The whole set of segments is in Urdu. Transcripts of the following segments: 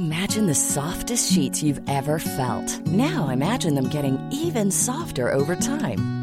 Imagine softest sheet felt now imagine them keep softer over time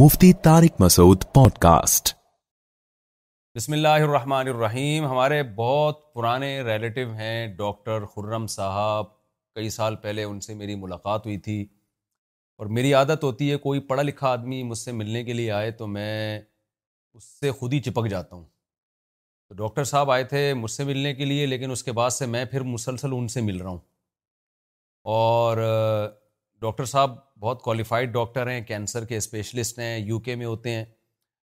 Mufti Tariq Masood podcast بسم اللہ الرحمٰن الرحیم ہمارے بہت پرانے ریلیٹو ہیں ڈاکٹر خرم صاحب کئی سال پہلے ان سے میری ملاقات ہوئی تھی اور میری عادت ہوتی ہے کوئی پڑھا لکھا آدمی مجھ سے ملنے کے لیے آئے تو میں اس سے خود ہی چپک جاتا ہوں تو ڈاکٹر صاحب آئے تھے مجھ سے ملنے کے لیے لیکن اس کے بعد سے میں پھر مسلسل ان سے مل رہا ہوں اور ڈاکٹر صاحب بہت کوالیفائڈ ڈاکٹر ہیں کینسر کے اسپیشلسٹ ہیں یو کے میں ہوتے ہیں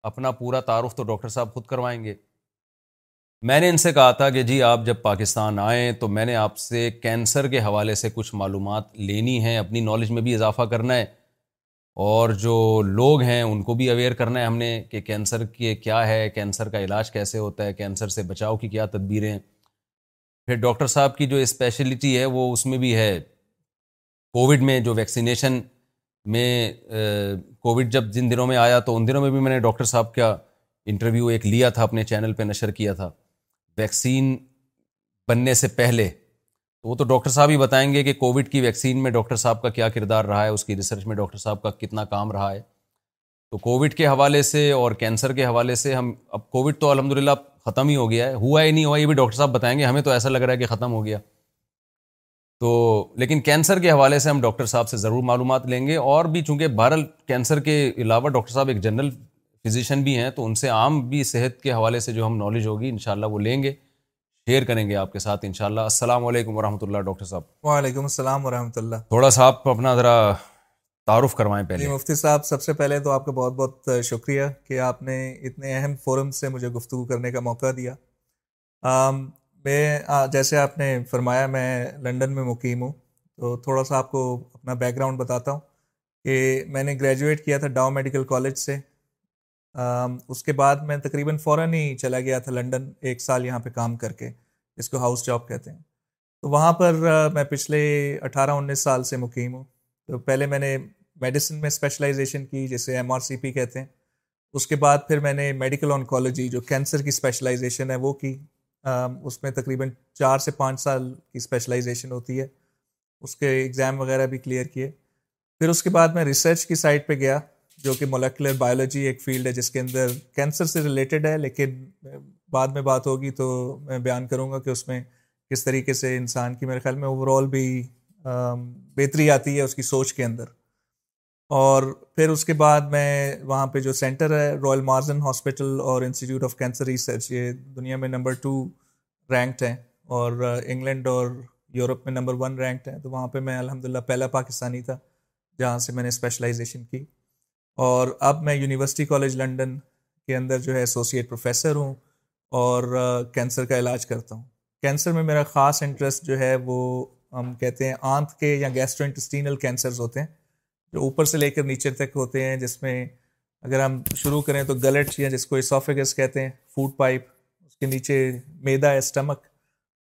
اپنا پورا تعارف تو ڈاکٹر صاحب خود کروائیں گے میں نے ان سے کہا تھا کہ جی آپ جب پاکستان آئیں تو میں نے آپ سے کینسر کے حوالے سے کچھ معلومات لینی ہیں اپنی نالج میں بھی اضافہ کرنا ہے اور جو لوگ ہیں ان کو بھی اویئر کرنا ہے ہم نے کہ کینسر کے کیا ہے کینسر کا علاج کیسے ہوتا ہے کینسر سے بچاؤ کی کیا تدبیریں پھر ڈاکٹر صاحب کی جو اسپیشلٹی ہے وہ اس میں بھی ہے کووڈ میں جو ویکسینیشن میں کووڈ جب جن دنوں میں آیا تو ان دنوں میں بھی میں نے ڈاکٹر صاحب کا انٹرویو ایک لیا تھا اپنے چینل پہ نشر کیا تھا ویکسین بننے سے پہلے تو وہ تو ڈاکٹر صاحب ہی بتائیں گے کہ کووڈ کی ویکسین میں ڈاکٹر صاحب کا کیا کردار رہا ہے اس کی ریسرچ میں ڈاکٹر صاحب کا کتنا کام رہا ہے تو کووڈ کے حوالے سے اور کینسر کے حوالے سے ہم اب کووڈ تو الحمد للہ ختم ہی ہو گیا ہے ہوا ہی نہیں ہوا یہ بھی ڈاکٹر صاحب بتائیں گے ہمیں تو ایسا لگ رہا ہے کہ ختم ہو گیا تو لیکن کینسر کے حوالے سے ہم ڈاکٹر صاحب سے ضرور معلومات لیں گے اور بھی چونکہ بہرحال کینسر کے علاوہ ڈاکٹر صاحب ایک جنرل فزیشین بھی ہیں تو ان سے عام بھی صحت کے حوالے سے جو ہم نالج ہوگی ان شاء اللہ وہ لیں گے شیئر کریں گے آپ کے ساتھ انشاءاللہ اللہ السلام علیکم و رحمۃ اللہ ڈاکٹر صاحب وعلیکم السلام و رحمۃ اللہ تھوڑا سا آپ اپنا ذرا تعارف کروائیں پہلے جی، مفتی صاحب سب سے پہلے تو آپ کا بہت بہت شکریہ کہ آپ نے اتنے اہم فورم سے مجھے گفتگو کرنے کا موقع دیا میں جیسے آپ نے فرمایا میں لنڈن میں مقیم ہوں تو تھوڑا سا آپ کو اپنا بیک گراؤنڈ بتاتا ہوں کہ میں نے گریجویٹ کیا تھا ڈاؤ میڈیکل کالج سے اس کے بعد میں تقریباً فوراً ہی چلا گیا تھا لنڈن ایک سال یہاں پہ کام کر کے جس کو ہاؤس جاب کہتے ہیں تو وہاں پر میں پچھلے اٹھارہ انیس سال سے مقیم ہوں تو پہلے میں نے میڈیسن میں اسپیشلائزیشن کی جسے ایم آر سی پی کہتے ہیں اس کے بعد پھر میں نے میڈیکل آنکالوجی جو کینسر کی اسپیشلائزیشن ہے وہ کی اس میں تقریباً چار سے پانچ سال کی اسپیشلائزیشن ہوتی ہے اس کے ایگزام وغیرہ بھی کلیئر کیے پھر اس کے بعد میں ریسرچ کی سائٹ پہ گیا جو کہ مولیکولر بایولوجی ایک فیلڈ ہے جس کے اندر کینسر سے ریلیٹڈ ہے لیکن بعد میں بات ہوگی تو میں بیان کروں گا کہ اس میں کس طریقے سے انسان کی میرے خیال میں اوور آل بھی بہتری آتی ہے اس کی سوچ کے اندر اور پھر اس کے بعد میں وہاں پہ جو سینٹر ہے رائل مارزن ہاسپٹل اور انسٹیٹیوٹ آف کینسر ریسرچ یہ دنیا میں نمبر ٹو رینکڈ ہیں اور انگلینڈ اور یورپ میں نمبر ون رینکڈ ہیں تو وہاں پہ میں الحمد للہ پہلا پاکستانی تھا جہاں سے میں نے اسپیشلائزیشن کی اور اب میں یونیورسٹی کالج لنڈن کے اندر جو ہے ایسوسیٹ پروفیسر ہوں اور کینسر کا علاج کرتا ہوں کینسر میں میرا خاص انٹرسٹ جو ہے وہ ہم کہتے ہیں آنت کے یا گیسٹرو انٹسٹینل کینسرز ہوتے ہیں جو اوپر سے لے کر نیچے تک ہوتے ہیں جس میں اگر ہم شروع کریں تو گلٹ یا جس کو اسافیگس کہتے ہیں فوڈ پائپ اس کے نیچے میدا ہے اسٹمک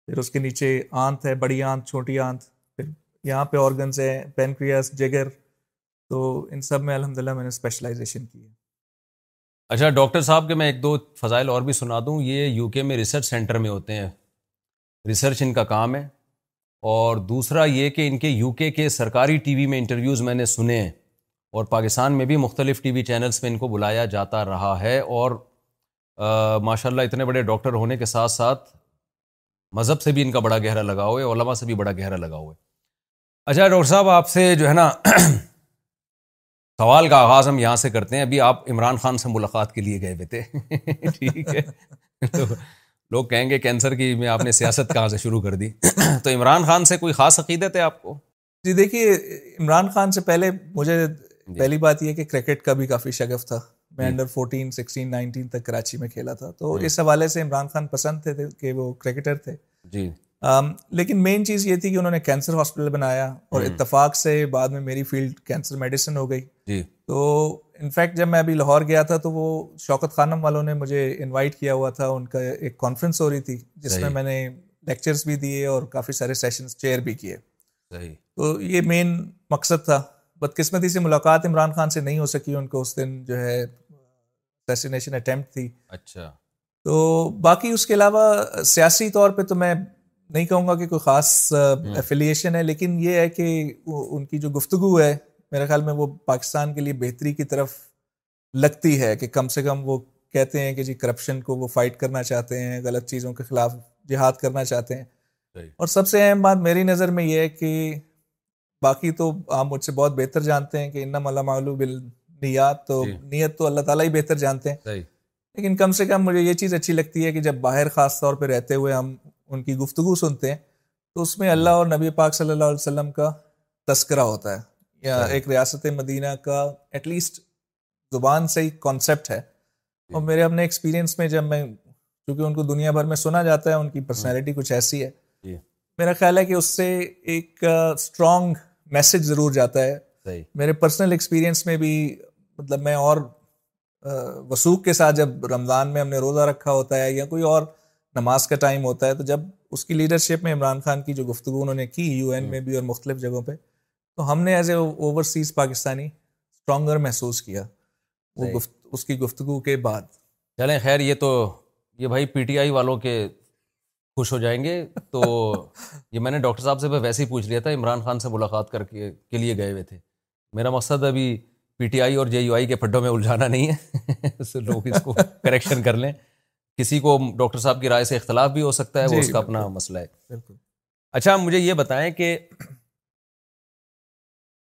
پھر اس کے نیچے آنت ہے بڑی آنت چھوٹی آنت پھر یہاں پہ آرگنز ہیں پینکریاس جگر تو ان سب میں الحمد للہ میں نے اسپیشلائزیشن کی ہے اچھا ڈاکٹر صاحب کے میں ایک دو فضائل اور بھی سنا دوں یہ یو کے میں ریسرچ سینٹر میں ہوتے ہیں ریسرچ ان کا کام ہے اور دوسرا یہ کہ ان کے یو کے کے سرکاری ٹی وی میں انٹرویوز میں نے سنے ہیں اور پاکستان میں بھی مختلف ٹی وی چینلز میں ان کو بلایا جاتا رہا ہے اور ماشاء اللہ اتنے بڑے ڈاکٹر ہونے کے ساتھ ساتھ مذہب سے بھی ان کا بڑا گہرا لگا ہوا ہے علماء سے بھی بڑا گہرا لگا ہوا ہے اچھا ڈاکٹر صاحب آپ سے جو ہے نا سوال کا آغاز ہم یہاں سے کرتے ہیں ابھی آپ عمران خان سے ملاقات کے لیے گئے ہوئے تھے ٹھیک ہے لوگ کہیں گے کینسر کی میں آپ نے سیاست کہاں سے شروع کر دی تو عمران خان سے کوئی خاص عقیدت ہے آپ کو جی دیکھیے عمران خان سے پہلے مجھے جی۔ پہلی بات یہ کہ کرکٹ کا بھی کافی شگف تھا میں انڈر فورٹین سکسٹین نائنٹین تک کراچی میں کھیلا تھا تو جی۔ اس حوالے سے عمران خان پسند تھے کہ وہ کرکٹر تھے جی لیکن مین چیز یہ تھی کہ انہوں نے کینسر ہاسپٹل بنایا اور اتفاق سے بعد میں میری فیلڈ کینسر میڈیسن ہو گئی جی۔ تو انفیکٹ جب میں ابھی لاہور گیا تھا تو وہ شوکت خانم والوں نے مجھے انوائٹ کیا ہوا تھا ان کا ایک کانفرنس ہو رہی تھی جس میں میں نے لیکچرس بھی دیے اور کافی سارے سیشن چیئر بھی کیے تو یہ مین مقصد تھا بدقسمتی سے ملاقات عمران خان سے نہیں ہو سکی ان کو اس دن جو ہے اٹیمپٹ تھی اچھا تو باقی اس کے علاوہ سیاسی طور پہ تو میں نہیں کہوں گا کہ کوئی خاص ایفیلیشن ہے لیکن یہ ہے کہ ان کی جو گفتگو ہے میرے خیال میں وہ پاکستان کے لیے بہتری کی طرف لگتی ہے کہ کم سے کم وہ کہتے ہیں کہ جی کرپشن کو وہ فائٹ کرنا چاہتے ہیں غلط چیزوں کے خلاف جہاد کرنا چاہتے ہیں اور سب سے اہم بات میری نظر میں یہ ہے کہ باقی تو آپ مجھ سے بہت بہتر جانتے ہیں کہ انم علام بالنیات تو جی۔ نیت تو اللہ تعالیٰ ہی بہتر جانتے ہیں لیکن کم سے کم مجھے یہ چیز اچھی لگتی ہے کہ جب باہر خاص طور پہ رہتے ہوئے ہم ان کی گفتگو سنتے ہیں تو اس میں اللہ اور نبی پاک صلی اللہ علیہ وسلم کا تذکرہ ہوتا ہے یا ایک ریاست مدینہ کا ایٹ لیسٹ زبان سے ہی کانسیپٹ ہے جی۔ اور میرے اپنے ایکسپیرینس میں جب میں چونکہ ان کو دنیا بھر میں سنا جاتا ہے ان کی پرسنالٹی ہاں۔ کچھ ایسی ہے جی۔ میرا خیال ہے کہ اس سے ایک اسٹرانگ میسج ضرور جاتا ہے میرے پرسنل ایکسپیرینس میں بھی مطلب میں اور وسوخ کے ساتھ جب رمضان میں ہم نے روزہ رکھا ہوتا ہے یا کوئی اور نماز کا ٹائم ہوتا ہے تو جب اس کی لیڈرشپ میں عمران خان کی جو گفتگو انہوں نے کی یو این ہاں۔ میں بھی اور مختلف جگہوں پہ تو ہم نے as a overseas Pakistani stronger محسوس کیا وہ اس کی گفتگو کے بعد چلیں خیر یہ تو یہ بھائی پی ٹی آئی والوں کے خوش ہو جائیں گے تو یہ میں نے ڈاکٹر صاحب سے ویسے ہی پوچھ لیا تھا عمران خان سے ملاقات کر کے کے لیے گئے ہوئے تھے میرا مقصد ابھی پی ٹی آئی اور جے یو آئی کے پھڈوں میں الجھانا نہیں ہے اس لوگ کو کریکشن کر لیں کسی کو ڈاکٹر صاحب کی رائے سے اختلاف بھی ہو سکتا ہے وہ جی، اس کا اپنا مسئلہ ہے بالکل اچھا مجھے یہ بتائیں کہ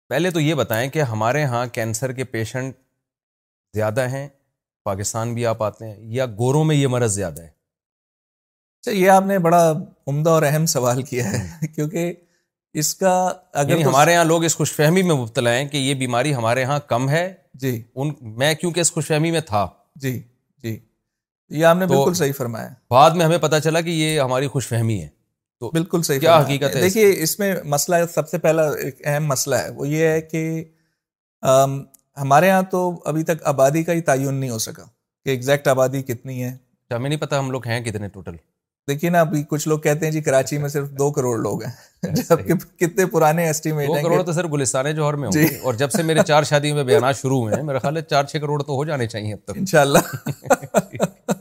پہلے تو یہ بتائیں کہ ہمارے ہاں کینسر کے پیشنٹ زیادہ ہیں پاکستان بھی آپ آتے ہیں یا گوروں میں یہ مرض زیادہ ہے اچھا یہ آپ نے بڑا عمدہ اور اہم سوال کیا ہے کیونکہ اس کا اگر یعنی ہمارے یہاں لوگ اس خوش فہمی میں مبتلا ہیں کہ یہ بیماری ہمارے یہاں کم ہے جی ان میں کیونکہ اس خوش فہمی میں تھا جی جی یہ آپ نے بالکل صحیح فرمایا بعد میں ہمیں پتا چلا کہ یہ ہماری خوش فہمی ہے تو بالکل صحیح کیا حقیقت ہے دیکھیے اس میں مسئلہ سب سے پہلا ایک اہم مسئلہ ہے وہ یہ ہے کہ ہمارے ہاں تو ابھی تک آبادی کا ہی تعین نہیں ہو سکا کہ ایگزیکٹ آبادی کتنی ہے ہمیں نہیں پتا ہم لوگ ہیں کتنے ٹوٹل دیکھیے نا ابھی کچھ لوگ کہتے ہیں جی کراچی اچھا۔ میں صرف دو کروڑ لوگ ہیں اچھا، جبکہ کتنے پرانے ایسٹیمیٹ ہیں کروڑ تو صرف گلستان جوہر میں جی اور جب سے میرے چار شادی میں بیانات شروع ہوئے ہیں میرا خیال ہے چار چھ کروڑ تو ہو جانے چاہیے اب تک انشاءاللہ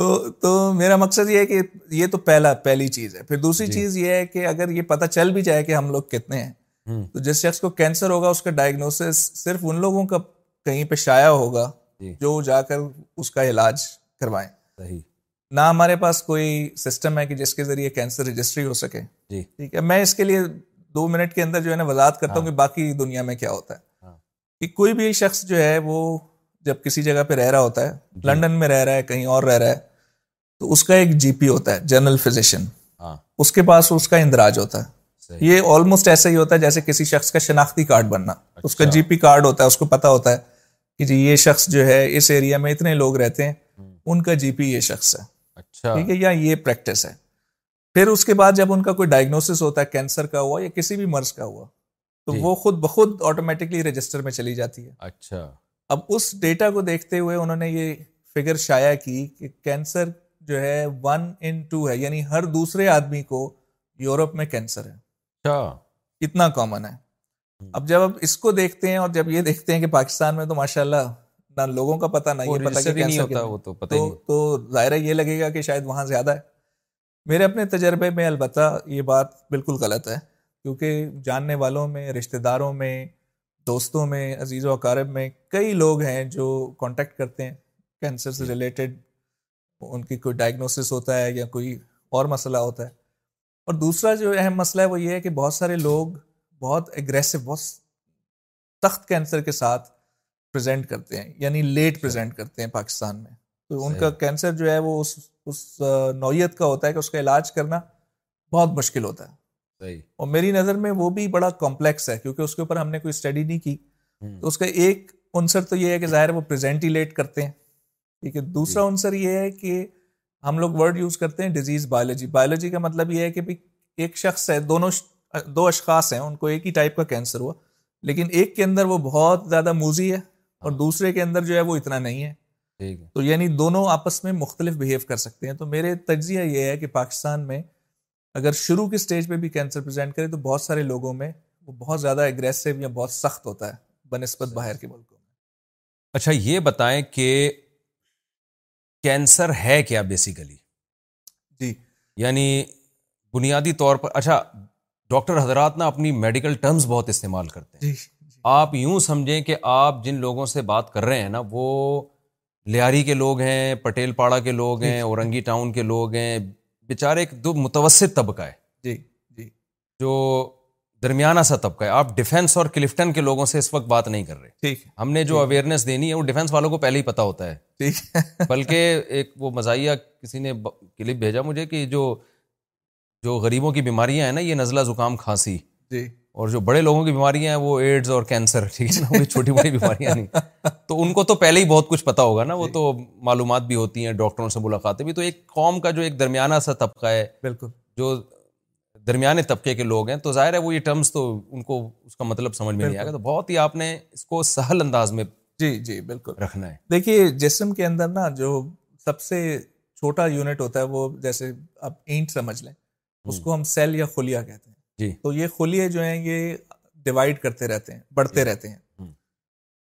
تو تو میرا مقصد یہ ہے کہ یہ تو پہلا پہلی چیز ہے پھر دوسری جی۔ چیز یہ ہے کہ اگر یہ پتہ چل بھی جائے کہ ہم لوگ کتنے ہیں تو جس شخص کو کینسر ہوگا اس کا ڈائگنوس صرف ان لوگوں کا کہیں پہ شائع ہوگا جی۔ جو جا کر اس کا علاج کروائیں نہ ہمارے پاس کوئی سسٹم ہے کہ جس کے ذریعے کینسر رجسٹری ہو سکے جی ٹھیک ہے میں اس کے لیے دو منٹ کے اندر جو ہے نا وضاحت کرتا ہوں ہاں۔ کہ باقی دنیا میں کیا ہوتا ہے ہاں۔ کہ کوئی بھی شخص جو ہے وہ جب کسی جگہ پہ رہ رہا ہوتا ہے جی۔ لنڈن میں رہ رہا ہے کہیں اور رہ رہا ہے تو اس کا ایک جی پی ہوتا ہے جنرل فزیشین ہاں۔ اس کے پاس اس کا اندراج ہوتا ہے یہ آلموسٹ ایسا ہی ہوتا ہے جیسے کسی شخص کا شناختی کارڈ بننا اس کا اچھا۔ جی پی کارڈ ہوتا ہے اس کو پتا ہوتا ہے کہ جی یہ شخص جو ہے اس ایریا میں اتنے لوگ رہتے ہیں ان کا جی پی یہ شخص ہے اچھا۔ ٹھیک ہے یا یہ پریکٹس ہے پھر اس کے بعد جب ان کا کوئی ڈائگنوسس ہوتا ہے کینسر کا ہوا یا کسی بھی مرض کا ہوا تو جی۔ وہ خود بخود آٹومیٹکلی رجسٹر میں چلی جاتی ہے اچھا اب اس ڈیٹا کو دیکھتے ہوئے انہوں نے یہ فگر شائع کی کہ کینسر جو ہے ون ان ٹو ہے یعنی ہر دوسرے آدمی کو یورپ میں کینسر ہے اچھا۔ کتنا کامن ہے اب جب اس کو دیکھتے ہیں اور جب یہ دیکھتے ہیں کہ پاکستان میں تو ماشاء اللہ نہ لوگوں کا پتا نہیں تو ظاہر یہ لگے گا کہ شاید وہاں زیادہ ہے میرے اپنے تجربے میں البتہ یہ بات بالکل غلط ہے کیونکہ جاننے والوں میں رشتے داروں میں دوستوں میں عزیز و اقارب میں کئی لوگ ہیں جو کانٹیکٹ کرتے ہیں کینسر سے ریلیٹڈ جی۔ ان کی کوئی ڈائگنوسس ہوتا ہے یا کوئی اور مسئلہ ہوتا ہے اور دوسرا جو اہم مسئلہ ہے وہ یہ ہے کہ بہت سارے لوگ بہت اگریسو بہت تخت کینسر کے ساتھ پریزنٹ کرتے ہیں یعنی لیٹ پریزنٹ اچھا۔ کرتے ہیں پاکستان میں تو ان کا کینسر جو ہے وہ اس اس نوعیت کا ہوتا ہے کہ اس کا علاج کرنا بہت مشکل ہوتا ہے اور میری نظر میں وہ بھی بڑا کمپلیکس ہے کیونکہ اس کے اوپر ہم نے کوئی اسٹڈی نہیں کی تو اس کا ایک عنصر تو یہ ہے کہ ظاہر وہ پریزنٹ ہی لیٹ کرتے ہیں ٹھیک ہے دوسرا جی۔ عنصر یہ ہے کہ ہم لوگ ورڈ یوز کرتے ہیں ڈیزیز بایولوجی بایولوجی کا مطلب یہ ہے کہ ایک شخص ہے دونوں دو اشخاص ہیں ان کو ایک ہی ٹائپ کا کینسر ہوا لیکن ایک کے اندر وہ بہت زیادہ موزی ہے اور دوسرے کے اندر جو ہے وہ اتنا نہیں ہے تو یعنی دونوں آپس میں مختلف بہیو کر سکتے ہیں تو میرے تجزیہ یہ ہے کہ پاکستان میں اگر شروع کی سٹیج پہ بھی کینسر پریزنٹ کرے تو بہت سارے لوگوں میں وہ بہت زیادہ اگریسو یا بہت سخت ہوتا ہے بنسبت اچھا۔ باہر کے ملکوں میں اچھا یہ بتائیں کہ کینسر ہے کیا بیسیکلی جی یعنی بنیادی طور پر اچھا ڈاکٹر حضرات نا اپنی میڈیکل ٹرمز بہت استعمال کرتے ہیں جی،, جی آپ یوں سمجھیں کہ آپ جن لوگوں سے بات کر رہے ہیں نا وہ لہاری کے لوگ ہیں پٹیل پاڑا کے لوگ ہیں جی۔ اورنگی ٹاؤن کے لوگ ہیں بےچارے دو متوسط طبقہ ہے جی جی جو درمیانہ سا طبقہ ہے آپ ڈیفینس اور کلفٹن کے لوگوں سے اس وقت بات نہیں کر رہے ٹھیک ہم نے جو اویئرنیس دینی ہے وہ ڈیفینس والوں کو پہلے ہی پتا ہوتا ہے ٹھیک بلکہ ایک وہ مزاحیہ کسی نے کلپ بھیجا مجھے کہ جو جو غریبوں کی بیماریاں ہیں نا یہ نزلہ زکام کھانسی جی اور جو بڑے لوگوں کی بیماریاں ہیں وہ ایڈز اور کینسر ٹھیک ہے نا وہ چھوٹی موٹی بیماریاں نہیں تو ان کو تو پہلے ہی بہت کچھ پتا ہوگا نا وہ جی۔ تو معلومات بھی ہوتی ہیں ڈاکٹروں سے ملاقاتیں بھی تو ایک قوم کا جو ایک درمیانہ سا طبقہ ہے بالکل جو درمیانے طبقے کے لوگ ہیں تو ظاہر ہے وہ یہ ٹرمز تو ان کو اس کا مطلب سمجھ میں نہیں آئے گا تو بہت ہی آپ نے اس کو سہل انداز میں جی جی بالکل رکھنا ہے دیکھیے جسم کے اندر نا جو سب سے چھوٹا یونٹ ہوتا ہے وہ جیسے آپ اینٹ سمجھ لیں اس کو ہم سیل یا خلیہ کہتے ہیں جی تو یہ خلیے جو ہیں یہ ڈیوائڈ کرتے رہتے ہیں بڑھتے جی۔ رہتے ہیں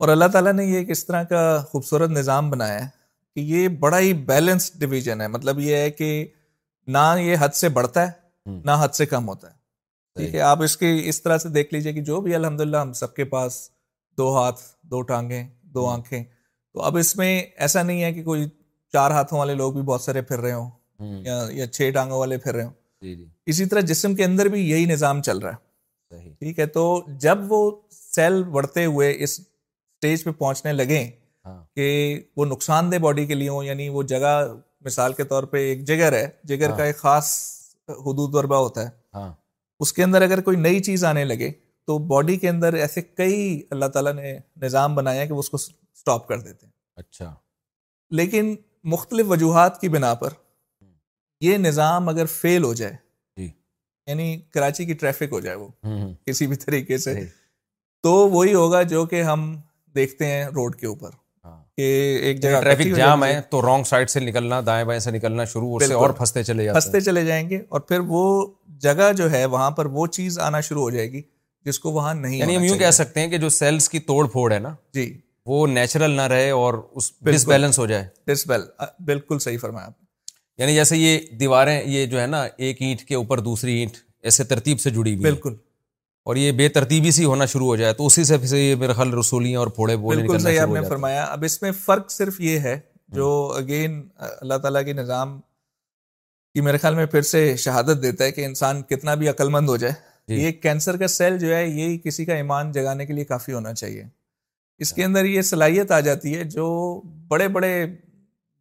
اور اللہ تعالیٰ نے یہ ایک اس طرح کا خوبصورت نظام بنایا ہے کہ یہ بڑا ہی بیلنس ڈویژن ہے مطلب یہ ہے کہ نہ یہ حد سے بڑھتا ہے نہ حد سے کم ہوتا ہے ٹھیک ہے آپ اس کی اس طرح سے دیکھ لیجیے کہ جو بھی الحمد للہ ہم سب کے پاس دو ہاتھ دو ٹانگیں دو آنکھیں تو اب اس میں ایسا نہیں ہے کہ کوئی چار ہاتھوں والے لوگ بھی بہت سارے پھر رہے ہوں یا چھ ٹانگوں والے پھر رہے ہوں جی، جی۔ اسی طرح جسم کے اندر بھی یہی نظام چل رہا ہے ٹھیک ہے تو جب وہ سیل بڑھتے ہوئے اس اسٹیج پہ پہنچنے لگے ہاں۔ کہ وہ نقصان دہ باڈی کے لیے ہوں یعنی وہ جگہ مثال کے طور پہ ایک جگر ہے جگر ہاں۔ کا ایک خاص حدود وربا ہوتا ہے ہاں اس کے اندر اگر کوئی نئی چیز آنے لگے تو باڈی کے اندر ایسے کئی اللہ تعالیٰ نے نظام بنایا کہ وہ اس کو کر دیتے ہیں اچھا لیکن مختلف وجوہات کی بنا پر یہ نظام اگر فیل ہو جائے جی۔ یعنی کراچی کی ٹریفک ہو جائے وہ کسی بھی طریقے سے جی۔ تو وہی ہوگا جو کہ ہم دیکھتے ہیں روڈ کے اوپر وہ چیز آنا شروع ہو جائے گی جس کو وہاں نہیں یعنی کہہ سکتے ہیں کہ جو سیلس کی توڑ پھوڑ ہے نا جی وہ نیچرل نہ رہے اور بالکل صحیح فرمایا آپ یعنی جیسے یہ دیواریں یہ جو ہے نا ایک اینٹ کے اوپر دوسری اینٹ ایسے ترتیب سے جڑی بالکل اور یہ بے ترتیبی سی ہونا شروع ہو جائے تو اسی سے یہ میرے خیال رسولیاں اور پھوڑے بولے بالکل صحیح آپ نے فرمایا اب اس میں فرق صرف یہ ہے جو اگین اللہ تعالیٰ کے نظام کی میرے خیال میں پھر سے شہادت دیتا ہے کہ انسان کتنا بھی عقل مند ہو جائے جی۔ یہ کینسر کا سیل جو ہے یہ کسی کا ایمان جگانے کے لیے کافی ہونا چاہیے اس کے ہاں۔ اندر یہ صلاحیت آ جاتی ہے جو بڑے بڑے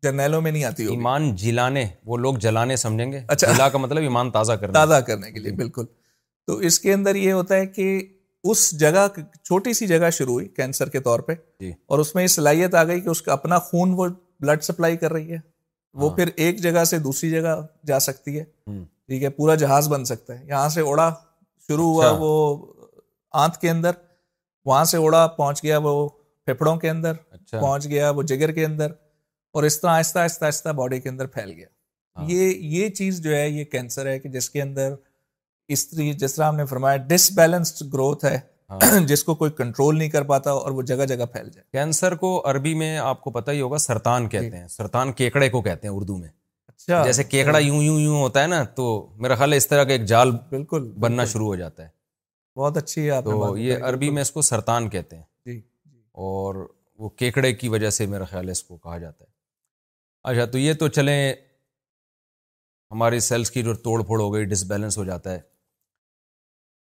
جرنیلوں میں نہیں آتی ایمان جلانے وہ لوگ جلانے سمجھیں گے اچھا اللہ کا مطلب ایمان تازہ کرنے تازہ کرنے کے لیے بالکل تو اس کے اندر یہ ہوتا ہے کہ اس جگہ چھوٹی سی جگہ شروع ہوئی کینسر کے طور پہ جی۔ اور اس میں یہ صلاحیت آ گئی کہ اس کا اپنا خون وہ بلڈ سپلائی کر رہی ہے وہ ہاں۔ پھر ایک جگہ سے دوسری جگہ جا سکتی ہے ٹھیک ہے پورا جہاز بن سکتا ہے یہاں سے اڑا شروع ہوا اچھا۔ وہ آنت کے اندر وہاں سے اڑا پہنچ گیا وہ پھیپھڑوں کے اندر اچھا۔ پہنچ گیا وہ جگر کے اندر اور اس طرح آہستہ آہستہ آہستہ باڈی کے اندر پھیل گیا ہاں۔ یہ یہ چیز جو ہے یہ کینسر ہے کہ جس کے اندر اس طریقے جس طرح ہم نے فرمایا ڈس بیلنسڈ گروتھ ہے ہاں۔ جس کو کوئی کنٹرول نہیں کر پاتا اور وہ جگہ جگہ پھیل جائے کینسر کو عربی میں آپ کو پتا ہی ہوگا سرطان جی۔ کہتے ہیں سرطان کیکڑے کو کہتے ہیں اردو میں اچھا۔ جیسے کیکڑا یوں یوں یوں ہوتا ہے نا تو میرا خیال ہے اس طرح کا ایک جال بالکل بننا شروع ہو جاتا ہے بہت اچھی تو یہ عربی میں اس کو سرطان کہتے ہیں جی، جی۔ اور وہ کیکڑے کی وجہ سے میرا خیال ہے اس کو کہا جاتا ہے اچھا تو یہ تو چلیں ہماری سیلس کی جو توڑ پھوڑ ہو گئی ڈس بیلنس ہو جاتا ہے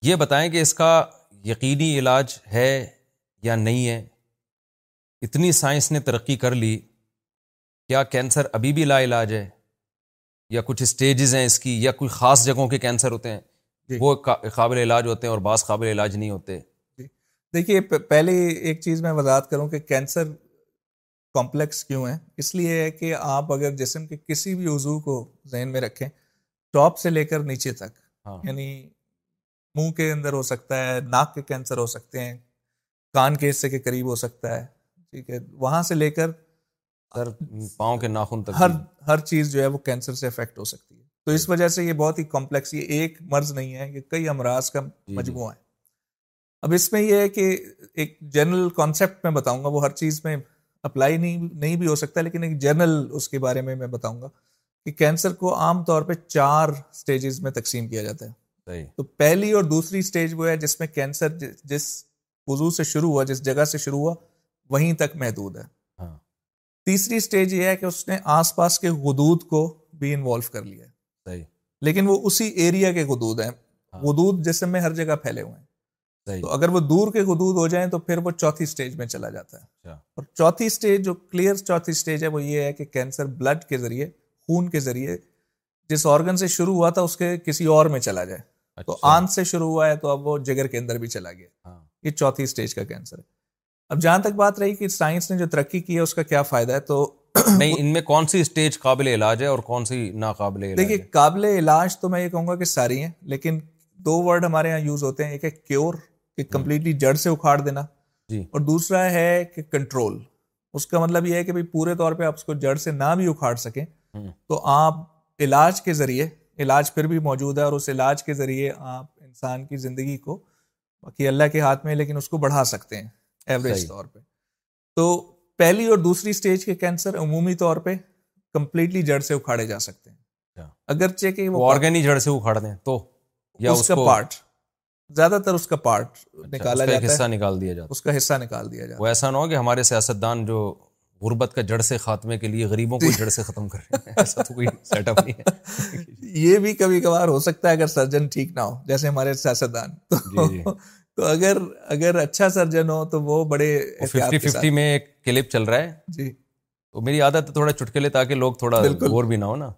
یہ بتائیں کہ اس کا یقینی علاج ہے یا نہیں ہے اتنی سائنس نے ترقی کر لی کیا کینسر ابھی بھی لا علاج ہے یا کچھ اسٹیجز ہیں اس کی یا کوئی خاص جگہوں کے کینسر ہوتے ہیں جی۔ وہ قابل علاج ہوتے ہیں اور بعض قابل علاج نہیں ہوتے جی۔ دیکھیے پہلے ایک چیز میں وضاحت کروں کہ کینسر کمپلیکس کیوں ہے اس لیے ہے کہ آپ اگر جسم کے کسی بھی عضو کو ذہن میں رکھیں ٹاپ سے لے کر نیچے تک ہاں۔ یعنی منہ کے اندر ہو سکتا ہے ناک کے کینسر ہو سکتے ہیں کان کے حصے کے قریب ہو سکتا ہے ٹھیک ہے وہاں سے لے کر ہر پاؤں کے ناخن تک ہر ہر چیز جو ہے وہ کینسر سے افیکٹ ہو سکتی ہے تو اس جی۔ وجہ سے یہ بہت ہی کمپلیکس یہ ایک مرض نہیں ہے یہ کئی امراض کا جی، جی۔ مجموعہ ہے اب اس میں یہ ہے کہ ایک جنرل کانسیپٹ میں بتاؤں گا وہ ہر چیز میں اپلائی نہیں بھی ہو سکتا لیکن ایک جنرل اس کے بارے میں میں بتاؤں گا کہ کینسر کو عام طور پہ چار سٹیجز میں تقسیم کیا جاتا ہے تو پہلی اور دوسری سٹیج وہ ہے جس میں کینسر جس وضو سے شروع ہوا جس جگہ سے شروع ہوا وہیں تک محدود ہے ہاں۔ تیسری سٹیج یہ ہے کہ اس نے آس پاس کے غدود کو بھی انوالو کر لیا لیکن وہ اسی ایریا کے غدود ہیں غدود ہاں۔ جسم میں ہر جگہ پھیلے ہوئے ہیں تو اگر وہ دور کے غدود ہو جائیں تو پھر وہ چوتھی سٹیج میں چلا جاتا ہے اچھا۔ اور چوتھی سٹیج جو کلیئر چوتھی سٹیج ہے وہ یہ ہے کہ کینسر بلڈ کے ذریعے خون کے ذریعے جس آرگن سے شروع ہوا تھا اس کے کسی اور میں چلا جائے تو اچھا۔ آن سے شروع ہوا ہے تو اب وہ جگر کے اندر بھی چلا گیا ہاں۔ یہ چوتھی سٹیج کا کینسر ہے اب جہاں تک بات رہی کہ سائنس نے جو ترقی کی ہے اس کا کیا فائدہ ہے تو نہیں ان میں کون سی سٹیج قابل علاج ہے اور کون سی ناقابل علاج دیکھیے قابل علاج تو میں یہ کہوں گا کہ ساری ہیں لیکن دو ورڈ ہمارے یہاں یوز ہوتے ہیں ایک ہے کیور کہ کمپلیٹلی ہاں۔ جڑ سے اکھاڑ دینا جی اور دوسرا ہے کہ کنٹرول اس کا مطلب یہ ہے کہ پورے طور پہ آپ اس کو جڑ سے نہ بھی اکھاڑ سکیں ہاں۔ تو آپ علاج کے ذریعے علاج پھر بھی موجود ہے اور اس علاج کے ذریعے آپ انسان کی زندگی کو باقی اللہ کے ہاتھ میں لیکن اس کو بڑھا سکتے ہیں ایوریج طور پہ تو پہلی اور دوسری سٹیج کے کینسر عمومی طور پہ کمپلیٹلی جڑ سے اکھاڑے جا سکتے ہیں اچھا۔ اگرچہ کہ وہ آرگینی جڑ سے اکھاڑ دیں تو یا اس کا پارٹ زیادہ تر اس کا پارٹ اچھا، نکالا جاتا ہے اس کا حصہ نکال دیا جاتا ہے اس کا حصہ نکال دیا جاتا ہے وہ ایسا نہ ہو کہ ہمارے سیاستدان جو غربت کا جڑ سے خاتمے کے لیے غریبوں کو جی. جڑ سے ختم کر رہے ہیں ایسا تو کوئی سیٹ اپ نہیں ہے یہ بھی کبھی کبھار ہو سکتا ہے اگر سرجن ٹھیک نہ ہو جیسے ہمارے سیاستدان تو جی، جی۔ اگر اگر اچھا سرجن ہو تو وہ بڑے ففٹی ففٹی میں ایک کلپ چل رہا ہے جی تو میری عادت ہے تھوڑا چٹکلے تاکہ لوگ تھوڑا غور بھی نہ ہو نا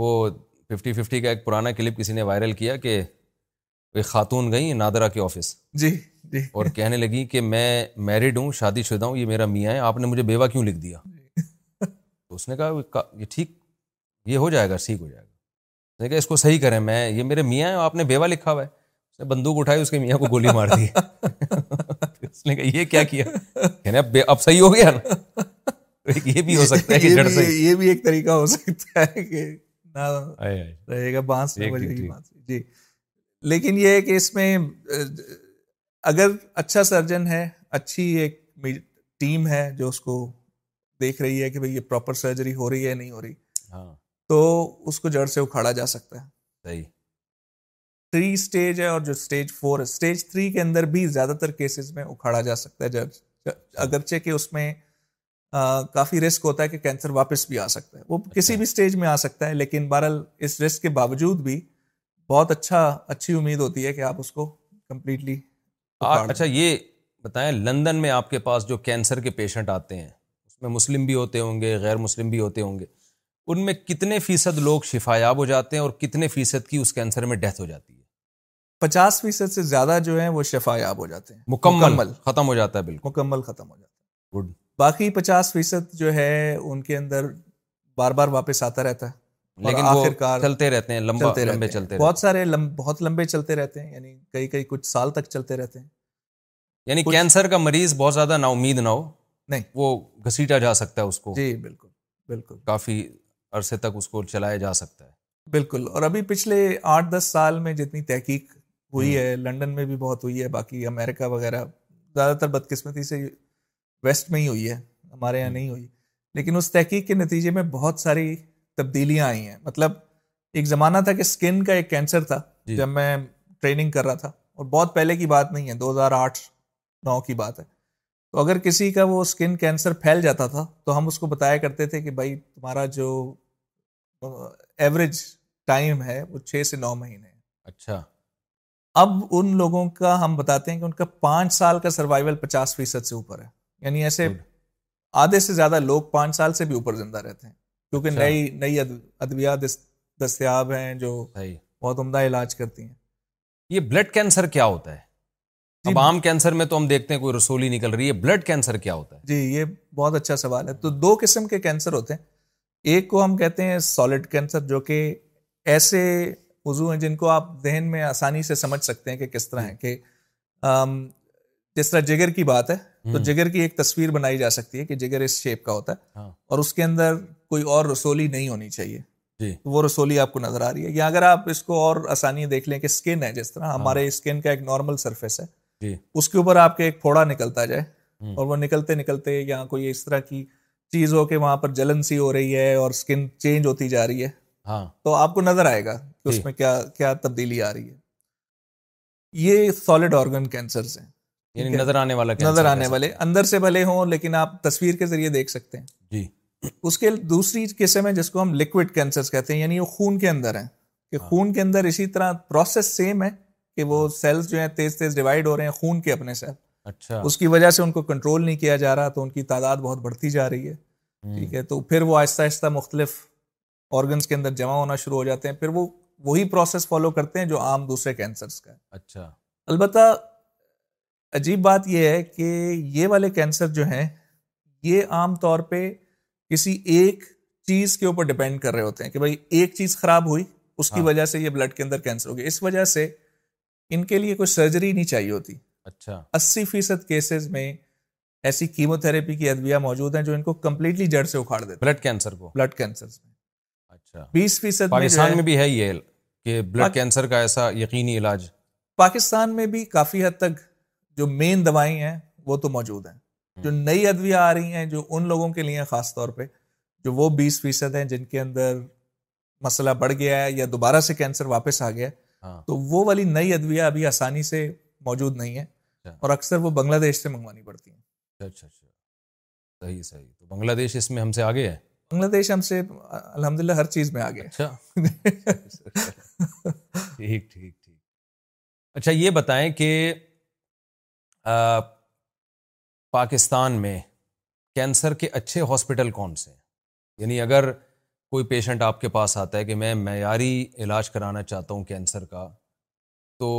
وہ ففٹی ففٹی کا ایک پرانا کلپ کسی نے وائرل کیا کہ ایک خاتون گئی نادرا کے آفس جی اور کہنے لگی کہ میں میرڈ ہوں شادی شدہ ہوں یہ میرا میاں ہے آپ نے مجھے بیوہ کیوں لکھ دیا تو اس نے کہا یہ ٹھیک یہ ہو جائے گا ٹھیک ہو جائے گا اس نے کہا اس کو صحیح کریں میں یہ میرے میاں ہیں آپ نے بیوہ لکھا ہوا ہے اس نے بندوق اٹھائی اس کے میاں کو گولی مار دی اس نے کہا یہ کیا کیا کہنے اب صحیح ہو گیا نا یہ بھی ہو سکتا ہے کہ سے یہ بھی ایک طریقہ ہو سکتا ہے کہ رہے گا جی، جی۔ بانس جی لیکن یہ ہے کہ اس میں اگر اچھا سرجن ہے اچھی ایک ٹیم ہے جو اس کو دیکھ رہی ہے کہ بھائی یہ پراپر سرجری ہو رہی ہے نہیں ہو رہی ہاں۔ تو اس کو جڑ سے اکھاڑا جا سکتا ہے صحیح تھری اسٹیج ہے اور جو اسٹیج فور ہے اسٹیج تھری کے اندر بھی زیادہ تر کیسز میں اکھاڑا جا سکتا ہے جب اگرچہ کہ اس میں کافی رسک ہوتا ہے کہ کینسر واپس بھی آ سکتا ہے وہ اچھا۔ کسی بھی اسٹیج میں آ سکتا ہے لیکن بہرحال اس رسک کے باوجود بھی بہت اچھا اچھی امید ہوتی ہے کہ آپ اس کو کمپلیٹلی اچھا یہ بتائیں لندن میں آپ کے پاس جو کینسر کے پیشنٹ آتے ہیں اس میں مسلم بھی ہوتے ہوں گے غیر مسلم بھی ہوتے ہوں گے ان میں کتنے فیصد لوگ شفایاب ہو جاتے ہیں اور کتنے فیصد کی اس کینسر میں ڈیتھ ہو جاتی ہے پچاس فیصد سے زیادہ جو ہیں وہ شفا یاب ہو جاتے ہیں مکمل مکمل ختم ہو جاتا ہے بالکل مکمل ختم ہو جاتا ہے گڈ باقی پچاس فیصد جو ہے ان کے اندر بار بار واپس آتا رہتا ہے لیکن وہ چلتے رہتے ہیں لمبا چلتے لمبے چلتے رہتے بہت سارے بہت لمبے چلتے رہتے ہیں یعنی کئی کئی کچھ سال تک چلتے رہتے ہیں یعنی کینسر کا مریض بہت زیادہ نا امید نہ ہو نہیں وہ گھسیٹا جا سکتا ہے اس کو جی بالکل بالکل کافی عرصے تک اس کو چلایا جا سکتا ہے بالکل اور ابھی پچھلے آٹھ دس سال میں جتنی تحقیق ہوئی ہے لنڈن میں بھی بہت ہوئی ہے باقی امریکہ وغیرہ زیادہ تر بدقسمتی سے ویسٹ میں ہی ہوئی ہے ہمارے یہاں نہیں ہوئی لیکن اس تحقیق کے نتیجے میں بہت ساری تبدیلیاں آئی ہیں مطلب ایک زمانہ تھا کہ اسکن کا ایک کینسر تھا جی۔ جب میں ٹریننگ کر رہا تھا اور بہت پہلے کی بات نہیں ہے دو ہزار آٹھ نو کی بات ہے تو اگر کسی کا وہ اسکن کینسر پھیل جاتا تھا تو ہم اس کو بتایا کرتے تھے کہ بھائی تمہارا جو ایوریج ٹائم ہے وہ چھ سے نو مہینے ہے اچھا اب ان لوگوں کا ہم بتاتے ہیں کہ ان کا پانچ سال کا سروائول پچاس فیصد سے اوپر ہے یعنی ایسے آدھے سے زیادہ لوگ پانچ سال سے بھی اوپر زندہ رہتے ہیں کیونکہ اچھا۔ نئی نئی ادویات دستیاب ہیں جو بہت عمدہ علاج کرتی ہیں یہ بلڈ کینسر کیا ہوتا ہے جی، اب عام کینسر میں تو ہم دیکھتے ہیں کوئی رسولی نکل رہی ہے بلڈ کینسر کیا ہوتا ہے جی یہ بہت اچھا سوال ہے تو دو قسم کے کینسر ہوتے ہیں ایک کو ہم کہتے ہیں سالڈ کینسر جو کہ ایسے وضو ہیں جن کو آپ ذہن میں آسانی سے سمجھ سکتے ہیں کہ کس طرح جی۔ ہیں کہ جس طرح جگر کی بات ہے تو جگر کی ایک تصویر بنائی جا سکتی ہے کہ جگر اس شیپ کا ہوتا ہے ہاں۔ اور اس کے اندر کوئی اور رسولی نہیں ہونی چاہیے جی وہ رسولی آپ کو نظر آ رہی ہے یا اگر آپ اس کو اور آسانی دیکھ لیں کہ اسکن ہے جس طرح ہمارے اسکن ہاں۔ کا ایک نارمل سرفیس ہے جی اس کے اوپر آپ کے ایک پھوڑا نکلتا جائے اور وہ نکلتے نکلتے یا کوئی اس طرح کی چیز ہو کے وہاں پر جلن سی ہو رہی ہے اور اسکن چینج ہوتی جا رہی ہے ہاں۔ تو آپ کو نظر آئے گا کہ اس جی۔ میں کیا کیا تبدیلی آ رہی ہے یہ سالڈ آرگن کینسرز ہیں یعنی نظر آنے والا نظر آنے والے اندر سے بھلے ہوں لیکن آپ تصویر کے ذریعے دیکھ سکتے ہیں جی اس کے دوسری قسم ہے جس کو ہم لکوڈ کینسر کہتے ہیں یعنی وہ خون کے اندر ہیں کہ ہاں۔ خون کے اندر اسی طرح پروسیس سیم ہے کہ وہ سیلس ہاں۔ جو ہیں تیز تیز ڈیوائڈ ہو رہے ہیں خون کے اپنے سیل اچھا اس کی وجہ سے ان کو کنٹرول نہیں کیا جا رہا تو ان کی تعداد بہت بڑھتی جا رہی ہے ٹھیک ہے تو پھر وہ آہستہ آہستہ مختلف آرگنس کے اندر جمع ہونا شروع ہو جاتے ہیں پھر وہ وہی پروسیس فالو کرتے ہیں جو عام دوسرے کینسر کا ہے اچھا البتہ عجیب بات یہ ہے کہ یہ والے کینسر جو ہیں یہ عام طور پہ کسی ایک چیز کے اوپر ڈپینڈ کر رہے ہوتے ہیں کہ بھائی ایک چیز خراب ہوئی اس کی ہاں۔ وجہ سے یہ بلڈ کے اندر کینسر ہو گیا اس وجہ سے ان کے لیے کوئی سرجری نہیں چاہیے ہوتی اچھا اسی فیصد کیسز میں ایسی کیمو تھراپی کی ادویہ موجود ہیں جو ان کو کمپلیٹلی جڑ سے اکھاڑ دیتے بلڈ کینسر کو بلڈ کینسر میں اچھا بیس فیصد پاکستان میں بھی ہے یہ کہ بلڈ کینسر کا ایسا یقینی علاج پاکستان میں بھی کافی حد تک جو مین دوائیں ہیں وہ تو موجود ہیں جو نئی ادویاں آ رہی ہیں جو ان لوگوں کے لیے خاص طور پہ جو وہ بیس فیصد ہیں جن کے اندر مسئلہ بڑھ گیا ہے یا دوبارہ سے کینسر واپس آ گیا ہے ہاں۔ تو وہ والی نئی ادویہ ابھی آسانی سے موجود نہیں ہے اچھا۔ اور اکثر وہ بنگلہ دیش سے منگوانی پڑتی ہیں اچھا،, اچھا اچھا صحیح صحیح تو بنگلہ دیش اس میں ہم سے آگے ہے بنگلہ دیش ہم سے الحمد للہ ہر چیز میں آگے اچھا۔ ٹھیک ٹھیک ٹھیک اچھا یہ بتائیں کہ پاکستان میں کینسر کے اچھے ہاسپٹل کون سے ہیں یعنی اگر کوئی پیشنٹ آپ کے پاس آتا ہے کہ میں معیاری علاج کرانا چاہتا ہوں کینسر کا تو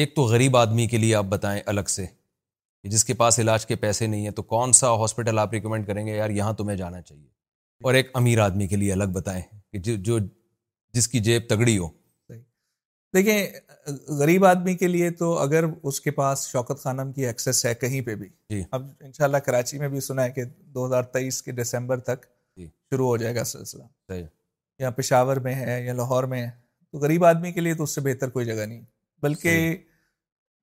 ایک تو غریب آدمی کے لیے آپ بتائیں الگ سے کہ جس کے پاس علاج کے پیسے نہیں ہیں تو کون سا ہاسپٹل آپ ریکمینڈ کریں گے یار یہاں تمہیں جانا چاہیے اور ایک امیر آدمی کے لیے الگ بتائیں کہ جو جس کی جیب تگڑی ہو دیکھیں غریب آدمی کے لیے تو اگر اس کے پاس شوکت خانم کی ایکسیس ہے کہیں پہ بھی جی۔ اب انشاءاللہ کراچی میں بھی سنا ہے کہ دو ہزار تیئیس کے دسمبر تک جی۔ شروع ہو جائے گا سلسلہ یا پشاور میں ہے یا لاہور میں ہے تو غریب آدمی کے لیے تو اس سے بہتر کوئی جگہ نہیں بلکہ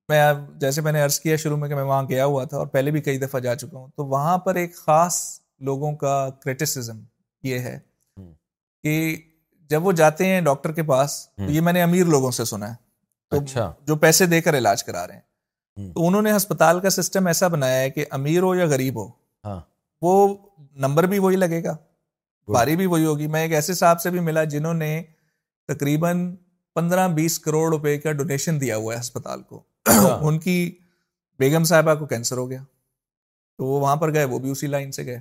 میں جیسے میں نے عرض کیا شروع میں کہ میں وہاں گیا ہوا تھا اور پہلے بھی کئی دفعہ جا چکا ہوں تو وہاں پر ایک خاص لوگوں کا کرٹیسزم یہ ہے کہ جب وہ جاتے ہیں ڈاکٹر کے پاس تو یہ میں نے امیر لوگوں سے سنا ہے اچھا جو پیسے دے کر علاج کرا رہے ہیں تو انہوں نے ہسپتال کا سسٹم ایسا بنایا ہے کہ امیر ہو یا غریب ہو ہاں۔ وہ نمبر بھی وہی لگے گا باری بھی وہی ہوگی میں ایک ایسے صاحب سے بھی ملا جنہوں نے تقریباً پندرہ بیس کروڑ روپے کا ڈونیشن دیا ہوا ہے ہسپتال کو اچھا۔ ان کی بیگم صاحبہ کو کینسر ہو گیا تو وہ وہاں پر گئے وہ بھی اسی لائن سے گئے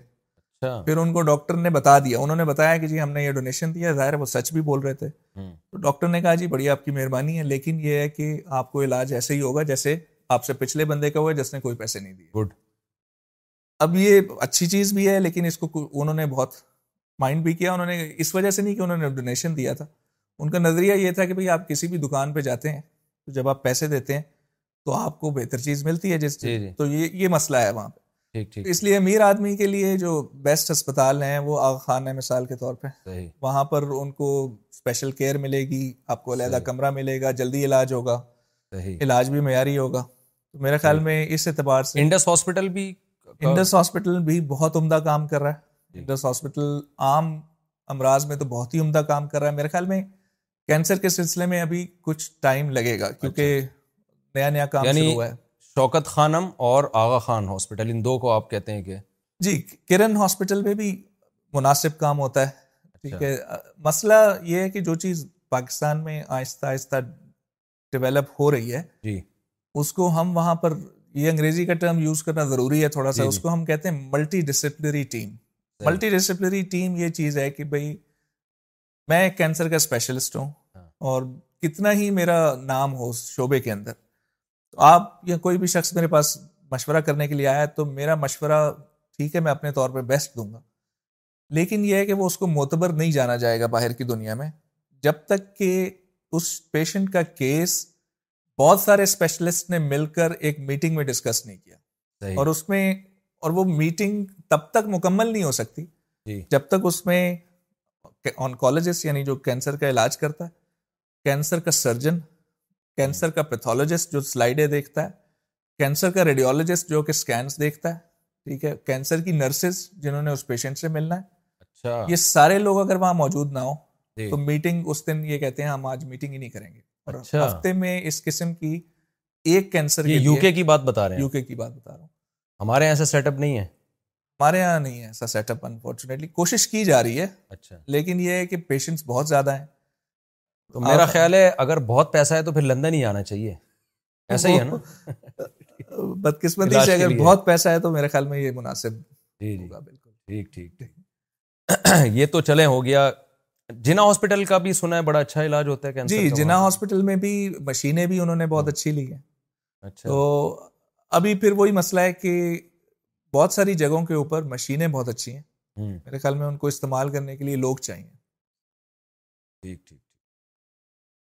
اچھا۔ پھر ان کو ڈاکٹر نے بتا دیا انہوں نے بتایا کہ جی ہم نے یہ ڈونیشن دیا ظاہر ہے وہ سچ بھی بول رہے تھے تو ڈاکٹر نے کہا جی بڑی آپ کی مہربانی ہے لیکن یہ ہے کہ آپ کو علاج ایسے ہی ہوگا جیسے آپ سے پچھلے بندے کا ہوا ہے جس نے کوئی پیسے نہیں دیے گڈ اب یہ اچھی چیز بھی ہے لیکن اس کو انہوں نے بہت مائنڈ بھی کیا انہوں نے اس وجہ سے نہیں کہ انہوں نے ڈونیشن دیا تھا ان کا نظریہ یہ تھا کہ بھائی آپ کسی بھی دکان پہ جاتے ہیں تو جب آپ پیسے دیتے ہیں تو آپ کو بہتر چیز ملتی ہے جس جی، جی۔ تو یہ یہ مسئلہ ہے وہاں پہ اس لیے امیر آدمی کے لیے جو بیسٹ ہسپتال ہیں وہ آغا خان ہے مثال کے طور پہ وہاں پر ان کو اسپیشل کیئر ملے گی آپ کو علیحدہ کمرہ ملے گا جلدی علاج ہوگا علاج بھی معیاری ہوگا میرے خیال میں اس اعتبار سے انڈس ہاسپٹل بھی انڈس ہاسپٹل بھی بہت عمدہ کام کر رہا ہے انڈس جی۔ ہاسپٹل عام امراض میں تو بہت ہی عمدہ کام کر رہا ہے میرے خیال میں کینسر کے سلسلے میں ابھی کچھ ٹائم لگے گا اچھا، کیونکہ اچھا۔ نیا نیا کام یعنی شروع ہوا ہے شوکت خانم اور آغا خان ہاسپٹل ان دو کو آپ کہتے ہیں کہ جی کرن ہاسپٹل میں بھی مناسب کام ہوتا ہے ٹھیک اچھا۔ ہے مسئلہ یہ ہے کہ جو چیز پاکستان میں آہستہ آہستہ ڈیولپ ہو رہی ہے جی اس کو ہم وہاں پر یہ انگریزی کا ٹرم یوز کرنا ضروری ہے تھوڑا سا جی، جی۔ اس کو ہم کہتے ہیں multidisciplinary team multidisciplinary team یہ چیز ہے کہ بھائی میں کینسر کا اسپیشلسٹ ہوں ہاں۔ اور کتنا ہی میرا نام ہو شعبے کے اندر تو آپ یا کوئی بھی شخص میرے پاس مشورہ کرنے کے لیے آیا تو میرا مشورہ ٹھیک ہے میں اپنے طور پہ بیسٹ دوں گا لیکن یہ ہے کہ وہ اس کو معتبر نہیں جانا جائے گا باہر کی دنیا میں جب تک کہ اس پیشنٹ کا کیس بہت سارے اسپیشلسٹ نے مل کر ایک میٹنگ میں ڈسکس نہیں کیا اور اس میں اور وہ میٹنگ تب تک مکمل نہیں ہو سکتی جی۔ جب تک اس میں آنکالوجسٹ یعنی جو کینسر کا علاج کرتا ہے کینسر کا سرجن کینسر کا پیتھولوجسٹ جو سلائڈیں دیکھتا ہے کینسر کا ریڈیولوجسٹ جو کہ اسکینس دیکھتا ہے ٹھیک ہے کینسر کی نرسز جنہوں نے اس پیشنٹ سے ملنا ہے اچھا یہ سارے لوگ اگر وہاں موجود نہ ہو جی۔ تو میٹنگ اس دن یہ کہتے ہیں ہم آج میٹنگ ہی نہیں کریں گے اور اچھا۔ ہفتے میں اس قسم کی ایک کینسر کی یو کے کی بات بتا رہے ہیں یو کے کی بات بتا رہا ہوں ہمارے یہاں ایسا سیٹ اپ نہیں ہے ہمارے یہاں نہیں ہے ایسا سیٹ اپ انفارچونیٹلی کوشش کی جا رہی ہے اچھا لیکن یہ ہے کہ پیشنٹس بہت زیادہ ہیں تو میرا خیال ہے اگر بہت پیسہ ہے تو پھر لندن ہی آنا چاہیے ایسا ہی ہے نا بدقسمتی سے اگر بہت پیسہ ہے تو میرے خیال میں یہ مناسب جی جی بالکل ٹھیک ٹھیک یہ تو چلے ہو گیا جنا ہاسپٹل کا بھی سنا ہے بڑا اچھا علاج ہوتا ہے جی جنا ہاسپٹل میں بھی مشینیں بھی انہوں نے بہت ہاں۔ اچھی لی ہیں اچھا تو ابھی پھر وہی مسئلہ ہے کہ بہت ساری جگہوں کے اوپر مشینیں بہت اچھی ہیں میرے خیال میں ان کو استعمال کرنے کے لیے لوگ چاہیے ٹھیک ٹھیک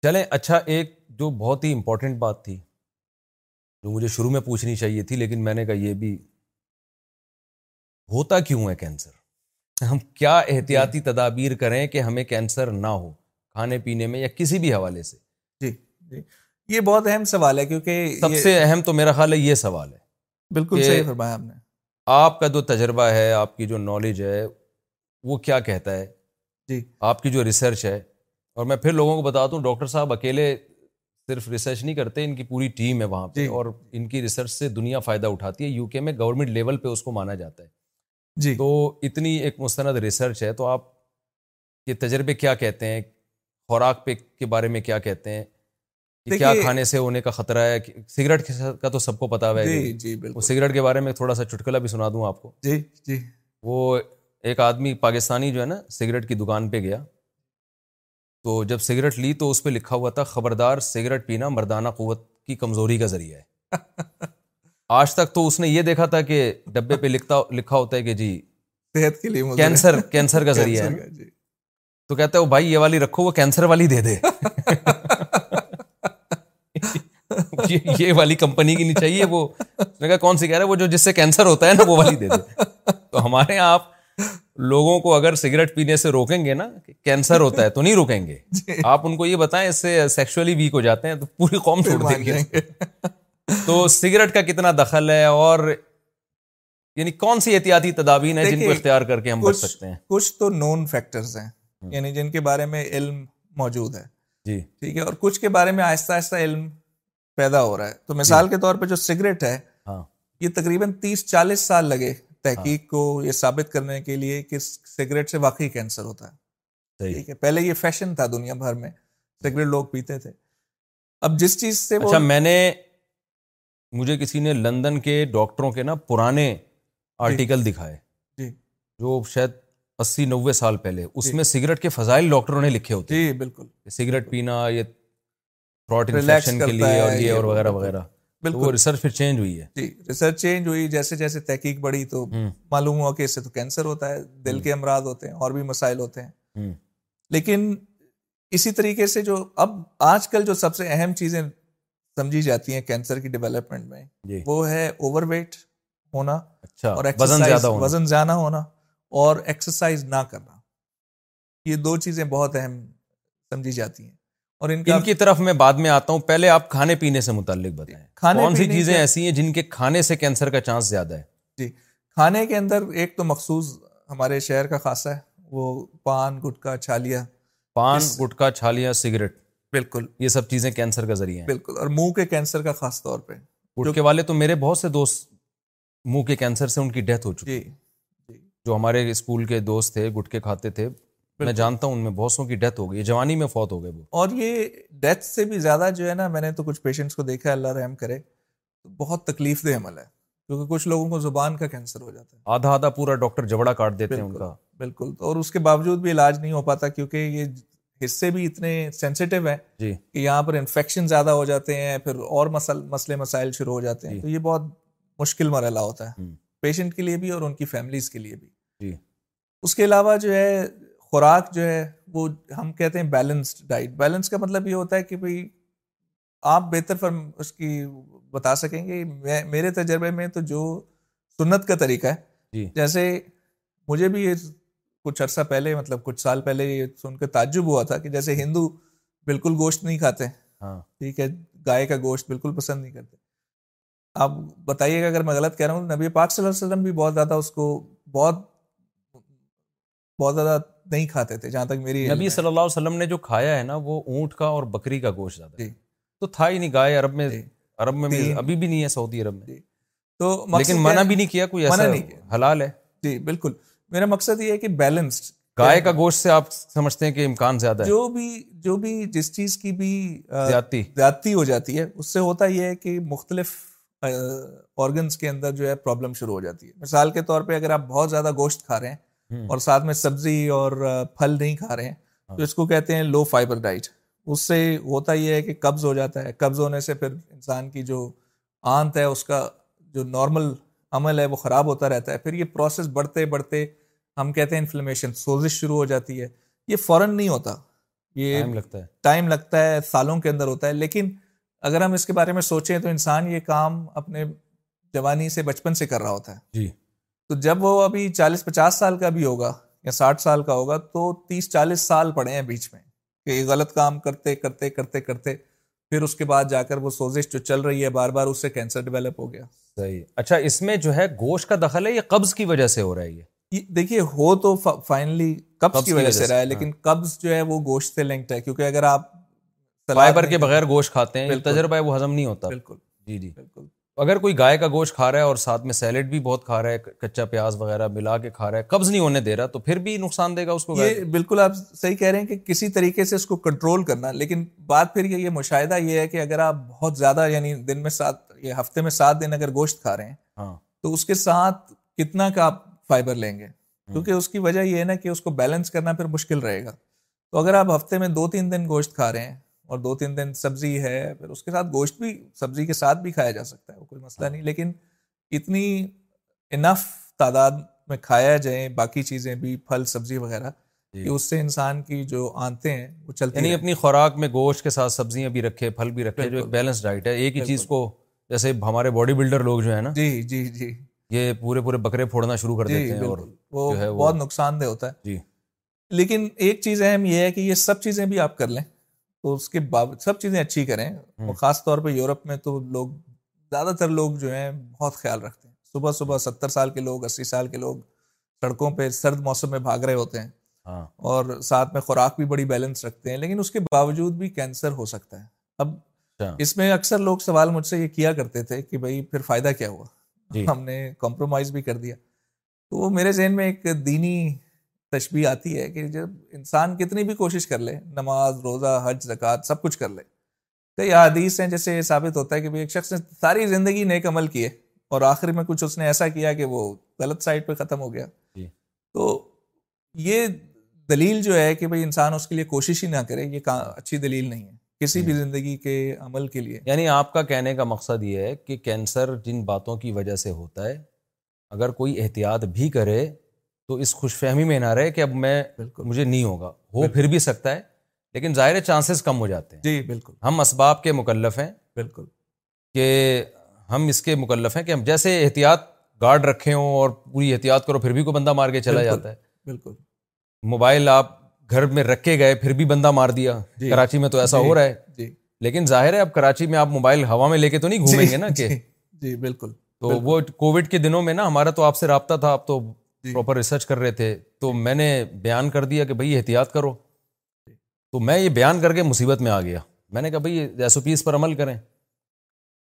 چلیں اچھا ایک جو بہت ہی امپورٹنٹ بات تھی جو مجھے شروع میں پوچھنی چاہیے تھی لیکن میں نے کہا یہ بھی ہوتا کیوں ہے کینسر ہم کیا احتیاطی جی۔ تدابیر کریں کہ ہمیں کینسر نہ ہو کھانے پینے میں یا کسی بھی حوالے سے جی جی یہ بہت اہم سوال ہے کیونکہ سب سے اہم تو میرا خیال ہے یہ سوال ہے بالکل صحیح فرمایا نے آپ کا جو تجربہ ہے آپ کی جو نالج ہے وہ کیا کہتا ہے جی آپ کی جو ریسرچ ہے اور میں پھر لوگوں کو بتا دوں ڈاکٹر صاحب اکیلے صرف ریسرچ نہیں کرتے ان کی پوری ٹیم ہے وہاں پہ جی۔ اور ان کی ریسرچ سے دنیا فائدہ اٹھاتی ہے یو کے میں گورنمنٹ لیول پہ اس کو مانا جاتا ہے جی تو اتنی ایک مستند ریسرچ ہے تو آپ کے تجربے کیا کہتے ہیں خوراک پہ کے بارے میں کیا کہتے ہیں کیا کھانے سے ہونے کا خطرہ ہے سگریٹ کا تو سب کو پتا ہے سگریٹ جی، جی، کے بارے میں تھوڑا سا چٹکلا بھی سنا دوں آپ کو جی جی وہ ایک آدمی پاکستانی جو ہے نا سگریٹ کی دکان پہ گیا تو جب سگریٹ لی تو اس پہ لکھا ہوا تھا خبردار سگریٹ پینا مردانہ قوت کی کمزوری کا ذریعہ ہے آج تک تو اس نے یہ دیکھا تھا کہ ڈبے پہ لکھا ہوتا ہے کہ جی صحت کے لیے کینسر کینسر کا ذریعہ ہے جی۔ تو کہتا ہے وہ بھائی یہ والی رکھو وہ کینسر والی دے دے یہ والی کمپنی کی نہیں چاہیے وہ کون سی کہہ رہا ہے وہ جو جس سے کینسر ہوتا ہے نا وہ والی دے دے تو ہمارے یہاں آپ لوگوں کو اگر سگریٹ پینے سے روکیں گے نا کینسر ہوتا ہے تو نہیں روکیں گے جی۔ آپ ان کو یہ بتائیں اس سے ویک ہو جاتے ہیں تو پوری قوم چھوڑ دیں گے تو سگریٹ کا کتنا دخل ہے اور یعنی کون سی احتیاطی تدابیر ہے جن کو اختیار کر کے ہم بچ سکتے ہیں کچھ تو نون فیکٹرز ہیں یعنی جن کے بارے میں علم موجود ہے جی ٹھیک ہے اور کچھ کے بارے میں آہستہ آہستہ علم پیدا ہو رہا ہے تو جی۔ مثال کے طور پہ جو سگریٹ ہے ہاں۔ یہ تقریباً تیس چالیس سال لگے تحقیق ہاں۔ کو یہ ثابت کرنے کے لیے کہ سگریٹ سے واقعی کینسر ہوتا ہے ٹھیک ہے پہلے یہ فیشن تھا دنیا بھر میں سگریٹ لوگ پیتے تھے اب جس چیز سے اچھا میں نے مجھے کسی نے لندن کے ڈاکٹروں کے نا پرانے آرٹیکل جی۔ دکھائے جی جو شاید اسی نوے سال پہلے اس جی۔ میں سگریٹ کے فضائل ڈاکٹروں نے لکھے ہوتے جی بالکل سگریٹ پینا یہ پروٹ انفیکشن کے لیے اور یہ اور وغیرہ وغیرہ بالکل ریسرچ پھر چینج جی، ہوئی جیسے جیسے تحقیق بڑی تو معلوم ہوا کہ اس سے تو کینسر ہوتا ہے دل کے امراض ہوتے ہیں اور بھی مسائل ہوتے ہیں لیکن اسی طریقے سے جو اب آج کل جو سب سے اہم چیزیں سمجھی جاتی ہیں کینسر کی ڈیولپمنٹ میں جی۔ وہ ہے اوور ویٹ ہونا اچھا، اور وزن زیادہ ہونا اور ایکسرسائز نہ کرنا یہ دو چیزیں بہت اہم سمجھی جاتی ہیں اور ان, ان کی طرف میں بعد میں آتا ہوں پہلے آپ کھانے پینے سے متعلق بتائیں کون سی چیزیں ایسی ہیں جن کے کھانے سے کینسر کا چانس زیادہ ہے جی کھانے کے اندر ایک تو مخصوص ہمارے شہر کا خاصہ ہے وہ پان گٹکا چھالیا پان گٹکا چھالیا سگریٹ بالکل یہ سب چیزیں کینسر کا ذریعہ ہیں بالکل اور منہ کے کینسر کا خاص طور پہ گٹکے والے تو میرے بہت سے دوست منہ کے کینسر سے ان کی ڈیتھ ہو چکی جی, جی۔ جو ہمارے اسکول کے دوست تھے گٹکے کھاتے تھے میں جانتا ہوں ان میں بہت سو کی ڈیتھ ہو گئی جوانی میں فوت ہو گئے وہ اور یہ ڈیتھ سے بھی زیادہ جو ہے نا میں نے تو کچھ پیشنٹس کو دیکھا اللہ رحم کرے تو بہت تکلیف دہ عمل ہے کیونکہ کچھ لوگوں کو زبان کا کینسر ہو جاتا ہے آدھا آدھا پورا ڈاکٹر جبڑا کاٹ دیتے ہیں ان کا بالکل اور اس کے باوجود بھی علاج نہیں ہو پاتا کیونکہ یہ حصے بھی اتنے سینسیٹیو ہیں جی کہ یہاں پر انفیکشن زیادہ ہو جاتے ہیں پھر اور مسل مسئلے مسائل شروع ہو جاتے ہیں جی۔ تو یہ بہت مشکل مرحلہ ہوتا ہے پیشنٹ کے لیے بھی اور ان کی فیملیز کے لیے بھی جی اس کے علاوہ جو ہے خوراک جو ہے وہ ہم کہتے ہیں بیلنسڈ ڈائٹ بیلنس کا مطلب یہ ہوتا ہے کہ بھائی آپ بہتر فرم اس کی بتا سکیں گے میں میرے تجربے میں تو جو سنت کا طریقہ ہے جی۔ جیسے مجھے بھی یہ کچھ عرصہ پہلے مطلب کچھ سال پہلے یہ سن کے تعجب ہوا تھا کہ جیسے ہندو بالکل گوشت نہیں کھاتے ہاں۔ ٹھیک ہے گائے کا گوشت بالکل پسند نہیں کرتے آپ بتائیے گا اگر میں غلط کہہ رہا ہوں نبی پاک صلی اللہ علیہ وسلم بھی بہت زیادہ اس کو بہت بہت زیادہ نہیں کھاتے تھے جہاں تک میری نبی صلی اللہ علیہ وسلم نے جو کھایا ہے نا وہ اونٹ کا اور بکری کا گوشت زیادہ جی۔ تو تھا ہی نہیں گائے عرب میں جی۔ عرب میں ابھی بھی نہیں ہے سعودی عرب میں جی۔ تو لیکن منع بھی نہیں کیا کوئی ایسا نہیں حلال ہے جی بالکل میرا مقصد یہ ہے کہ بیلنسڈ گائے کا گوشت سے آپ سمجھتے ہیں کہ امکان زیادہ جو بھی جو بھی جس چیز کی بھی زیادتی ہو جاتی ہے اس سے ہوتا یہ ہے کہ مختلف آرگنس کے اندر جو ہے پرابلم شروع ہو جاتی ہے مثال کے طور پہ اگر آپ بہت زیادہ گوشت کھا رہے ہیں اور ساتھ میں سبزی اور پھل نہیں کھا رہے ہیں ہاں۔ تو اس کو کہتے ہیں لو فائبر ڈائٹ اس سے ہوتا یہ ہے کہ قبض ہو جاتا ہے قبض ہونے سے پھر انسان کی جو آنت ہے اس کا جو نارمل عمل ہے وہ خراب ہوتا رہتا ہے پھر یہ پروسیس بڑھتے بڑھتے ہم کہتے ہیں انفلیمیشن سوزش شروع ہو جاتی ہے یہ فوراً نہیں ہوتا یہ لگتا لگتا ہے ہے ٹائم سالوں کے اندر ہوتا ہے لیکن اگر ہم اس کے بارے میں سوچیں تو انسان یہ کام اپنے جوانی سے بچپن سے کر رہا ہوتا ہے جی تو جب وہ ابھی چالیس پچاس سال کا بھی ہوگا یا ساٹھ سال کا ہوگا تو تیس چالیس سال پڑے ہیں بیچ میں کہ یہ غلط کام کرتے کرتے کرتے کرتے پھر اس کے بعد جا کر وہ سوزش جو چل رہی ہے بار بار اس سے کینسر ڈیولپ ہو گیا صحیح اچھا اس میں جو ہے گوشت کا دخل ہے یہ قبض کی وجہ سے ہو رہا ہے یہ دیکھیے ہو تو فائنلی قبض کی وجہ سے رہا ہے لیکن ہاں۔ قبض جو ہے وہ گوشت سے لنکڈ ہے کیونکہ اگر آپ فائبر کے بغیر گوشت کھاتے ہیں تجربہ ہے وہ ہضم نہیں ہوتا بالکل جی جی بالکل اگر کوئی گائے کا گوشت کھا رہا ہے اور ساتھ میں سیلڈ بھی بہت کھا رہا ہے کچا پیاز وغیرہ ملا کے کھا رہا ہے قبض نہیں ہونے دے رہا تو پھر بھی نقصان دے گا اس کو یہ بالکل آپ صحیح کہہ رہے ہیں کہ کسی طریقے سے اس کو کنٹرول کرنا لیکن بات پھر یہ مشاہدہ یہ ہے کہ اگر آپ بہت زیادہ یعنی دن میں سات ہفتے میں سات دن اگر گوشت کھا رہے ہیں ہاں تو اس کے ساتھ کتنا کا آپ فائبر لیں گے کیونکہ اس کی وجہ یہ ہے نا کہ اس کو بیلنس کرنا پھر مشکل رہے گا تو اگر آپ ہفتے میں دو تین دن گوشت کھا رہے ہیں اور دو تین دن سبزی ہے پھر اس کے ساتھ گوشت بھی سبزی کے ساتھ بھی کھایا جا سکتا ہے وہ کوئی مسئلہ نہیں لیکن اتنی انف تعداد میں کھایا جائے باقی چیزیں بھی پھل سبزی وغیرہ جی۔ اس سے انسان کی جو آنتے ہیں وہ چلتے یعنی ہیں اپنی خوراک میں گوشت کے ساتھ سبزیاں بھی رکھے پھل بھی رکھے جو بیلنس ڈائٹ ہے ایک ہی چیز کو جیسے ہمارے باڈی بلڈر لوگ جو ہے نا جی جی جی یہ پورے پورے بکرے پھوڑنا شروع کر جی، دیتے ہیں اور وہ بہت نقصان دہ ہوتا ہے جی لیکن ایک چیز اہم یہ ہے کہ یہ سب چیزیں بھی آپ کر لیں تو اس کے باوجود سب چیزیں اچھی کریں اور خاص طور پہ یورپ میں تو لوگ زیادہ تر لوگ جو ہیں بہت خیال رکھتے ہیں صبح صبح ستر سال کے لوگ اسی سال کے لوگ سڑکوں پہ سرد موسم میں بھاگ رہے ہوتے ہیں ہاں۔ اور ساتھ میں خوراک بھی بڑی بیلنس رکھتے ہیں لیکن اس کے باوجود بھی کینسر ہو سکتا ہے اب اچھا۔ اس میں اکثر لوگ سوال مجھ سے یہ کیا کرتے تھے کہ بھائی پھر فائدہ کیا ہوا جی۔ ہم نے کمپرومائز بھی کر دیا تو وہ میرے ذہن میں ایک دینی تشبیح آتی ہے کہ جب انسان کتنی بھی کوشش کر لے نماز روزہ حج زکوٰۃ سب کچھ کر لے کئی حدیث ہیں جیسے یہ ثابت ہوتا ہے کہ بھائی ایک شخص نے ساری زندگی نیک عمل کیے اور آخر میں کچھ اس نے ایسا کیا کہ وہ غلط سائڈ پہ ختم ہو گیا جی۔ تو یہ دلیل جو ہے کہ بھائی انسان اس کے لیے کوشش ہی نہ کرے یہ اچھی دلیل نہیں ہے کسی بھی جی۔ زندگی کے عمل کے لیے یعنی آپ کا کہنے کا مقصد یہ ہے کہ کینسر جن باتوں کی وجہ سے ہوتا ہے اگر کوئی احتیاط بھی کرے تو اس خوش فہمی میں نہ رہے کہ اب میں بالکل مجھے نہیں ہوگا ہو پھر بھی سکتا ہے لیکن ظاہر چانسز کم ہو جاتے ہیں جی بالکل ہم اسباب کے مکلف ہیں بالکل کہ ہم اس کے مکلف ہیں کہ ہم جیسے احتیاط گارڈ رکھے ہوں اور پوری احتیاط کرو پھر بھی کوئی بندہ مار کے چلا جاتا ہے بالکل موبائل آپ گھر میں رکھے گئے پھر بھی بندہ مار دیا جی۔ کراچی میں تو ایسا جی، ہو رہا ہے جی لیکن ظاہر ہے اب کراچی میں آپ موبائل ہوا میں لے کے تو نہیں جی، گھومیں گے نا کہ جی بالکل تو وہ کووڈ کے دنوں میں نا ہمارا تو آپ سے رابطہ تھا آپ تو جی۔ پراپر ریسرچ کر رہے تھے تو میں نے بیان کر دیا کہ بھائی احتیاط کرو تو میں یہ بیان کر کے مصیبت میں آ گیا میں نے کہا بھائی ایس او پیز پر عمل کریں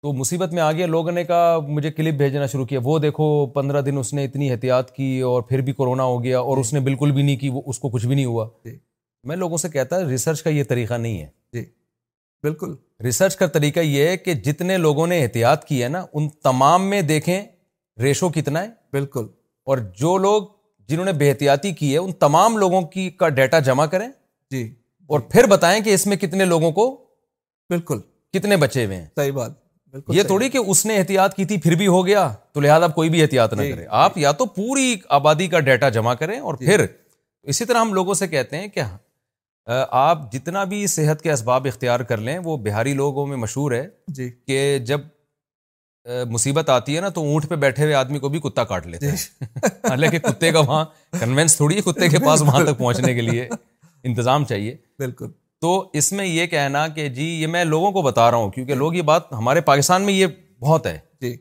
تو مصیبت میں آ گیا لوگوں نے کہا مجھے کلپ بھیجنا شروع کیا وہ دیکھو پندرہ دن اس نے اتنی احتیاط کی اور پھر بھی کورونا ہو گیا اور جی۔ اس نے بالکل بھی نہیں کی وہ اس کو کچھ بھی نہیں ہوا جی۔ میں لوگوں سے کہتا ریسرچ کا یہ طریقہ نہیں ہے جی بالکل ریسرچ کا طریقہ یہ ہے کہ جتنے لوگوں نے احتیاط کی ہے نا ان تمام میں دیکھیں ریشو کتنا ہے بالکل اور جو لوگ جنہوں نے بے احتیاطی کی ہے ان تمام لوگوں کی کا ڈیٹا جمع کریں جی اور پھر بتائیں کہ اس میں کتنے کتنے لوگوں کو بالکل بچے ہوئے ہیں صحیح بات یہ تھوڑی کہ اس نے احتیاط کی تھی پھر بھی ہو گیا تو لہٰذا آپ کوئی بھی احتیاط نہ جی، کرے جی۔ آپ یا تو پوری آبادی کا ڈیٹا جمع کریں اور جی۔ پھر اسی طرح ہم لوگوں سے کہتے ہیں کہ آپ جتنا بھی صحت کے اسباب اختیار کر لیں وہ بہاری لوگوں میں مشہور ہے کہ جب مصیبت آتی ہے نا تو اونٹ پہ بیٹھے ہوئے آدمی کو بھی کتا کاٹ لیتے حالانکہ پہنچنے کے لیے انتظام چاہیے بالکل تو اس میں یہ کہنا کہ جی یہ میں لوگوں کو بتا رہا ہوں کیونکہ لوگ یہ بات ہمارے پاکستان میں یہ بہت ہے جی۔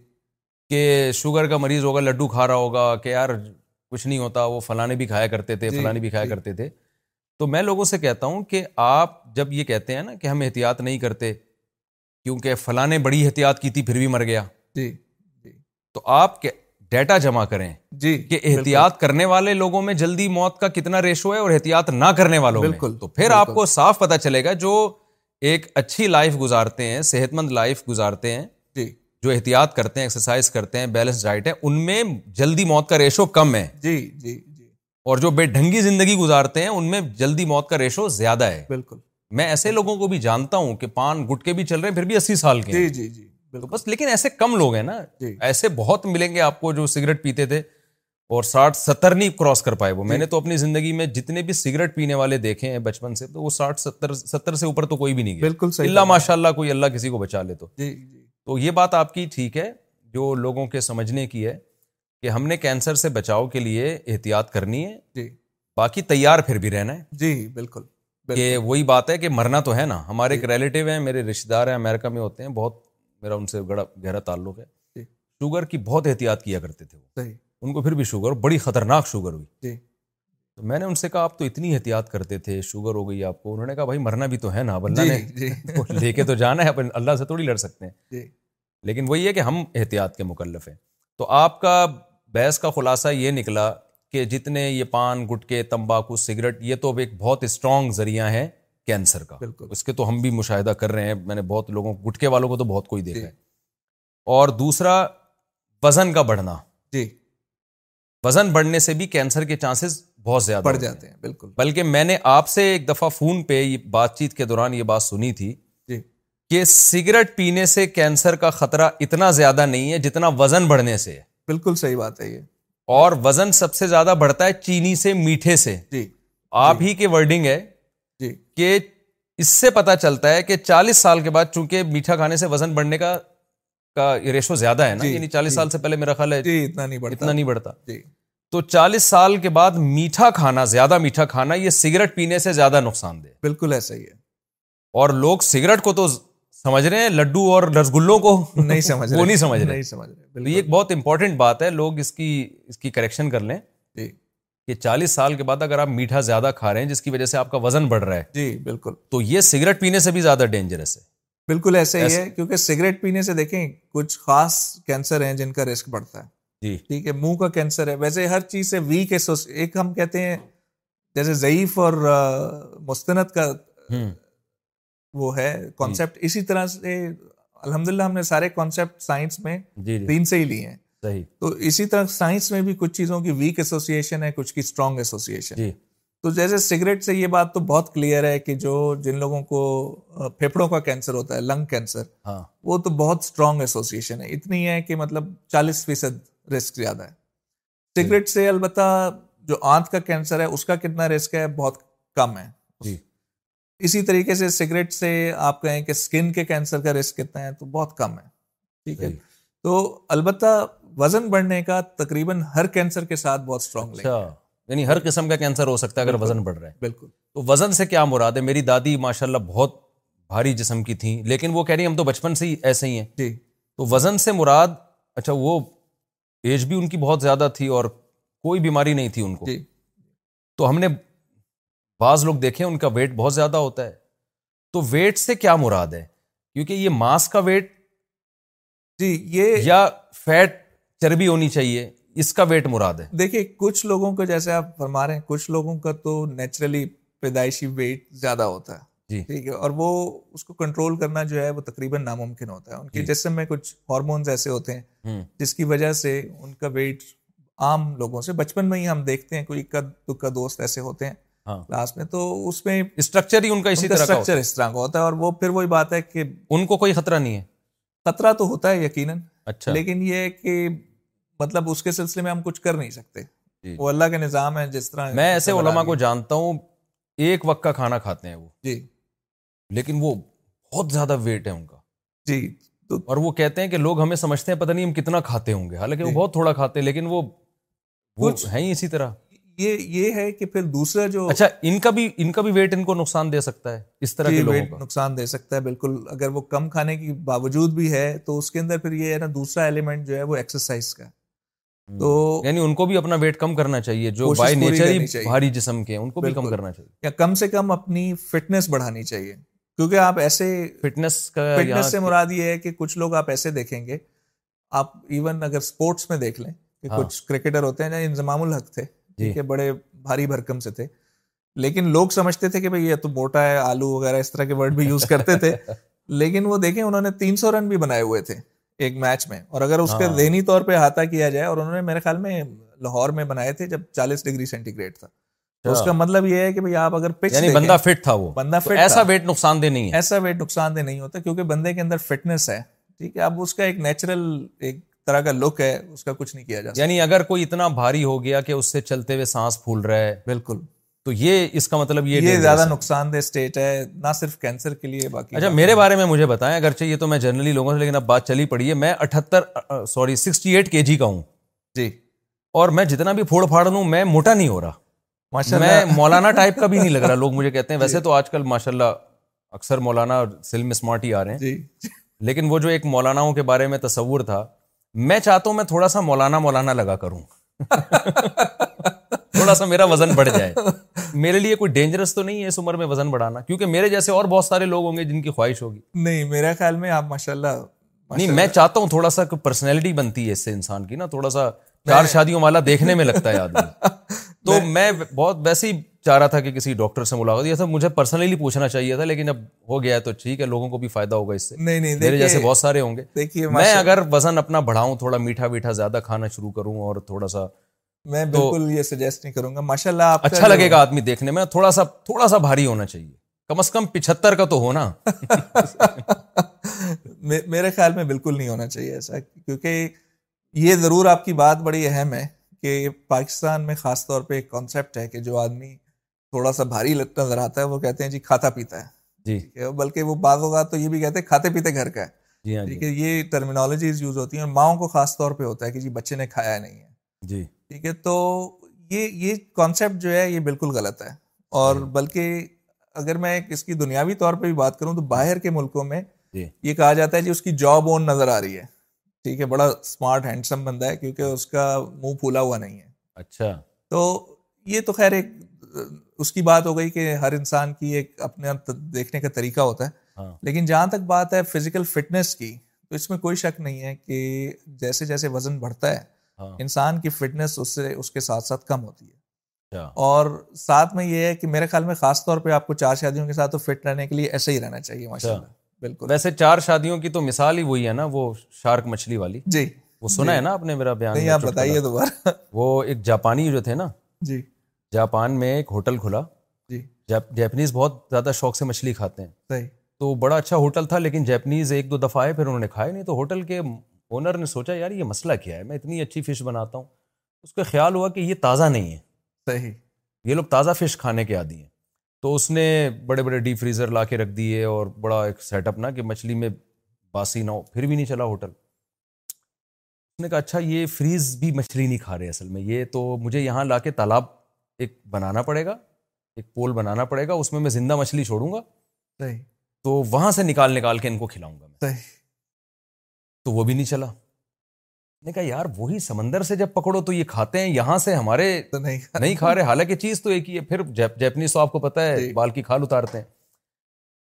کہ شوگر کا مریض ہوگا لڈو کھا رہا ہوگا کہ یار کچھ نہیں ہوتا وہ فلانے بھی کھایا کرتے تھے جی، فلانے بھی کھایا جی۔ کرتے تھے تو میں لوگوں سے کہتا ہوں کہ آپ جب یہ کہتے ہیں نا کہ ہم احتیاط نہیں کرتے کیونکہ فلاں نے بڑی احتیاط کی تھی پھر بھی مر گیا جی, جی۔ تو آپ کے ڈیٹا جمع کریں جی کہ احتیاط کرنے والے لوگوں میں جلدی موت کا کتنا ریشو ہے اور احتیاط نہ کرنے والوں بالکل تو پھر آپ کو صاف پتا چلے گا جو ایک اچھی لائف گزارتے ہیں صحت مند لائف گزارتے ہیں جی جو احتیاط کرتے ہیں ایکسرسائز کرتے ہیں بیلنس ڈائٹ ہے ان میں جلدی موت کا ریشو کم ہے جی جی جی اور جو بے ڈھنگی زندگی گزارتے ہیں ان میں جلدی موت کا ریشو زیادہ ہے بالکل میں ایسے لوگوں کو بھی جانتا ہوں کہ پان گٹ کے بھی چل رہے ہیں پھر بھی اسی سال کے جی، جی، جی، بس لیکن ایسے کم لوگ ہیں نا ایسے بہت ملیں گے آپ کو جو سگریٹ پیتے تھے اور ساٹھ ستر نہیں کراس کر پائے وہ میں نے تو اپنی زندگی میں جتنے بھی سگریٹ پینے والے دیکھے ہیں بچپن سے تو وہ ساٹھ ستر ستر سے اوپر تو کوئی بھی نہیں گیا بالکل اللہ ماشاء اللہ کوئی اللہ کسی کو بچا لے تو یہ بات آپ کی ٹھیک ہے جو لوگوں کے سمجھنے کی ہے کہ ہم نے کینسر سے بچاؤ کے لیے احتیاط کرنی ہے باقی تیار پھر بھی رہنا ہے جی بالکل کہ وہی بات ہے کہ مرنا تو ہے نا ہمارے ایک ریلیٹیو جی۔ ہیں میرے رشتے دار ہیں امیرکا میں ہوتے ہیں بہت میرا ان سے گہرا تعلق ہے جی۔ شوگر کی بہت احتیاط کیا کرتے تھے ان کو پھر بھی شوگر بڑی خطرناک شوگر ہوئی جی۔ تو میں نے ان سے کہا آپ تو اتنی احتیاط کرتے تھے شوگر ہو گئی آپ کو انہوں نے کہا بھائی مرنا بھی تو ہے نا اللہ لے کے تو جانا ہے اپنے اللہ سے تھوڑی لڑ سکتے ہیں لیکن وہی ہے کہ ہم احتیاط کے مکلف ہیں تو آپ کا بحث کا خلاصہ یہ نکلا کہ جتنے یہ پان گٹکے تمباکو سگریٹ یہ تو اب ایک بہت اسٹرانگ ذریعہ ہے کینسر کا بالکل اس کے تو ہم بھی مشاہدہ کر رہے ہیں میں نے بہت لوگوں کو گٹکے والوں کو تو بہت کوئی دیکھا جی۔ ہے اور دوسرا وزن کا بڑھنا جی وزن بڑھنے سے بھی کینسر کے چانسز بہت زیادہ بڑھ جاتے ہیں بالکل بلکہ میں نے آپ سے ایک دفعہ فون پہ یہ بات چیت کے دوران یہ بات سنی تھی جی۔ کہ سگریٹ پینے سے کینسر کا خطرہ اتنا زیادہ نہیں ہے جتنا وزن بڑھنے سے بالکل صحیح بات ہے یہ اور وزن سب سے زیادہ بڑھتا ہے چینی سے میٹھے سے جی۔ آپ جی۔ ہی کے ورڈنگ ہے جی۔ کہ اس سے پتا چلتا ہے کہ چالیس سال کے بعد چونکہ میٹھا کھانے سے وزن بڑھنے کا ریشو زیادہ ہے نا یعنی چالیس سال سے پہلے میرا خیال ہے اتنا نہیں بڑھتا تو چالیس سال کے بعد میٹھا کھانا زیادہ میٹھا کھانا یہ سگریٹ پینے سے زیادہ نقصان دہ بالکل ایسا ہی ہے اور لوگ سگریٹ کو تو سمجھ رہے ہیں لڈو اور رس گلوں کو نہیں سمجھ وہ نہیں سمجھ رہے نہیں بہت امپورٹینٹ بات ہے لوگ اس کی اس کی کریکشن کر لیں جی۔ کہ چالیس سال کے بعد اگر آپ میٹھا زیادہ کھا رہے ہیں جس کی وجہ سے آپ کا وزن بڑھ رہا ہے جی بالکل تو یہ سگریٹ پینے سے بھی زیادہ ڈینجرس ہے بالکل ایسے ہی ہے کیونکہ سگریٹ پینے سے دیکھیں کچھ خاص کینسر ہیں جن کا رسک بڑھتا ہے جی ٹھیک ہے منہ کا کینسر ہے ویسے ہر چیز سے ویک ہے ایک ہم کہتے ہیں جیسے ضعیف اور مستند کا وہ ہے کانسیپٹ جی۔ اسی طرح سے الحمد للہ ہم نے سارے کانسیپٹ سائنس میں دین جی، جی۔ سے ہی لیے ہیں تو اسی طرح سائنس میں بھی کچھ چیزوں کی ویک ایسوسیشن ہے کچھ کی اسٹرانگ ایسوسیشن تو جیسے سگریٹ سے یہ بات تو بہت کلیئر ہے کہ جو جن لوگوں کو پھیپڑوں کا کینسر ہوتا ہے لنگ کینسر ہاں۔ وہ تو بہت اسٹرانگ ایسوسیشن ہے اتنی ہے کہ مطلب چالیس فیصد رسک زیادہ ہے سگریٹ سے البتہ جو آنت کا کینسر ہے اس کا کتنا رسک ہے بہت کم ہے اسی طریقے سے سگریٹ سے آپ کہیں کہ اسکن کے کینسر کا رسک کتنا ہے تو بہت کم ہے ٹھیک ہے تو البتہ وزن بڑھنے کا تقریباً ہر کینسر کے ساتھ بہت اسٹرانگ اچھا، ہے یعنی ہر قسم کا کینسر ہو سکتا ہے اگر وزن بڑھ رہا ہے بالکل تو وزن سے کیا مراد ہے میری دادی ماشاء اللہ بہت بھاری جسم کی تھیں لیکن وہ کہہ رہی ہیں ہم تو بچپن سے ہی ایسے ہی ہیں جی تو وزن سے مراد اچھا وہ ایج بھی ان کی بہت زیادہ تھی اور کوئی بیماری نہیں تھی ان کو جی۔ تو ہم نے بعض لوگ دیکھیں ان کا ویٹ بہت زیادہ ہوتا ہے تو ویٹ سے کیا مراد ہے کیونکہ یہ ماس کا ویٹ جی یہ یا فیٹ چربی ہونی چاہیے اس کا ویٹ مراد ہے دیکھیے کچھ لوگوں کو جیسے آپ فرما رہے ہیں کچھ لوگوں کا تو نیچرلی پیدائشی ویٹ زیادہ ہوتا ہے جی ٹھیک ہے اور وہ اس کو کنٹرول کرنا جو ہے وہ تقریباً ناممکن ہوتا ہے ان کے جی۔ جسم میں کچھ ہارمونس ایسے ہوتے ہیں جس کی وجہ سے ان کا ویٹ عام لوگوں سے بچپن میں ہی ہم دیکھتے ہیں کوئی اکا دکا دوست ایسے ہوتے ہیں کلاس ہاں۔ میں تو اس میں اسٹرکچر ہی ان کا کا اسی طرح ہوتا ہے اور وہ پھر وہی بات ہے کہ ان کو کوئی خطرہ نہیں ہے خطرہ تو ہوتا ہے یقیناً اچھا لیکن یہ ہے کہ مطلب اس کے سلسلے میں ہم کچھ کر نہیں سکتے جی۔ وہ اللہ نظام جس طرح میں ایسے علماء کو جانتا ہوں ایک وقت کا کھانا کھاتے ہیں وہ جی لیکن وہ بہت زیادہ ویٹ ہے ان کا جی اور وہ کہتے ہیں کہ لوگ ہمیں سمجھتے ہیں پتہ نہیں ہم کتنا کھاتے ہوں گے حالانکہ وہ جی۔ بہت تھوڑا کھاتے ہیں لیکن وہ ہی اسی طرح یہ یہ ہے کہ پھر دوسرا جو اچھا ان کا بھی ان کا بھی ویٹ ان کو نقصان دے سکتا ہے اس طرح کے جی، ویٹ نقصان دے سکتا ہے بالکل اگر وہ کم کھانے کے باوجود بھی ہے تو اس کے اندر پھر یہ ہے نا دوسرا ایلیمنٹ جو ہے وہ ایکسرسائز کا تو یعنی ان کو بھی اپنا ویٹ کم کرنا چاہیے جو بائی نیچر بھاری جسم کے ان کو بھی کم کرنا چاہیے یا کم سے کم اپنی فٹنس بڑھانی چاہیے کیونکہ آپ ایسے فٹنس کا فٹنس سے مراد یہ ہے کہ کچھ لوگ آپ ایسے دیکھیں گے آپ ایون اگر اسپورٹس میں دیکھ لیں کہ ہاں۔ کچھ کرکٹر ہوتے ہیں نا انضمام الحق تھے ٹھیک جی۔ ہے بڑے بھاری بھرکم سے تھے لیکن لوگ سمجھتے تھے کہ بھائی یہ تو موٹا ہے آلو وغیرہ اس طرح کے ورڈ بھی یوز کرتے تھے لیکن وہ دیکھیں انہوں نے تین سو رن بھی بنائے ہوئے تھے ایک میچ میں اور اگر اس کا ہاں۔ ذہنی طور پہ احاطہ کیا جائے اور انہوں نے میرے خیال میں لاہور میں بنائے تھے جب چالیس ڈگری سینٹی گریڈ تھا تو اس اچھا۔ کا مطلب یہ ہے کہ بھائی آپ اگر پچ یعنی بندہ فٹ تھا وہ بندہ فٹ ایسا ویٹ نقصان دہ نہیں ہے ایسا ویٹ نقصان دہ نہیں ہوتا کیونکہ بندے کے اندر فٹنس ہے ٹھیک ہے اب اس کا ایک نیچرل ایک طرح کا لک ہے اس کا کچھ نہیں کیا جاتا یعنی اگر کوئی اتنا بھاری ہو گیا کہ اس سے چلتے ہوئے سانس پھول رہا ہے بالکل تو یہ اس کا مطلب یہ یہ زیادہ نقصان دہ اسٹیٹ ہے نہ صرف کینسر کے لیے باقی اچھا میرے بارے میں مجھے بتائیں اگرچہ یہ تو میں جنرلی لوگوں سے لیکن اب بات چلی پڑی ہے میں اٹھتر سوری سکسٹی ایٹ کے جی کا ہوں جی اور میں جتنا بھی پھوڑ پھاڑ لوں میں موٹا نہیں ہو رہا ماشاء میں مولانا ٹائپ کا بھی نہیں لگ رہا لوگ مجھے کہتے ہیں ویسے تو آج کل ماشاء اللہ اکثر مولانا سلم اسمارٹ ہی آ رہے ہیں جی۔ لیکن وہ جو ایک مولاناؤں کے بارے میں تصور تھا میں چاہتا ہوں میں تھوڑا سا مولانا مولانا لگا کروں تھوڑا سا میرا وزن بڑھ جائے میرے لیے کوئی ڈینجرس تو نہیں ہے اس عمر میں وزن بڑھانا کیونکہ میرے جیسے اور بہت سارے لوگ ہوں گے جن کی خواہش ہوگی نہیں میرے خیال میں آپ ماشاء اللہ نہیں میں چاہتا ہوں تھوڑا سا پرسنالٹی بنتی ہے اس سے انسان کی نا تھوڑا سا چار شادیوں والا دیکھنے میں لگتا ہے آدمی تو میں بہت ویسے ہی چاہ رہا تھا کہ کسی ڈاکٹر سے ملاقات یہ سب مجھے پرسنلی پوچھنا چاہیے تھا لیکن اب ہو گیا تو ٹھیک ہے لوگوں کو بھی فائدہ ہوگا اس سے نہیں نہیں میرے جیسے بہت سارے ہوں گے میں اگر وزن اپنا بڑھاؤں تھوڑا میٹھا ویٹھا زیادہ کھانا شروع کروں اور تھوڑا تھوڑا تھوڑا سا سا سا میں میں بالکل یہ سجیسٹ نہیں کروں گا گا ماشاء اللہ اچھا لگے آدمی دیکھنے بھاری ہونا چاہیے کم از کم پچہتر کا تو ہونا میرے خیال میں بالکل نہیں ہونا چاہیے ایسا کیونکہ یہ ضرور آپ کی بات بڑی اہم ہے کہ پاکستان میں خاص طور پہ ایک کانسیپٹ ہے کہ جو آدمی تھوڑا سا بھاری لگتا نظر آتا ہے وہ کہتے ہیں جی کھاتا پیتا ہے جی بلکہ وہ بعض اوقات تو یہ بھی کہتے ہیں کھاتے پیتے گھر کا ہے جی ہاں، ٹھیک جی۔ ہے یہ ٹرمینالوجیز یوز ہوتی ہیں ماؤں کو خاص طور پہ ہوتا ہے کہ جی بچے نے کھایا نہیں ہے جی ٹھیک ہے تو یہ یہ کانسیپٹ جو ہے یہ بالکل غلط ہے اور جی۔ بلکہ اگر میں اس کی دنیاوی طور پہ بھی بات کروں تو باہر کے ملکوں میں یہ کہا جاتا ہے جی اس کی جاب اون نظر آ رہی ہے ٹھیک ہے بڑا اسمارٹ ہینڈسم بندہ ہے کیونکہ اس کا منہ پھولا ہوا نہیں ہے اچھا تو یہ تو خیر ایک اس کی بات ہو گئی کہ ہر انسان کی ایک اپنے آپ دیکھنے کا طریقہ ہوتا ہے ہاں. لیکن جہاں تک بات ہے فزیکل فٹنس کی تو اس میں کوئی شک نہیں ہے کہ جیسے جیسے وزن بڑھتا ہے ہاں. انسان کی فٹنس اس اس سے کے ساتھ ساتھ کم ہوتی ہے اچھا. اور ساتھ میں یہ ہے کہ میرے خیال میں خاص طور پہ آپ کو چار شادیوں کے ساتھ تو فٹ رہنے کے لیے ایسے ہی رہنا چاہیے اچھا. ماشاء اللہ بالکل ویسے چار شادیوں کی تو مثال ہی وہی ہے نا وہ شارک مچھلی والی جی وہ سنا جی. ہے نا آپ نے میرا بیان آپ بتائیے دوبارہ وہ ایک جاپانی جو تھے نا جی جاپان میں ایک ہوٹل کھلا جی جیپنیز بہت زیادہ شوق سے مچھلی کھاتے ہیں صحیح تو بڑا اچھا ہوٹل تھا لیکن جیپنیز ایک دو دفعہ آئے پھر انہوں نے کھائے نہیں تو ہوٹل کے اونر نے سوچا یار یہ مسئلہ کیا ہے میں اتنی اچھی فش بناتا ہوں اس کا خیال ہوا کہ یہ تازہ نہیں ہے صحیح یہ لوگ تازہ فش کھانے کے عادی ہیں تو اس نے بڑے بڑے ڈیپ فریزر لا کے رکھ دیے اور بڑا ایک سیٹ اپ نا کہ مچھلی میں باسی نہ ہو پھر بھی نہیں چلا ہوٹل اس نے کہا اچھا یہ فریز بھی مچھلی نہیں کھا رہے اصل میں یہ تو مجھے یہاں لا کے تالاب ایک بنانا پڑے گا ایک پول بنانا پڑے گا اس میں میں زندہ مچھلی چھوڑوں گا تو وہاں سے نکال نکال کے ان کو کھلاؤں گا تو وہ بھی نہیں چلا کہا یار وہی سمندر سے جب پکڑو تو یہ کھاتے ہیں یہاں سے ہمارے نہیں کھا رہے حالانکہ چیز تو ایک ہی ہے پھر جیپنیز تو آپ کو پتا ہے جی۔ بال کی کھال اتارتے ہیں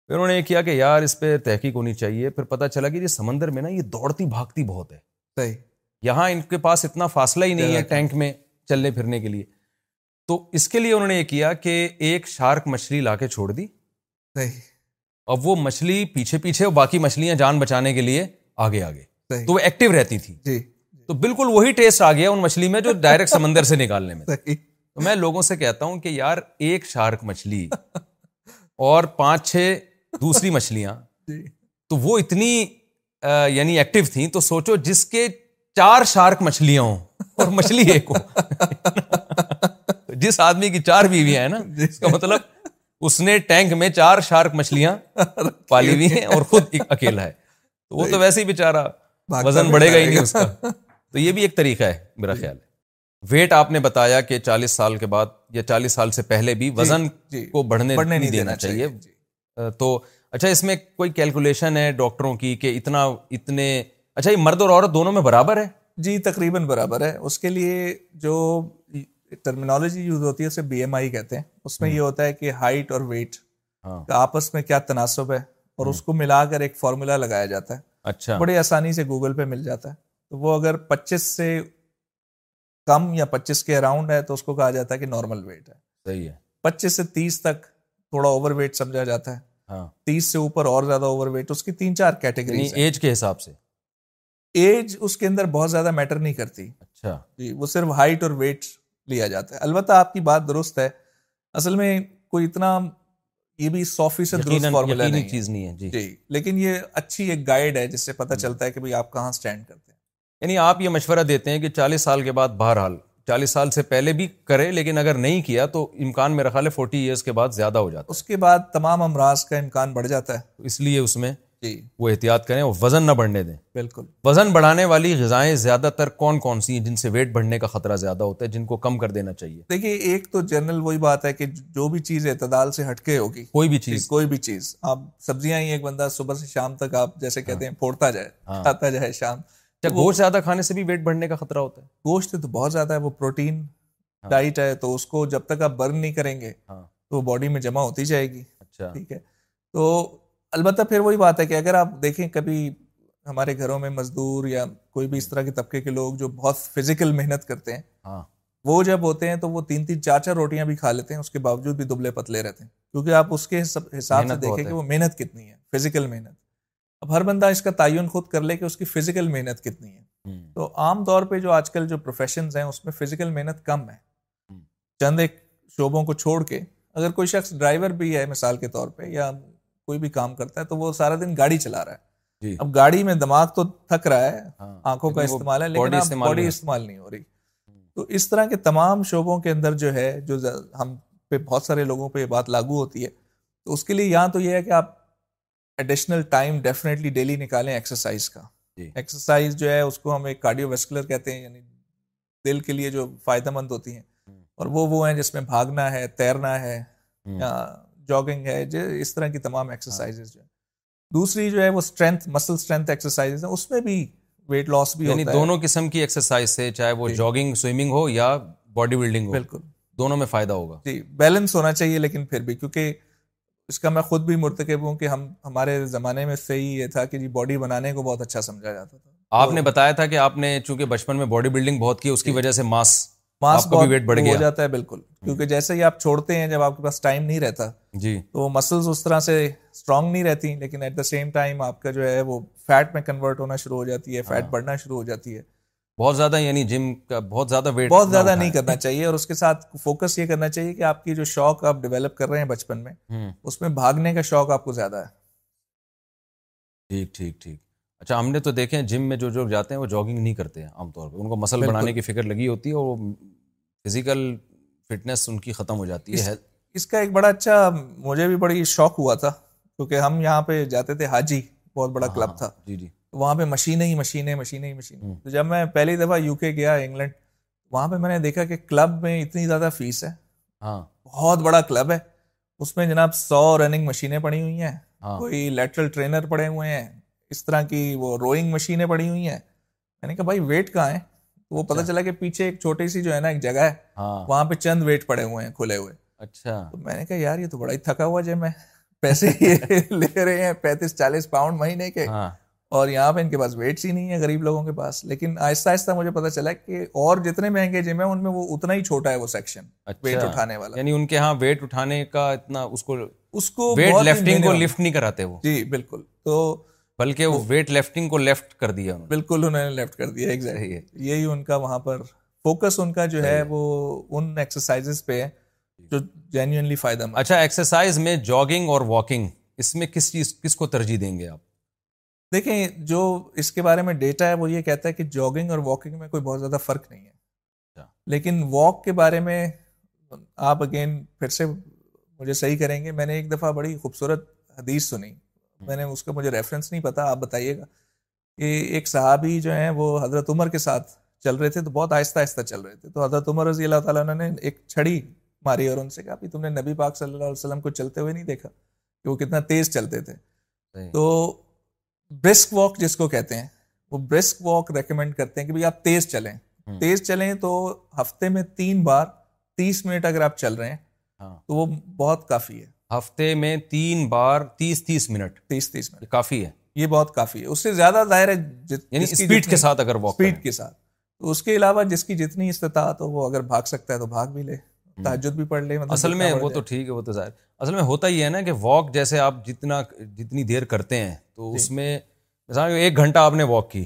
پھر انہوں نے یہ کیا کہ یار اس پہ تحقیق ہونی چاہیے پھر پتا چلا کہ یہ سمندر میں نا یہ دوڑتی بھاگتی بہت ہے یہاں ان کے پاس اتنا فاصلہ ہی نہیں ہے جی۔ ٹینک میں چلنے پھرنے کے لیے تو اس کے لیے انہوں نے یہ کیا کہ ایک شارک مچھلی لا کے چھوڑ دی صحیح اور وہ مچھلی پیچھے پیچھے باقی مچھلیاں جان بچانے کے لیے آگے آگے تو وہ ایکٹیو رہتی جی تو بالکل وہی ٹیسٹ آ گیا ان مچھلی میں جو ڈائریکٹ سمندر سے نکالنے میں تو میں لوگوں سے کہتا ہوں کہ یار ایک شارک مچھلی اور پانچ چھ دوسری مچھلیاں جی۔ تو وہ اتنی یعنی ایکٹیو تھیں تو سوچو جس کے چار شارک مچھلیاں ہوں اور مچھلی ایک ہو جس آدمی کی چار بیوی ہیں نا جی۔ اس کا مطلب اس نے ٹینک میں چار شارک مچھلیاں پالی ہوئی ہیں اور خود اکیلا ہے تو وہ تو ویسے ہی بےچارا وزن بڑھے گا ہی نہیں اس کا تو یہ بھی ایک طریقہ ہے میرا جی۔ خیال ہے ویٹ آپ نے بتایا کہ چالیس سال کے بعد یا چالیس سال سے پہلے بھی جی۔ وزن کو بڑھنے نہیں دینا چاہیے تو اچھا اس میں کوئی کیلکولیشن ہے ڈاکٹروں کی کہ اتنا اتنے اچھا یہ مرد اور عورت دونوں میں برابر ہے جی تقریباً برابر ہے اس کے لیے جو ٹرمینالوجی یوز ہوتی ہے اسے بی ایم آئی کہتے ہیں اس میں یہ ہوتا ہے کہ ہائٹ اور ویٹ ہاں۔ کا آپس میں کیا تناسب ہے اور اس کو ملا کر ایک فارمولا لگایا جاتا ہے اچھا بڑی آسانی سے گوگل پہ مل جاتا ہے تو وہ اگر پچیس سے کم یا پچیس کے اراؤنڈ ہے تو اس کو کہا جاتا ہے کہ نارمل ویٹ ہے صحیح ہے پچیس سے تیس تک تھوڑا اوور ویٹ سمجھا جاتا ہے ہاں۔ تیس سے اوپر اور زیادہ اوور ویٹ اس کی تین چار کیٹیگری یعنی ایج کے حساب سے ایج اس کے اندر بہت زیادہ میٹر نہیں کرتی اچھا جی وہ صرف ہائٹ اور ویٹ لیا جاتا ہے البتہ آپ کی بات درست ہے اصل میں کوئی اتنا یہ یہ بھی سو فیصد درست فارمولا نہیں نہیں چیز ہے جی, جی، لیکن اچھی ایک گائیڈ ہے جس سے پتہ چلتا ہے کہ بھائی آپ کہاں اسٹینڈ کرتے ہیں یعنی آپ یہ مشورہ دیتے ہیں کہ چالیس سال کے بعد بہرحال چالیس سال سے پہلے بھی کرے لیکن اگر نہیں کیا تو امکان میرا خیال ہے فورٹی ایئرس کے بعد زیادہ ہو جاتا ہے اس کے بعد تمام امراض کا امکان بڑھ جاتا ہے اس لیے اس میں جی وہ احتیاط کریں اور وزن نہ بڑھنے دیں بالکل وزن بڑھانے والی غذائیں زیادہ تر کون کون سی ہیں جن سے ویٹ بڑھنے کا خطرہ زیادہ ہوتا ہے جن کو کم کر دینا چاہیے دیکھیے ایک تو جنرل وہی بات ہے کہ جو بھی چیز اعتدال سے ہٹ کے ہوگی کوئی بھی چیز جی، کوئی بھی چیز آپ سبزیاں ہی ایک بندہ صبح سے شام تک آپ جیسے کہتے ہیں ہاں۔ پھوڑتا جائے ہاں۔ کھاتا جائے شام اچھا، گوشت زیادہ کھانے سے بھی ویٹ بڑھنے کا خطرہ ہوتا ہے گوشت تو بہت زیادہ ہے وہ پروٹین ہاں۔ ڈائٹ ہے تو اس کو جب تک آپ برن نہیں کریں گے تو باڈی میں جمع ہوتی جائے گی اچھا ٹھیک ہے تو البتہ پھر وہی بات ہے کہ اگر آپ دیکھیں کبھی ہمارے گھروں میں مزدور یا کوئی بھی اس طرح کے طبقے کے لوگ جو بہت فزیکل محنت کرتے ہیں ہاں۔ وہ جب ہوتے ہیں تو وہ تین تین چار چار روٹیاں بھی کھا لیتے ہیں اس کے باوجود بھی دبلے پتلے رہتے ہیں کیونکہ آپ اس کے حساب سے دیکھیں کہ وہ محنت کتنی ہے فزیکل محنت اب ہر بندہ اس کا تعین خود کر لے کہ اس کی فزیکل محنت کتنی ہے تو عام طور پہ جو آج کل جو پروفیشنز ہیں اس میں فزیکل محنت کم ہے چند ایک شعبوں کو چھوڑ کے اگر کوئی شخص ڈرائیور بھی ہے مثال کے طور پہ یا کوئی بھی کام کرتا ہے تو وہ سارا دن گاڑی چلا رہا ہے جی۔ اب گاڑی میں دماغ تو تھک رہا ہے ہاں، آنکھوں کا استعمال ہے لیکن باڈی استعمال نہیں ہو رہی تو اس طرح کے تمام شعبوں کے اندر جو ہے جو ہم پہ بہت سارے لوگوں پہ یہ بات لاگو ہوتی ہے تو اس کے لیے یہاں تو یہ ہے کہ آپ ایڈیشنل ٹائم ڈیفینیٹلی ڈیلی نکالیں ایکسرسائز کا ایکسرسائز جی۔ جو ہے اس کو ہم ایک کارڈیو ویسکولر کہتے ہیں یعنی دل کے لیے جو فائدہ مند ہوتی ہیں اور وہ وہ ہیں جس میں بھاگنا ہے تیرنا ہے یا جاگنگ ہے جو اس طرح کی تمام ایکسرسائزز ہاں۔ جو ہیں دوسری جو ہے وہ اسٹرینتھ مسل اسٹرینتھ ایکسرسائزز ہیں اس میں بھی ویٹ لاس بھی یعنی دونوں قسم کی ایکسرسائز سے چاہے وہ جاگنگ جی۔ سوئمنگ ہو یا باڈی بلڈنگ ہو بالکل دونوں میں فائدہ ہوگا جی بیلنس ہونا چاہیے لیکن پھر بھی کیونکہ اس کا میں خود بھی مرتکب ہوں کہ ہم ہمارے زمانے میں صحیح یہ تھا کہ جی باڈی بنانے کو بہت اچھا سمجھا جاتا تھا آپ نے بتایا تھا کہ آپ نے چونکہ بچپن میں باڈی بلڈنگ بہت کی اس کی جی۔ وجہ سے ماس ماس بڑھ جاتا ہے بالکل کیونکہ جیسے ہی آپ چھوڑتے ہیں جب آپ کے پاس ٹائم نہیں رہتا جی تو وہ مسلس اس طرح سے اسٹرانگ نہیں رہتی لیکن ایٹ دا سیم ٹائم آپ کا جو ہے وہ فیٹ میں کنورٹ ہونا شروع ہو جاتی ہے فیٹ بڑھنا شروع ہو جاتی ہے بہت زیادہ یعنی جم کا بہت زیادہ ویٹ بہت زیادہ نہیں کرنا چاہیے اور اس کے ساتھ فوکس یہ کرنا چاہیے کہ آپ کی جو شوق آپ ڈیولپ کر رہے ہیں بچپن میں اس میں بھاگنے کا شوق آپ کو زیادہ ہے ٹھیک ٹھیک ٹھیک اچھا ہم نے تو دیکھے جم میں جو جو جاتے ہیں وہ جاگنگ نہیں کرتے ہیں عام طور پہ ان کو مسل بنانے کی فکر لگی ہوتی ہے اور فزیکل فٹنس ان کی ختم ہو جاتی ہے اس کا ایک بڑا اچھا مجھے بھی بڑی شوق ہوا تھا کیونکہ ہم یہاں پہ جاتے تھے حاجی بہت بڑا ہاں، کلب ہاں، تھا جی جی وہاں پہ مشینیں ہی مشینیں مشینیں ہی مشینیں تو جب میں پہلی دفعہ یو کے گیا انگلینڈ وہاں پہ میں نے دیکھا کہ کلب میں اتنی زیادہ فیس ہے ہاں بہت بڑا کلب ہے اس میں جناب سو رننگ مشینیں پڑی ہوئی ہیں ہاں۔ کوئی لیٹرل ٹرینر پڑے ہوئے ہیں اس طرح کی وہ روئنگ مشینیں پڑی ہوئی ہیں میں نے کہا بھائی ویٹ کہاں ہے وہ پتہ اچھا۔ چلا کہ پیچھے ایک چھوٹی سی جو ہے نا ایک جگہ ہے ہاں۔ وہاں پہ چند ویٹ پڑے ہوئے ہیں کھلے ہوئے اچھا تو میں نے کہا یار یہ تو بڑا ہی تھکا ہوا جب میں پیسے لے رہے ہیں پینتیس چالیس پاؤنڈ مہینے کے ہاں۔ اور یہاں پہ ان کے پاس ویٹس ہی نہیں ہے غریب لوگوں کے پاس لیکن آہستہ آہستہ مجھے پتا چلا کہ اور جتنے مہنگے جم ہیں ان میں وہ اتنا ہی چھوٹا ہے وہ سیکشن ویٹ اچھا۔ اٹھانے والا یعنی ان کے ہاں ویٹ اٹھانے کا اتنا اس کو اس کو ویٹ لفٹنگ کو لفٹ نہیں کراتے وہ جی بالکل تو بلکہ وہ ویٹ لیفٹنگ کو لیفٹ کر دیا بالکل انہوں نے لیفٹ کر دیا ایگزیکٹلی یہی ان کا وہاں پر فوکس ان کا جو ہے وہ ان ایکسرسائز پہ ہے جو جینلی فائدہ اچھا ایکسرسائز میں جاگنگ اور واکنگ اس میں کس چیز کس کو ترجیح دیں گے آپ دیکھیں جو اس کے بارے میں ڈیٹا ہے وہ یہ کہتا ہے کہ جاگنگ اور واکنگ میں کوئی بہت زیادہ فرق نہیں ہے اچھا۔ لیکن واک کے بارے میں آپ اگین پھر سے مجھے صحیح کریں گے میں نے ایک دفعہ بڑی خوبصورت حدیث سنی میں نے اس کا مجھے ریفرنس نہیں پتا آپ بتائیے گا کہ ایک صحابی جو ہیں وہ حضرت عمر کے ساتھ چل رہے تھے تو بہت آہستہ آہستہ چل رہے تھے تو حضرت عمر رضی اللہ تعالیٰ نے ایک چھڑی ماری اور ان سے کہا تم نے نبی پاک صلی اللہ علیہ وسلم کو چلتے ہوئے نہیں دیکھا کہ وہ کتنا تیز چلتے تھے تو برسک واک جس کو کہتے ہیں وہ برسک واک ریکمینڈ کرتے ہیں کہ بھائی آپ تیز چلیں تیز چلیں تو ہفتے میں تین بار تیس منٹ اگر آپ چل رہے ہیں ہاں۔ تو وہ بہت کافی ہے ہفتے میں تین بار تیس تیس منٹ تیس تیس منٹ کافی ہے یہ بہت کافی ہے اس سے زیادہ ظاہر ہے یعنی اسپیڈ کے ساتھ اگر واک اسپیڈ کے ساتھ تو اس کے علاوہ جس کی جتنی استطاعت ہو وہ اگر بھاگ سکتا ہے تو بھاگ بھی لے تاجد بھی پڑھ لے مطلب اصل میں وہ تو ٹھیک ہے وہ تو ظاہر اصل میں ہوتا ہی ہے نا کہ واک جیسے آپ جتنا جتنی دیر کرتے ہیں تو جی۔ اس میں ایک گھنٹہ آپ نے واک کی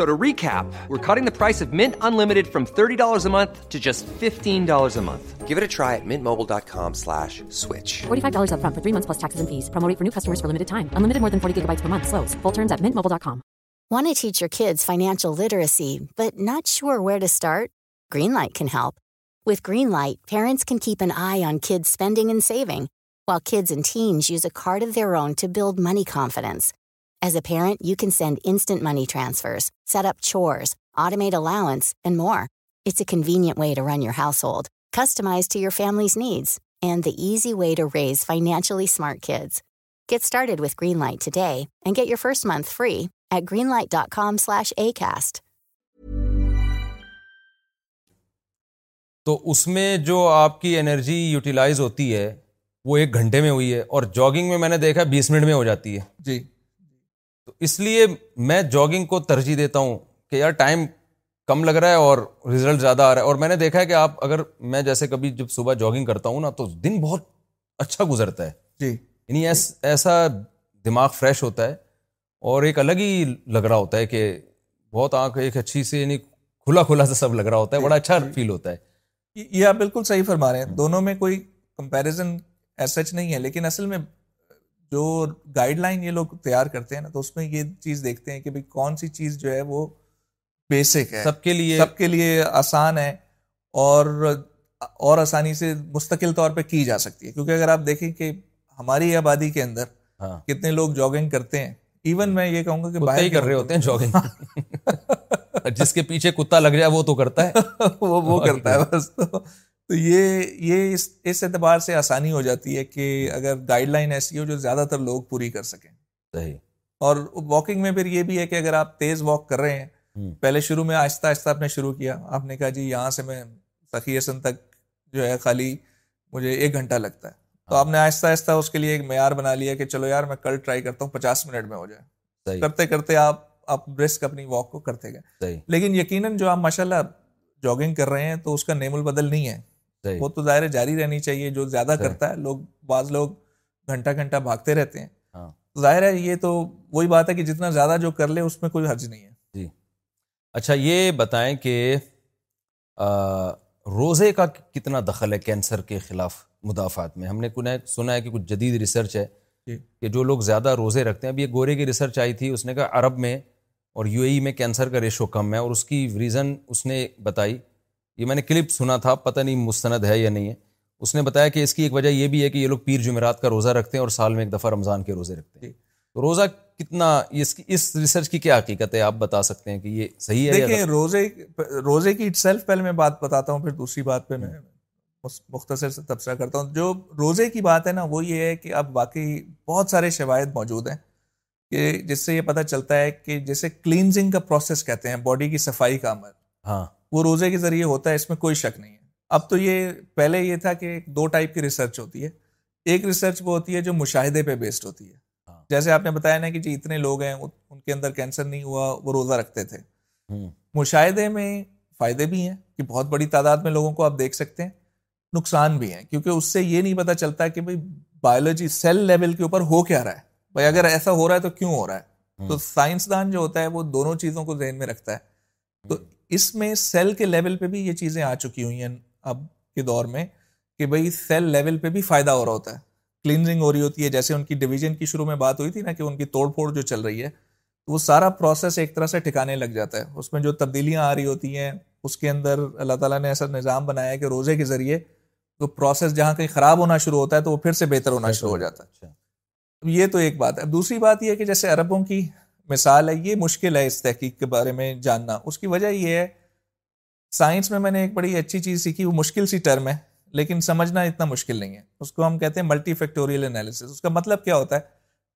Literacy but not sure where start Greenlight with Greenlight parents can keep an eye on kids spending and saving kids use a card their wrong to build money confidence As a parent, you can send instant money transfers, set up chores, automate allowance, and more. It's a convenient way to run your household, customized to your family's needs, and the easy way to raise financially smart kids. Get started with Greenlight today and get your first month free at greenlight.com slash ACAST. تو اس میں جو آپ کی انرجی یوٹیلائز ہوتی ہے وہ ایک گھنٹے میں ہوئی ہے اور جاگنگ میں میں نے دیکھا بیس منٹ میں ہو جاتی ہے جی تو اس لیے میں جاگنگ کو ترجیح دیتا ہوں کہ یار ٹائم کم لگ رہا ہے اور رزلٹ زیادہ آ رہا ہے اور میں نے دیکھا ہے کہ آپ اگر میں جیسے کبھی جب صبح جاگنگ کرتا ہوں نا تو دن بہت اچھا گزرتا ہے جی یعنی ایس, ایسا دماغ فریش ہوتا ہے اور ایک الگ ہی لگ رہا ہوتا ہے کہ بہت آنکھ ایک اچھی سی یعنی کھلا کھلا سا سب لگ رہا ہوتا ہے بڑا اچھا فیل ہوتا ہے یہ آپ بالکل صحیح فرما رہے ہیں دونوں میں کوئی کمپیریزن ایسا سچ نہیں ہے لیکن اصل میں جو گائیڈ لائن یہ لوگ تیار کرتے ہیں نا تو اس میں یہ چیز دیکھتے ہیں کہ کون سی چیز جو ہے وہ بیسک ہے ہے سب سب کے کے لیے لیے آسان اور اور آسانی سے مستقل طور پہ کی جا سکتی ہے کیونکہ اگر آپ دیکھیں کہ ہماری آبادی کے اندر ہاں۔ کتنے لوگ جاگنگ کرتے ہیں ایون میں یہ کہوں گا کہ باہر کر رہے ہوتے ہیں جاگنگ جس کے پیچھے کتا لگ جائے وہ تو کرتا ہے وہ کرتا ہے بس تو تو یہ یہ اس اس اعتبار سے آسانی ہو جاتی ہے کہ اگر گائیڈ لائن ایسی ہو جو زیادہ تر لوگ پوری کر سکیں صحیح اور واکنگ میں پھر یہ بھی ہے کہ اگر آپ تیز واک کر رہے ہیں پہلے شروع میں آہستہ آہستہ آپ نے شروع کیا آپ نے کہا جی یہاں سے میں سخی حسن تک جو ہے خالی مجھے ایک گھنٹہ لگتا ہے تو آپ نے آہستہ آہستہ اس کے لیے ایک معیار بنا لیا کہ چلو یار میں کل ٹرائی کرتا ہوں پچاس منٹ میں ہو جائے کرتے کرتے آپ آپ رسک اپنی واک کو کرتے گئے لیکن یقیناً جو آپ ماشاء اللہ جاگنگ کر رہے ہیں تو اس کا نیم البدل نہیں ہے وہ تو ظاہر جاری رہنی چاہیے جو زیادہ کرتا ہے لوگ بعض لوگ گھنٹہ گھنٹہ بھاگتے رہتے ہیں ہاں۔ ظاہر ہے یہ تو وہی بات ہے کہ جتنا زیادہ جو کر لے اس میں کوئی حرج نہیں ہے جی اچھا یہ بتائیں کہ روزے کا کتنا دخل ہے کینسر کے خلاف مدافعت میں ہم نے سنا ہے کہ کچھ جدید ریسرچ ہے جی۔ کہ جو لوگ زیادہ روزے رکھتے ہیں اب یہ گورے کی ریسرچ آئی تھی اس نے کہا عرب میں اور یو اے ای میں کینسر کا ریشو کم ہے اور اس کی ریزن اس نے بتائی یہ میں نے کلپ سنا تھا پتہ نہیں مستند ہے یا نہیں ہے اس نے بتایا کہ اس کی ایک وجہ یہ بھی ہے کہ یہ لوگ پیر جمعرات کا روزہ رکھتے ہیں اور سال میں ایک دفعہ رمضان کے روزے رکھتے ہیں تو روزہ کتنا اس کی اس ریسرچ کی کیا حقیقت ہے آپ بتا سکتے ہیں کہ یہ صحیح ہے دیکھیں روزے روزے کی اٹ سیلف پہلے میں بات بتاتا ہوں پھر دوسری بات پہ میں مختصر سے تبصرہ کرتا ہوں جو روزے کی بات ہے نا وہ یہ ہے کہ اب باقی بہت سارے شوائد موجود ہیں کہ جس سے یہ پتہ چلتا ہے کہ جیسے کلینزنگ کا پروسیس کہتے ہیں باڈی کی صفائی کا عمل ہاں وہ روزے کے ذریعے ہوتا ہے اس میں کوئی شک نہیں ہے اب تو یہ پہلے یہ تھا کہ دو ٹائپ کی ریسرچ ہوتی ہے ایک ریسرچ وہ ہوتی ہے جو مشاہدے پہ بیسڈ ہوتی ہے ہاں۔ جیسے آپ نے بتایا نا کہ جی اتنے لوگ ہیں ان کے اندر کینسر نہیں ہوا وہ روزہ رکھتے تھے مشاہدے میں فائدے بھی ہیں کہ بہت بڑی تعداد میں لوگوں کو آپ دیکھ سکتے ہیں نقصان بھی ہیں کیونکہ اس سے یہ نہیں پتا چلتا کہ بھائی بایولوجی سیل لیول کے اوپر ہو کیا رہا ہے بھائی اگر ایسا ہو رہا ہے تو کیوں ہو رہا ہے تو سائنسدان جو ہوتا ہے وہ دونوں چیزوں کو ذہن میں رکھتا ہے تو اس میں سیل کے لیول پہ بھی یہ چیزیں آ چکی ہوئی ہیں اب کے دور میں کہ بھائی سیل لیول پہ بھی فائدہ ہو رہا ہوتا ہے کلینزنگ ہو رہی ہوتی ہے جیسے ان کی ڈویژن کی شروع میں بات ہوئی تھی نا کہ ان کی توڑ پھوڑ جو چل رہی ہے وہ سارا پروسیس ایک طرح سے ٹھکانے لگ جاتا ہے اس میں جو تبدیلیاں آ رہی ہوتی ہیں اس کے اندر اللہ تعالیٰ نے ایسا نظام بنایا ہے کہ روزے کے ذریعے تو پروسیس جہاں کہیں خراب ہونا شروع ہوتا ہے تو وہ پھر سے بہتر ہونا شروع ہو جاتا ہے یہ تو ایک بات ہے دوسری بات یہ کہ جیسے عربوں کی مثال ہے یہ مشکل ہے اس تحقیق کے بارے میں جاننا اس کی وجہ یہ ہے سائنس میں میں نے ایک بڑی اچھی چیز سیکھی وہ مشکل سی ٹرم ہے لیکن سمجھنا اتنا مشکل نہیں ہے اس کو ہم کہتے ہیں ملٹی فیکٹوریل انالیسس اس کا مطلب کیا ہوتا ہے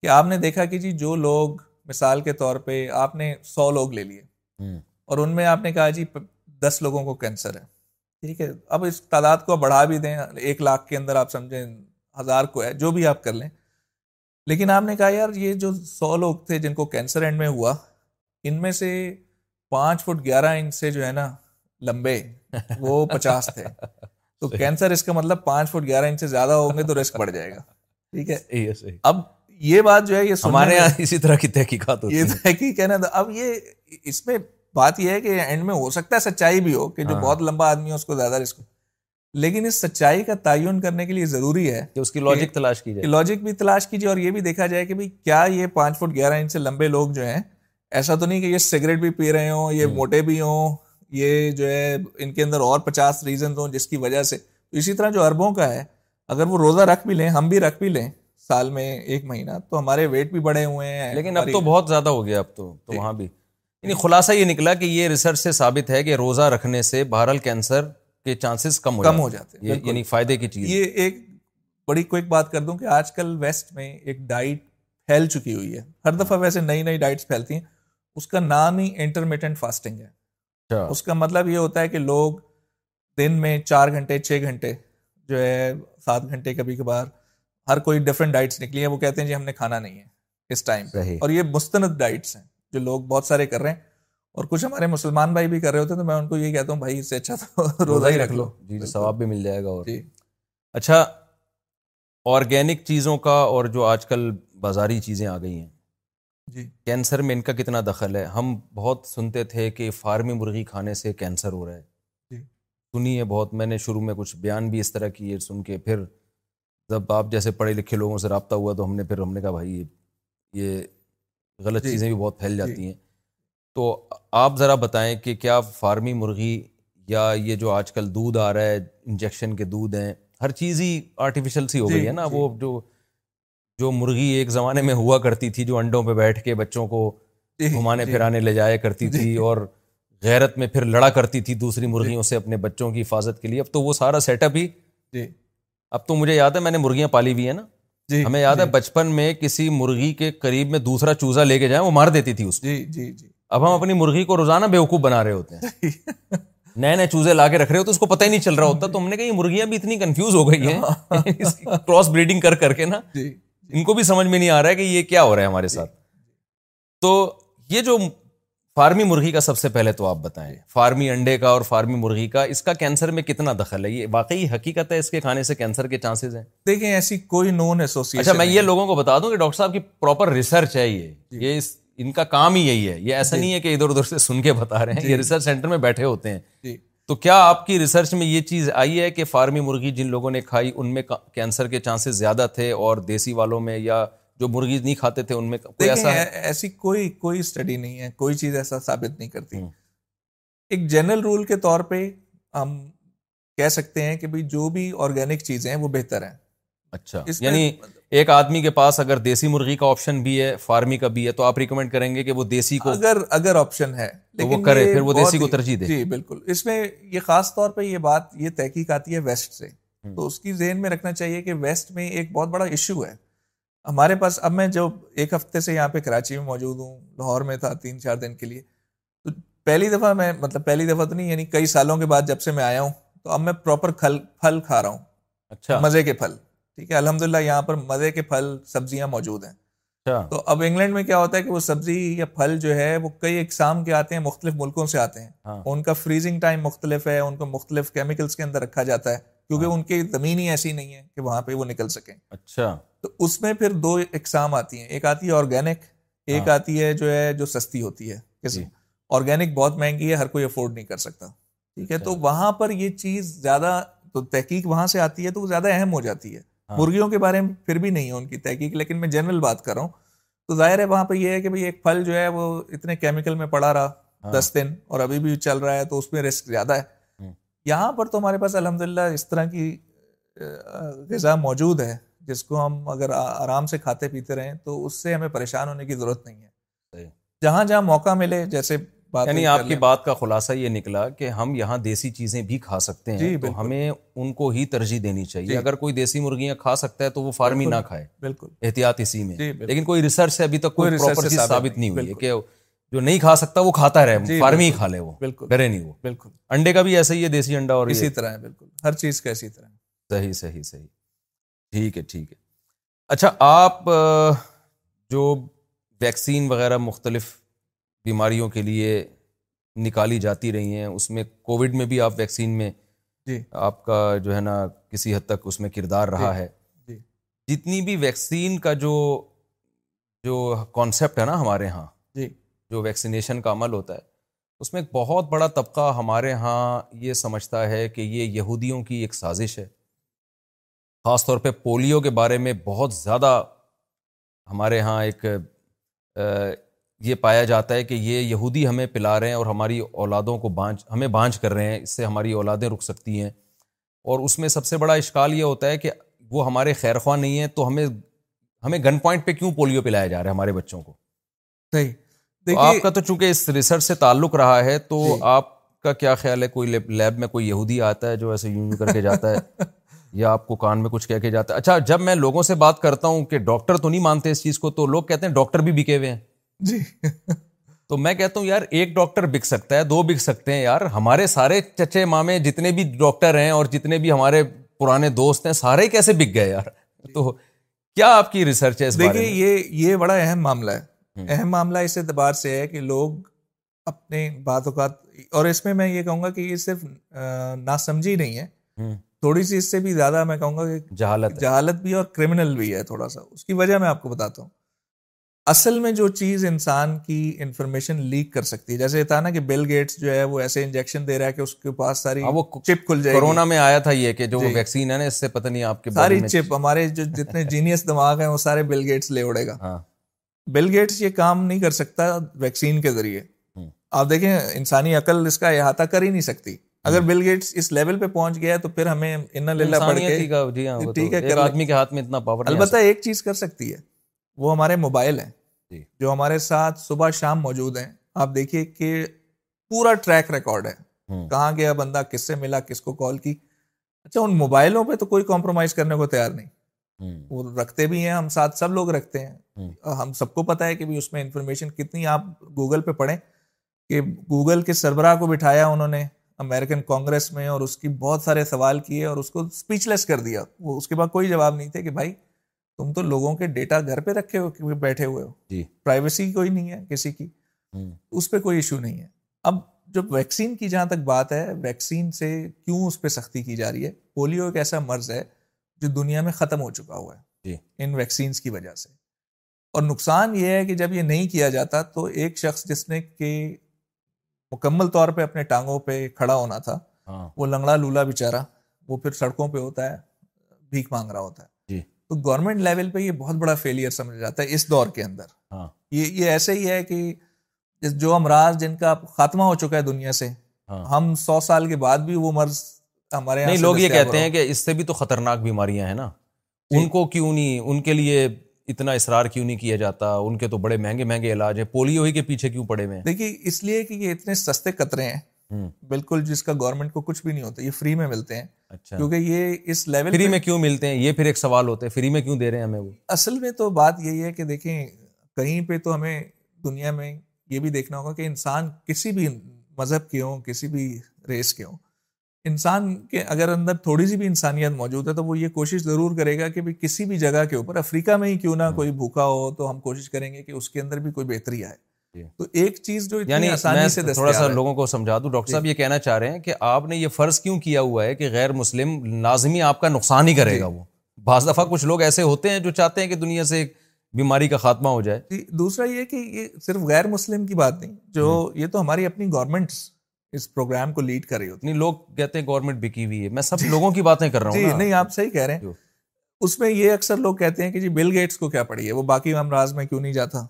کہ آپ نے دیکھا کہ جی جو لوگ مثال کے طور پہ آپ نے سو لوگ لے لیے اور ان میں آپ نے کہا جی دس لوگوں کو کینسر ہے ٹھیک ہے اب اس تعداد کو بڑھا بھی دیں ایک لاکھ کے اندر آپ سمجھیں ہزار کو ہے جو بھی آپ کر لیں لیکن آپ نے کہا یار یہ جو سو لوگ تھے جن کو کینسر اینڈ میں ہوا ان میں سے پانچ فٹ گیارہ انچ سے جو ہے نا لمبے وہ پچاس تھے تو کینسر اس کا مطلب پانچ فٹ گیارہ انچ سے زیادہ ہوں گے تو رسک بڑھ جائے گا ٹھیک ہے اب یہ بات جو ہے یہ یہاں اسی طرح کی تحقیقات یہ تحقیق ہے نا اب یہ اس میں بات یہ ہے کہ اینڈ میں ہو سکتا ہے سچائی بھی ہو کہ جو ہاں۔ بہت لمبا آدمی ہے اس کو زیادہ رسک لیکن اس سچائی کا تعین کرنے کے لیے ضروری ہے کہ اس کی تلاش کی جائے بھی تلاش کیجیے اور یہ بھی دیکھا جائے کہ کیا یہ پانچ فٹ گیارہ انچ سے لمبے لوگ جو ہیں ایسا تو نہیں کہ یہ سگریٹ بھی پی رہے ہوں یہ موٹے بھی ہوں یہ جو ہے ان کے اندر اور پچاس ریزن وجہ سے اسی طرح جو اربوں کا ہے اگر وہ روزہ رکھ بھی لیں ہم بھی رکھ بھی لیں سال میں ایک مہینہ تو ہمارے ویٹ بھی بڑے ہوئے ہیں لیکن اب تو بہت زیادہ ہو گیا اب تو جی۔ وہاں بھی یعنی خلاصہ یہ نکلا کہ یہ ریسرچ سے ثابت ہے کہ روزہ رکھنے سے بہرحال کینسر کے چانسز کم کم ہو جاتے ہیں یعنی فائدے کی چیز یہ ایک بڑی کوئک بات کر دوں کہ آج کل ویسٹ میں ایک ڈائٹ پھیل چکی ہوئی ہے ہر ہاں۔ دفعہ ویسے نئی نئی ڈائٹس پھیلتی ہیں اس کا نام ہی انٹرمیٹنٹ فاسٹنگ ہے اچھا۔ اس کا مطلب یہ ہوتا ہے کہ لوگ دن میں چار گھنٹے چھ گھنٹے جو ہے سات گھنٹے کبھی کبھار ہر کوئی ڈفرینٹ ڈائٹس نکلی ہیں وہ کہتے ہیں جی ہم نے کھانا نہیں ہے اس ٹائم پہ اور یہ مستند ڈائٹس ہیں جو لوگ بہت سارے کر رہے ہیں اور کچھ ہمارے مسلمان بھائی بھی کر رہے ہوتے ہیں تو میں ان کو یہ کہتا ہوں بھائی اس سے اچھا تو روزہ ہی رکھ لو جی،, جی ثواب بھی مل جائے گا اور جی۔ اچھا آرگینک چیزوں کا اور جو آج کل بازاری چیزیں آ گئی ہیں جی کینسر میں ان کا کتنا دخل ہے ہم بہت سنتے تھے کہ فارمی مرغی کھانے سے کینسر ہو رہا ہے جی۔ سنیے بہت میں نے شروع میں کچھ بیان بھی اس طرح کیے سن کے پھر جب آپ جیسے پڑھے لکھے لوگوں سے رابطہ ہوا تو ہم نے پھر ہم نے کہا بھائی یہ غلط چیزیں بھی بہت پھیل جاتی ہیں تو آپ ذرا بتائیں کہ کیا فارمی مرغی یا یہ جو آج کل دودھ آ رہا ہے انجیکشن کے دودھ ہیں ہر چیز ہی جی، آرٹیفیشل جی۔ ایک زمانے میں ہوا کرتی تھی جو انڈوں پہ بیٹھ کے بچوں کو جی، گھمانے پھرانے لے جایا کرتی تھی اور غیرت میں پھر لڑا کرتی تھی دوسری مرغیوں سے اپنے بچوں کی حفاظت کے لیے اب تو وہ سارا سیٹ اپ ہی جی اب تو مجھے یاد ہے میں نے مرغیاں پالی ہوئی ہیں نا ہمیں یاد ہے بچپن میں کسی مرغی کے قریب میں دوسرا چوزا لے کے جائیں وہ مار دیتی تھی اس اب ہم اپنی مرغی کو روزانہ بیوقوف بنا رہے ہوتے ہیں نئے نئے چوزے لا کے رکھ رہے ہوتے ہیں کراس بریڈنگ کر کر کے نا جی، جی۔ ان کو بھی سمجھ میں نہیں آ رہا ہے کہ یہ کیا ہو رہا ہے ہمارے جی، ساتھ تو یہ جو فارمی مرغی کا سب سے پہلے تو آپ بتائیں فارمی انڈے کا اور فارمی مرغی کا اس کا کینسر میں کتنا دخل ہے یہ واقعی حقیقت ہے اس کے کھانے سے کینسر کے چانسز ہیں دیکھیں ایسی کوئی نون اچھا میں یہ لوگوں کو بتا دوں کہ ڈاکٹر صاحب کی پراپر ریسرچ ہے یہ ان کا کام ہی یہی ہے یہ ایسا جی۔ نہیں ہے کہ ادھر ادھر سے سن کے بتا رہے ہیں جی۔ یہ ریسرچ سینٹر میں بیٹھے ہوتے ہیں جی۔ تو کیا آپ کی ریسرچ میں یہ چیز آئی ہے کہ فارمی مرغی جن لوگوں نے کھائی ان میں کینسر کے چانسز زیادہ تھے اور دیسی والوں میں یا جو مرغی نہیں کھاتے تھے ان میں کوئی ایسا ایسی کوئی کوئی اسٹڈی نہیں ہے کوئی چیز ایسا ثابت نہیں کرتی ایک جنرل رول کے طور پہ ہم کہہ سکتے ہیں کہ بھائی جو بھی آرگینک چیزیں ہیں وہ بہتر ہیں اچھا یعنی ایک آدمی کے پاس اگر دیسی مرغی کا آپشن بھی ہے فارمی کا بھی ہے تو آپ ریکمینڈ کریں گے کہ وہ دیسی کو اگر اگر آپشن ہے وہ وہ کرے پھر دیسی کو ترجیح دے جی بالکل اس میں یہ خاص طور پہ یہ بات یہ تحقیق آتی ہے ویسٹ سے تو اس کی ذہن میں رکھنا چاہیے کہ ویسٹ میں ایک بہت بڑا ایشو ہے ہمارے پاس اب میں جب ایک ہفتے سے یہاں پہ کراچی میں موجود ہوں لاہور میں تھا تین چار دن کے لیے تو پہلی دفعہ میں مطلب پہلی دفعہ تو نہیں یعنی کئی سالوں کے بعد جب سے میں آیا ہوں تو اب میں پراپر پھل کھا رہا ہوں اچھا مزے کے پھل ٹھیک ہے الحمد للہ یہاں پر مزے کے پھل سبزیاں موجود ہیں اچھا۔ تو اب انگلینڈ میں کیا ہوتا ہے کہ وہ سبزی یا پھل جو ہے وہ کئی اقسام کے آتے ہیں مختلف ملکوں سے آتے ہیں ہاں۔ ان کا فریزنگ ٹائم مختلف ہے ان کو مختلف کیمیکلس کے اندر رکھا جاتا ہے کیونکہ ہاں۔ ان کی زمین ہی ایسی نہیں ہے کہ وہاں پہ وہ نکل سکیں اچھا تو اس میں پھر دو اقسام آتی ہیں ایک آتی ہے آرگینک ایک ہاں۔ آتی ہے جو ہے جو سستی ہوتی ہے آرگینک جی۔ بہت مہنگی ہے ہر کوئی افورڈ نہیں کر سکتا ٹھیک ہے اچھا۔ تو وہاں پر یہ چیز زیادہ تو تحقیق وہاں سے آتی ہے تو وہ زیادہ اہم ہو جاتی ہے ہاں۔ مرغیوں کے بارے میں پھر بھی نہیں ہے ان کی تحقیق لیکن میں جنرل بات کر رہا ہوں تو ظاہر ہے وہاں پہ یہ ہے کہ ایک پھل جو ہے وہ اتنے کیمیکل میں پڑا رہا ہاں۔ دس دن اور ابھی بھی چل رہا ہے تو اس میں رسک زیادہ ہے یہاں پر تو ہمارے پاس الحمد اس طرح کی غذا موجود ہے جس کو ہم اگر آرام سے کھاتے پیتے رہیں تو اس سے ہمیں پریشان ہونے کی ضرورت نہیں ہے جہاں جہاں موقع ملے جیسے یعنی آپ کی بات کا خلاصہ یہ نکلا کہ ہم یہاں دیسی چیزیں بھی کھا سکتے ہیں جی، تو ہمیں ان کو ہی ترجیح دینی چاہیے جی۔ اگر کوئی دیسی مرغیاں کھا سکتا ہے تو وہ فارمی نہ کھائے بالکل احتیاط اسی میں جی، لیکن کوئی کوئی ریسرچ سے ابھی تک ثابت نہیں ہوئی کہ جو نہیں کھا سکتا وہ کھاتا رہے فارمی ہی کھا لے وہ بالکل کرے نہیں وہ بالکل انڈے کا بھی ایسا ہی ہے دیسی انڈا اور اسی طرح ہے بالکل ہر چیز کا اسی طرح صحیح صحیح صحیح ٹھیک ہے ٹھیک ہے اچھا آپ جو ویکسین وغیرہ مختلف بیماریوں کے لیے نکالی جاتی رہی ہیں اس میں کووڈ میں بھی آپ ویکسین میں جی۔ آپ کا جو ہے نا کسی حد تک اس میں کردار رہا جی۔ ہے جی۔ جتنی بھی ویکسین کا جو جو کانسیپٹ ہے نا ہمارے ہاں، جی جو ویکسینیشن کا عمل ہوتا ہے اس میں ایک بہت بڑا طبقہ ہمارے ہاں یہ سمجھتا ہے کہ یہ یہودیوں کی ایک سازش ہے خاص طور پہ پولیو کے بارے میں بہت زیادہ ہمارے ہاں ایک یہ پایا جاتا ہے کہ یہ یہودی ہمیں پلا رہے ہیں اور ہماری اولادوں کو بانچ ہمیں بانج کر رہے ہیں اس سے ہماری اولادیں رک سکتی ہیں اور اس میں سب سے بڑا اشکال یہ ہوتا ہے کہ وہ ہمارے خیر خواہ نہیں ہیں تو ہمیں ہمیں گن پوائنٹ پہ کیوں پولیو پلایا جا رہا ہے ہمارے بچوں کو صحیح آپ کا تو چونکہ اس ریسرچ سے تعلق رہا ہے تو جی۔ آپ کا کیا خیال ہے کوئی لیب میں کوئی یہودی آتا ہے جو ایسے یوں کر کے جاتا ہے یا آپ کو کان میں کچھ کہہ کے جاتا ہے اچھا جب میں لوگوں سے بات کرتا ہوں کہ ڈاکٹر تو نہیں مانتے اس چیز کو تو لوگ کہتے ہیں ڈاکٹر بھی بکے ہوئے ہیں جی تو میں کہتا ہوں یار ایک ڈاکٹر بک سکتا ہے دو بک سکتے ہیں یار ہمارے سارے چچے مامے جتنے بھی ڈاکٹر ہیں اور جتنے بھی ہمارے پرانے دوست ہیں سارے کیسے بک گئے یار تو کیا آپ کی ریسرچ ہے دیکھیے یہ یہ بڑا اہم معاملہ ہے اہم معاملہ اس اعتبار سے ہے کہ لوگ اپنے بات اوقات اور اس میں میں یہ کہوں گا کہ یہ صرف نا نہیں ہے تھوڑی سی اس سے بھی زیادہ میں کہوں گا کہ جہالت جہالت بھی اور کرمنل بھی ہے تھوڑا سا اس کی وجہ میں آپ کو بتاتا ہوں اصل میں جو چیز انسان کی انفارمیشن لیک کر سکتی ہے جیسے تھا نا کہ بل گیٹس جو ہے وہ ایسے انجیکشن دے رہا ہے کہ اس کے پاس ساری چپ ہاں، کھل جائے کورونا میں آیا تھا یہ کہ جو ویکسین جی۔ ہے نا اس سے پتہ نہیں آپ کے ساری چپ ہمارے جو جتنے جینیس دماغ ہیں وہ سارے بل گیٹس لے اڑے گا بل ہاں۔ گیٹس یہ کام نہیں کر سکتا ویکسین کے ذریعے آپ دیکھیں انسانی عقل اس کا احاطہ کر ہی نہیں سکتی اگر بل گیٹس اس لیول پہ پہنچ گیا تو پھر ہمیں ان کے کے جی ہاں، ٹھیک ہے آدمی ہاتھ میں اتنا پاور البتہ ایک چیز کر سکتی ہے وہ ہمارے موبائل جی جو ہمارے ساتھ صبح شام موجود ہیں آپ دیکھیے کہ پورا ٹریک ریکارڈ ہے کہاں گیا بندہ کس سے ملا کس کو کال کی اچھا ان موبائلوں پہ تو کوئی کمپرومائز کرنے کو تیار نہیں وہ رکھتے بھی ہیں ہم ساتھ سب لوگ رکھتے ہیں ہم سب کو پتا ہے کہ اس میں انفارمیشن کتنی آپ گوگل پہ پڑھیں کہ گوگل کے سربراہ کو بٹھایا انہوں نے امیرکن کانگریس میں اور اس کی بہت سارے سوال کیے اور اس کو اسپیچ لیس کر دیا وہ اس کے بعد کوئی جواب نہیں تھے کہ بھائی تم تو لوگوں کے ڈیٹا گھر پہ رکھے ہو بیٹھے ہوئے ہو جی پرائیویسی کوئی نہیں ہے کسی کی اس پہ کوئی ایشو نہیں ہے اب جب ویکسین کی جہاں تک بات ہے ویکسین سے کیوں اس پہ سختی کی جا رہی ہے پولیو ایک ایسا مرض ہے جو دنیا میں ختم ہو چکا ہوا ہے جی ان ویکسینس کی وجہ سے اور نقصان یہ ہے کہ جب یہ نہیں کیا جاتا تو ایک شخص جس نے کہ مکمل طور پہ اپنے ٹانگوں پہ کھڑا ہونا تھا ہاں۔ وہ لنگڑا لولا بیچارہ وہ پھر سڑکوں پہ ہوتا ہے بھیک مانگ رہا ہوتا ہے تو گورنمنٹ لیول پہ یہ بہت بڑا فیلئر جاتا ہے اس دور کے اندر ہاں۔ یہ یہ ایسے ہی ہے کہ جو امراض جن کا خاتمہ ہو چکا ہے دنیا سے ہاں۔ ہم سو سال کے بعد بھی وہ مرض ہمارے لوگ یہ کہتے ہیں کہ اس سے بھی تو خطرناک بیماریاں ہیں نا جی۔ ان کو کیوں نہیں ان کے لیے اتنا اصرار کیوں نہیں کیا جاتا ان کے تو بڑے مہنگے مہنگے علاج ہیں پولیو ہی کے پیچھے کیوں پڑے ہوئے ہیں دیکھیے اس لیے کہ یہ اتنے سستے قطرے ہیں بالکل جس کا گورنمنٹ کو کچھ بھی نہیں ہوتا یہ فری میں ملتے ہیں اچھا۔ کیونکہ یہ اس لیول فری میں کیوں ملتے ہیں یہ پھر ایک سوال ہوتا ہے فری میں کیوں دے رہے ہیں ہمیں وہ اصل میں تو بات یہی ہے کہ دیکھیں کہیں پہ تو ہمیں دنیا میں یہ بھی دیکھنا ہوگا کہ انسان کسی بھی مذہب کے ہوں کسی بھی ریس کے ہوں انسان کے اگر اندر تھوڑی سی بھی انسانیت موجود ہے تو وہ یہ کوشش ضرور کرے گا کہ کسی بھی جگہ کے اوپر افریقہ میں ہی کیوں نہ کوئی بھوکا ہو تو ہم کوشش کریں گے کہ اس کے اندر بھی کوئی بہتری آئے جی۔ تو ایک چیز جو یعنی آسانی سے تھوڑا سا لوگوں کو سمجھا دوں ڈاکٹر جی۔ صاحب یہ کہنا چاہ رہے ہیں کہ آپ نے یہ فرض کیوں کیا ہوا ہے کہ غیر مسلم لازمی آپ کا نقصان ہی کرے جی۔ گا وہ بعض دفعہ کچھ لوگ ایسے ہوتے ہیں جو چاہتے ہیں کہ دنیا سے بیماری کا خاتمہ ہو جائے دوسرا یہ یہ کہ صرف غیر مسلم کی بات نہیں جو یہ تو ہماری اپنی گورنمنٹ اس پروگرام کو لیڈ کر رہی ہوتی نہیں لوگ کہتے ہیں گورنمنٹ بکی ہوئی ہے میں سب لوگوں کی باتیں کر رہا ہوں نہیں آپ صحیح کہہ رہے ہیں اس میں یہ اکثر لوگ کہتے ہیں کہ جی بل گیٹس کو کیا پڑی ہے وہ باقی امراض میں کیوں نہیں جاتا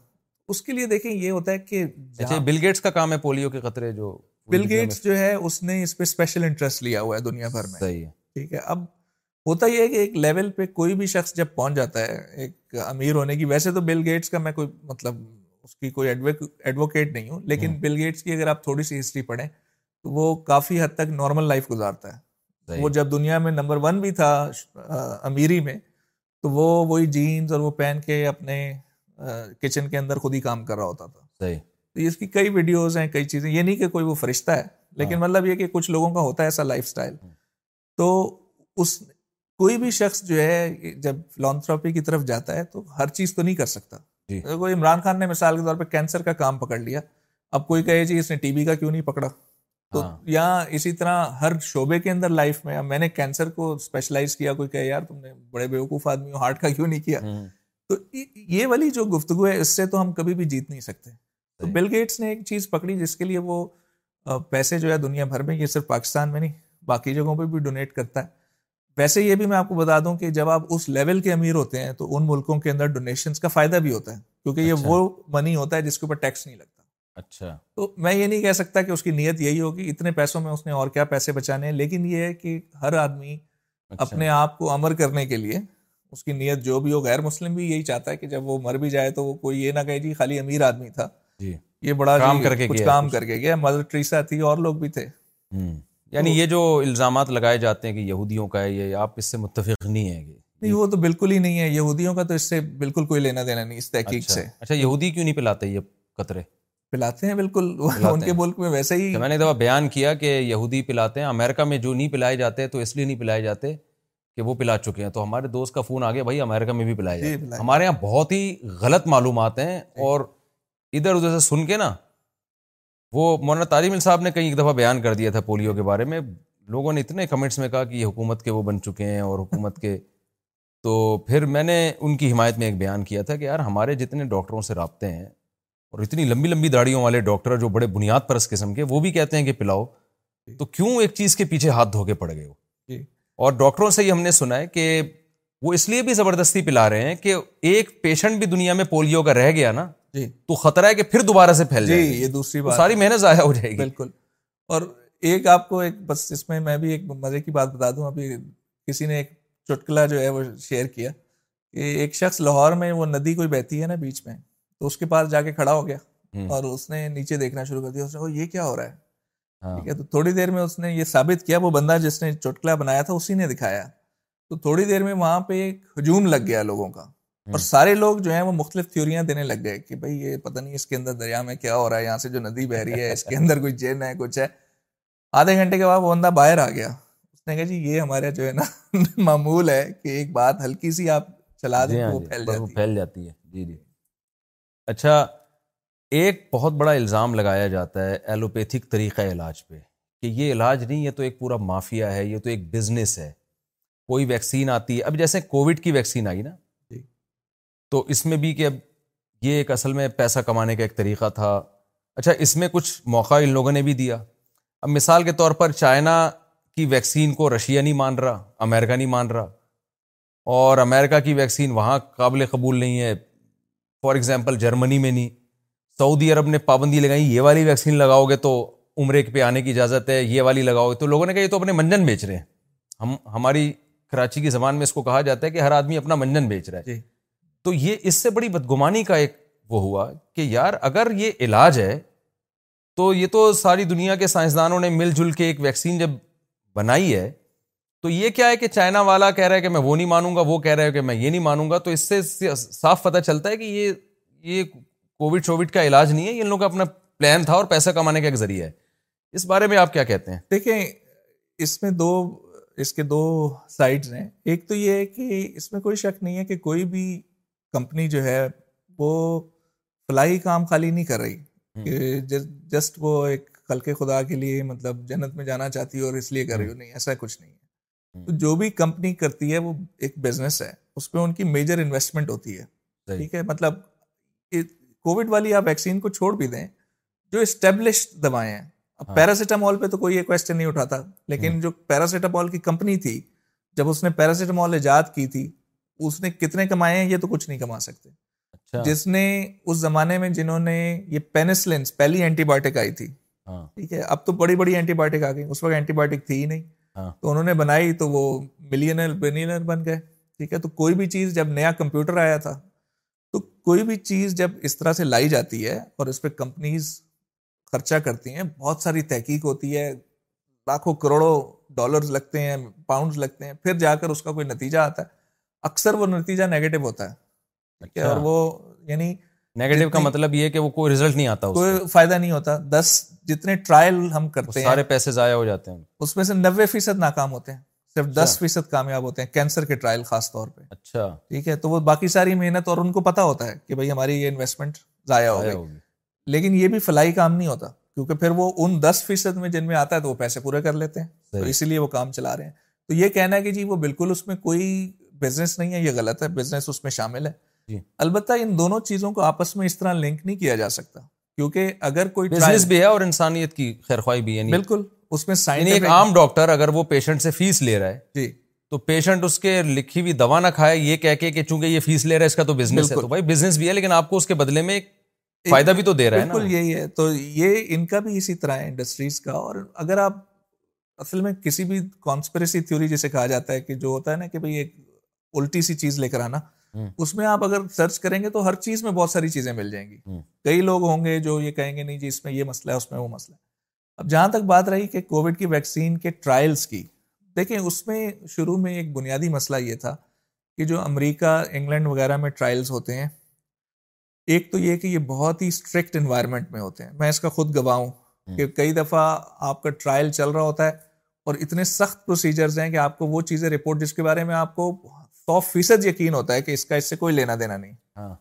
اس کے لیے دیکھیں یہ ہوتا ہے کہ بل اچھا، گیٹس کا کام ہے پولیو کے خطرے جو بل گیٹس جو ہے اس اس نے پہ اسپیشل انٹرسٹ لیا ہوا ہے ہے دنیا بھر میں ٹھیک اب ہوتا یہ ہے کہ ایک لیول پہ کوئی بھی شخص جب پہنچ جاتا ہے ایک امیر ہونے کی ویسے تو بل گیٹس کا میں کوئی مطلب اس کی کوئی ایڈوکیٹ نہیں ہوں لیکن بل گیٹس کی اگر آپ تھوڑی سی ہسٹری پڑھیں تو وہ کافی حد تک نارمل لائف گزارتا ہے وہ جب دنیا میں نمبر ون بھی تھا امیری میں تو وہ وہی جینس اور وہ پہن کے اپنے کچن کے اندر خود ہی کام کر رہا ہوتا تھا صحیح تو اس کی کئی ویڈیوز ہیں کئی چیزیں یہ نہیں کہ کوئی وہ فرشتہ ہے لیکن ہاں۔ مطلب یہ کہ کچھ لوگوں کا ہوتا ہے ایسا لائف اسٹائل ہاں۔ تو اس کوئی بھی شخص جو ہے جب فلون تھراپی کی طرف جاتا ہے تو ہر چیز تو نہیں کر سکتا جی۔ کوئی عمران خان نے مثال کے طور پہ کینسر کا کام پکڑ لیا اب کوئی کہے جی اس نے ٹی بی کا کیوں نہیں پکڑا تو ہاں۔ یا اسی طرح ہر شعبے کے اندر لائف میں میں نے کینسر کو اسپیشلائز کیا کوئی کہے یار تم نے بڑے بیوقوف آدمی ہارٹ کا کیوں نہیں کیا تو یہ والی جو گفتگو ہے اس سے تو ہم کبھی بھی جیت نہیں سکتے تو بل گیٹس نے ایک چیز پکڑی جس کے لیے وہ پیسے جو ہے دنیا بھر میں یہ صرف پاکستان میں نہیں باقی جگہوں پہ بھی ڈونیٹ کرتا ہے ویسے یہ بھی میں آپ کو بتا دوں کہ جب آپ اس لیول کے امیر ہوتے ہیں تو ان ملکوں کے اندر ڈونیشنس کا فائدہ بھی ہوتا ہے کیونکہ یہ اچھا۔ وہ منی ہوتا ہے جس کے اوپر ٹیکس نہیں لگتا اچھا تو میں یہ نہیں کہہ سکتا کہ اس کی نیت یہی ہوگی اتنے پیسوں میں اس نے اور کیا پیسے بچانے ہیں لیکن یہ ہے کہ ہر آدمی اچھا۔ اپنے آپ کو امر کرنے کے لیے اس کی نیت جو بھی ہو غیر مسلم بھی یہی چاہتا ہے کہ جب وہ مر بھی جائے تو وہ کوئی یہ نہ کہے جی خالی امیر آدمی تھا جی یہ بڑا کام جی کر کے کچھ کام کر کے گیا مدر ٹریسا تھی اور لوگ بھی تھے یعنی یہ جو الزامات لگائے جاتے ہیں کہ یہودیوں کا ہے یہ آپ اس سے متفق نہیں ہے وہ تو بالکل ہی نہیں ہے یہودیوں کا تو اس سے بالکل کوئی لینا دینا نہیں اس تحقیق اچھا۔ سے اچھا یہودی کیوں نہیں پلاتے یہ قطرے پلاتے ہیں بالکل ان کے ملک میں ویسے ہی میں نے دفعہ بیان کیا کہ یہودی پلاتے ہیں امریکہ میں جو نہیں پلائے جاتے تو اس لیے نہیں پلائے جاتے کہ وہ پلا چکے ہیں تو ہمارے دوست کا فون آ گیا بھائی امیرکا میں بھی پلایا جی، ہمارے یہاں بہت ہی غلط معلومات ہیں جی۔ اور ادھر ادھر سے سن کے نا وہ مولانا تاریم صاحب نے کئی ایک دفعہ بیان کر دیا تھا پولیو کے بارے میں لوگوں نے اتنے کمنٹس میں کہا کہ یہ حکومت کے وہ بن چکے ہیں اور حکومت کے تو پھر میں نے ان کی حمایت میں ایک بیان کیا تھا کہ یار ہمارے جتنے ڈاکٹروں سے رابطے ہیں اور اتنی لمبی لمبی داڑیوں والے ڈاکٹر جو بڑے بنیاد پرست قسم کے وہ بھی کہتے ہیں کہ پلاؤ جی۔ تو کیوں ایک چیز کے پیچھے ہاتھ دھو کے پڑ گئے وہ اور ڈاکٹروں سے ہی ہم نے سنا ہے کہ وہ اس لیے بھی زبردستی پلا رہے ہیں کہ ایک پیشنٹ بھی دنیا میں پولو کا رہ گیا نا جی تو خطرہ ہے کہ پھر دوبارہ سے پھیل جائے جی، یہ دوسری بات ساری محنت ضائع ہو جائے گی بالکل اور ایک آپ کو ایک بس اس میں میں بھی ایک مزے کی بات بتا دوں ابھی کسی نے ایک چٹکلا جو ہے وہ شیئر کیا کہ ایک شخص لاہور میں وہ ندی کوئی بہتی ہے نا بیچ میں تو اس کے پاس جا کے کھڑا ہو گیا اور اس نے نیچے دیکھنا شروع کر دیا یہ کیا ہو رہا ہے ہاں۔ ٹھیک ہے تو تھوڑی دیر میں اس نے یہ ثابت کیا وہ بندہ جس نے چٹکلا بنایا تھا اسی نے دکھایا تو تھوڑی دیر میں وہاں پہ ایک ہجوم لگ گیا لوگوں کا اور سارے لوگ جو ہیں وہ مختلف تھیوریاں دینے لگ گئے کہ بھائی یہ پتہ نہیں اس کے اندر دریا میں کیا ہو رہا ہے یہاں سے جو ندی بہ رہی ہے اس کے اندر کوئی جن ہے کچھ ہے آدھے گھنٹے کے بعد وہ بندہ باہر آ گیا اس نے کہا جی یہ ہمارا جو ہے نا معمول ہے کہ ایک بات ہلکی سی آپ چلا دیں جی ہاں وہ جی، پھیل جاتی ہے جی جی اچھا ایک بہت بڑا الزام لگایا جاتا ہے ایلوپیتھک طریقہ علاج پہ کہ یہ علاج نہیں یہ تو ایک پورا مافیا ہے یہ تو ایک بزنس ہے کوئی ویکسین آتی ہے اب جیسے کووڈ کی ویکسین آئی نا جی۔ تو اس میں بھی کہ اب یہ ایک اصل میں پیسہ کمانے کا ایک طریقہ تھا اچھا اس میں کچھ موقع ان لوگوں نے بھی دیا اب مثال کے طور پر چائنا کی ویکسین کو رشیا نہیں مان رہا امیرکا نہیں مان رہا اور امیرکا کی ویکسین وہاں قابل قبول نہیں ہے فار ایگزامپل جرمنی میں نہیں سعودی عرب نے پابندی لگائی یہ والی ویکسین لگاؤ گے تو عمرے پہ آنے کی اجازت ہے یہ والی لگاؤ گے تو لوگوں نے کہا یہ تو اپنے منجن بیچ رہے ہیں ہم ہماری کراچی کی زبان میں اس کو کہا جاتا ہے کہ ہر آدمی اپنا منجن بیچ رہا ہے جی۔ تو یہ اس سے بڑی بدگمانی کا ایک وہ ہوا کہ یار اگر یہ علاج ہے تو یہ تو ساری دنیا کے سائنسدانوں نے مل جل کے ایک ویکسین جب بنائی ہے تو یہ کیا ہے کہ چائنا والا کہہ رہا ہے کہ میں وہ نہیں مانوں گا وہ کہہ رہا ہے کہ میں یہ نہیں مانوں گا تو اس سے صاف پتہ چلتا ہے کہ یہ یہ کووڈ شووڈ کا علاج نہیں ہے ان لوگوں کا اپنا پلان تھا اور پیسہ کمانے کا ایک ذریعہ ہے اس بارے میں آپ کیا کہتے ہیں دیکھیں اس میں دو اس کے دو سائڈز ہیں ایک تو یہ ہے کہ اس میں کوئی شک نہیں ہے کہ کوئی بھی کمپنی جو ہے وہ فلاحی کام خالی نہیں کر رہی کہ جسٹ وہ ایک خلق خدا کے لیے مطلب جنت میں جانا چاہتی ہے اور اس لیے کر رہی ہو نہیں ایسا کچھ نہیں ہے تو جو بھی کمپنی کرتی ہے وہ ایک بزنس ہے اس پہ ان کی میجر انویسٹمنٹ ہوتی ہے ٹھیک ہے مطلب کووڈ والی آپ ویکسین کو چھوڑ بھی دیں جو اسٹیبلش دوائیں ہیں اب پیراسیٹامال ہاں۔ پہ تو کوئی یہ کوشچن نہیں اٹھاتا لیکن ہاں۔ جو پیراسیٹامال کی کمپنی تھی جب اس نے پیراسیٹامال ایجاد کی تھی اس نے کتنے کمائے ہیں یہ تو کچھ نہیں کما سکتے اچھا۔ جس نے اس زمانے میں جنہوں نے یہ پینسلنس پہلی اینٹی بایوٹک آئی تھی ہاں۔ ٹھیک ہے اب تو بڑی بڑی اینٹی بایوٹک آ گئی اس وقت اینٹی بایوٹک تھی ہی نہیں تو انہوں نے بنائی تو وہ ملینر بن گئے ٹھیک ہے تو کوئی بھی چیز جب نیا کمپیوٹر آیا تھا کوئی بھی چیز جب اس طرح سے لائی جاتی ہے اور اس پہ کمپنیز خرچہ کرتی ہیں بہت ساری تحقیق ہوتی ہے لاکھوں کروڑوں ڈالرز لگتے ہیں پاؤنڈز لگتے ہیں پھر جا کر اس کا کوئی نتیجہ آتا ہے اکثر وہ نتیجہ نیگیٹو ہوتا ہے اور اچھا۔ وہ یعنی نیگیٹو کا مطلب یہ کہ وہ کوئی ریزلٹ نہیں آتا کوئی فائدہ نہیں ہوتا دس جتنے ٹرائل ہم کرتے ہیں سارے پیسے ضائع ہو جاتے ہیں اس میں سے نوے فیصد ناکام ہوتے ہیں صرف دس اچھا۔ فیصد کامیاب ہوتے ہیں کینسر کے ٹرائل خاص طور پہ اچھا ٹھیک ہے تو وہ باقی ساری محنت اور ان کو پتا ہوتا ہے کہ بھائی ہماری یہ انویسٹمنٹ ضائع ہو گئی لیکن یہ بھی فلائی کام نہیں ہوتا کیونکہ پھر وہ ان دس فیصد میں جن میں آتا ہے تو وہ پیسے پورے کر لیتے ہیں تو اسی لیے وہ کام چلا رہے ہیں تو یہ کہنا ہے کہ جی وہ بالکل اس میں کوئی بزنس نہیں ہے یہ غلط ہے بزنس اس میں شامل ہے جی البتہ ان دونوں چیزوں کو آپس میں اس طرح لنک نہیں کیا جا سکتا کیونکہ اگر کوئی بزنس بھی ہے اور انسانیت کی خیر خواہ بھی ہے یعنی بالکل اس میں سائن یعنی ایک عام ڈاکٹر اگر وہ پیشنٹ سے فیس لے رہا ہے جی تو پیشنٹ اس کے لکھی ہوئی دوا نہ کھائے یہ کہہ کے کہ چونکہ یہ فیس لے رہا ہے اس کا تو بزنس ہے تو بھائی بزنس بھی ہے لیکن آپ کو اس کے بدلے میں فائدہ بھی تو دے رہا ہے بالکل یہی ہے تو یہ ان کا بھی اسی طرح ہے انڈسٹریز کا اور اگر آپ اصل میں کسی بھی کانسپریسی تھیوری جسے کہا جاتا ہے کہ جو ہوتا ہے نا کہ بھائی ایک الٹی سی چیز لے کر آنا اس میں آپ اگر سرچ کریں گے تو ہر چیز میں بہت ساری چیزیں مل جائیں گی کئی لوگ ہوں گے جو یہ کہیں گے نہیں جی اس میں یہ مسئلہ ہے اس میں وہ مسئلہ ہے اب جہاں تک بات رہی کہ کووڈ کی ویکسین کے ٹرائلز کی دیکھیں اس میں شروع میں ایک بنیادی مسئلہ یہ تھا کہ جو امریکہ انگلینڈ وغیرہ میں ٹرائلز ہوتے ہیں ایک تو یہ کہ یہ بہت ہی اسٹرکٹ انوائرمنٹ میں ہوتے ہیں میں اس کا خود گواہ ہوں کہ کئی دفعہ آپ کا ٹرائل چل رہا ہوتا ہے اور اتنے سخت پروسیجرز ہیں کہ آپ کو وہ چیزیں رپورٹ جس کے بارے میں آپ کو سو فیصد یقین ہوتا ہے کہ اس کا اس سے کوئی لینا دینا نہیں ہاں۔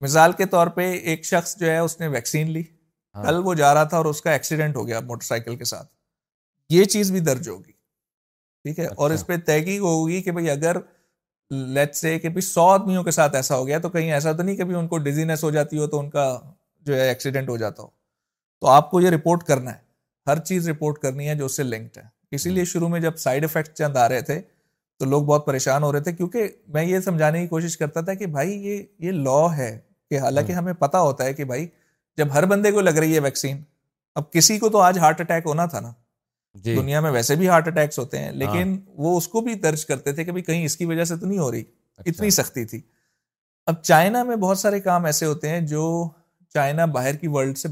مثال کے طور پہ ایک شخص جو ہے اس نے ویکسین لی ہاں۔ کل وہ جا رہا تھا اور اس کا ایکسیڈنٹ ہو گیا موٹر سائیکل کے ساتھ یہ چیز بھی درج ہوگی ٹھیک ہے اور اچھا۔ اس پہ تحقیق ہوگی کہ بھائی اگر لیٹ سے کہ سو آدمیوں کے ساتھ ایسا ہو گیا تو کہیں ایسا تو نہیں کہ ان کو ڈیزینس ہو جاتی ہو تو ان کا جو ہے ایکسیڈنٹ ہو جاتا ہو تو آپ کو یہ رپورٹ کرنا ہے ہر چیز رپورٹ کرنی ہے جو اس سے لنکڈ ہے اسی لیے ہاں۔ شروع میں جب سائڈ افیکٹ چند آ رہے تھے تو لوگ بہت پریشان ہو رہے تھے کیونکہ میں یہ سمجھانے کی کوشش کرتا تھا کہ بھائی یہ لا ہے کہ حالانکہ ہاں۔ ہمیں پتا ہوتا ہے کہ بھائی جب ہر بندے کو لگ رہی ہے ویکسین اب کسی کو تو آج ہارٹ اٹیک ہونا تھا نا جی۔ دنیا میں ویسے بھی ہارٹ اٹیکس ہوتے ہیں لیکن ہاں۔ وہ اس کو بھی درج کرتے تھے کہ بھی کہیں اس کی وجہ سے تو نہیں ہو رہی اچھا۔ اتنی سختی تھی اب چائنا میں بہت سارے کام ایسے ہوتے ہیں جو چائنا باہر کی ورلڈ سے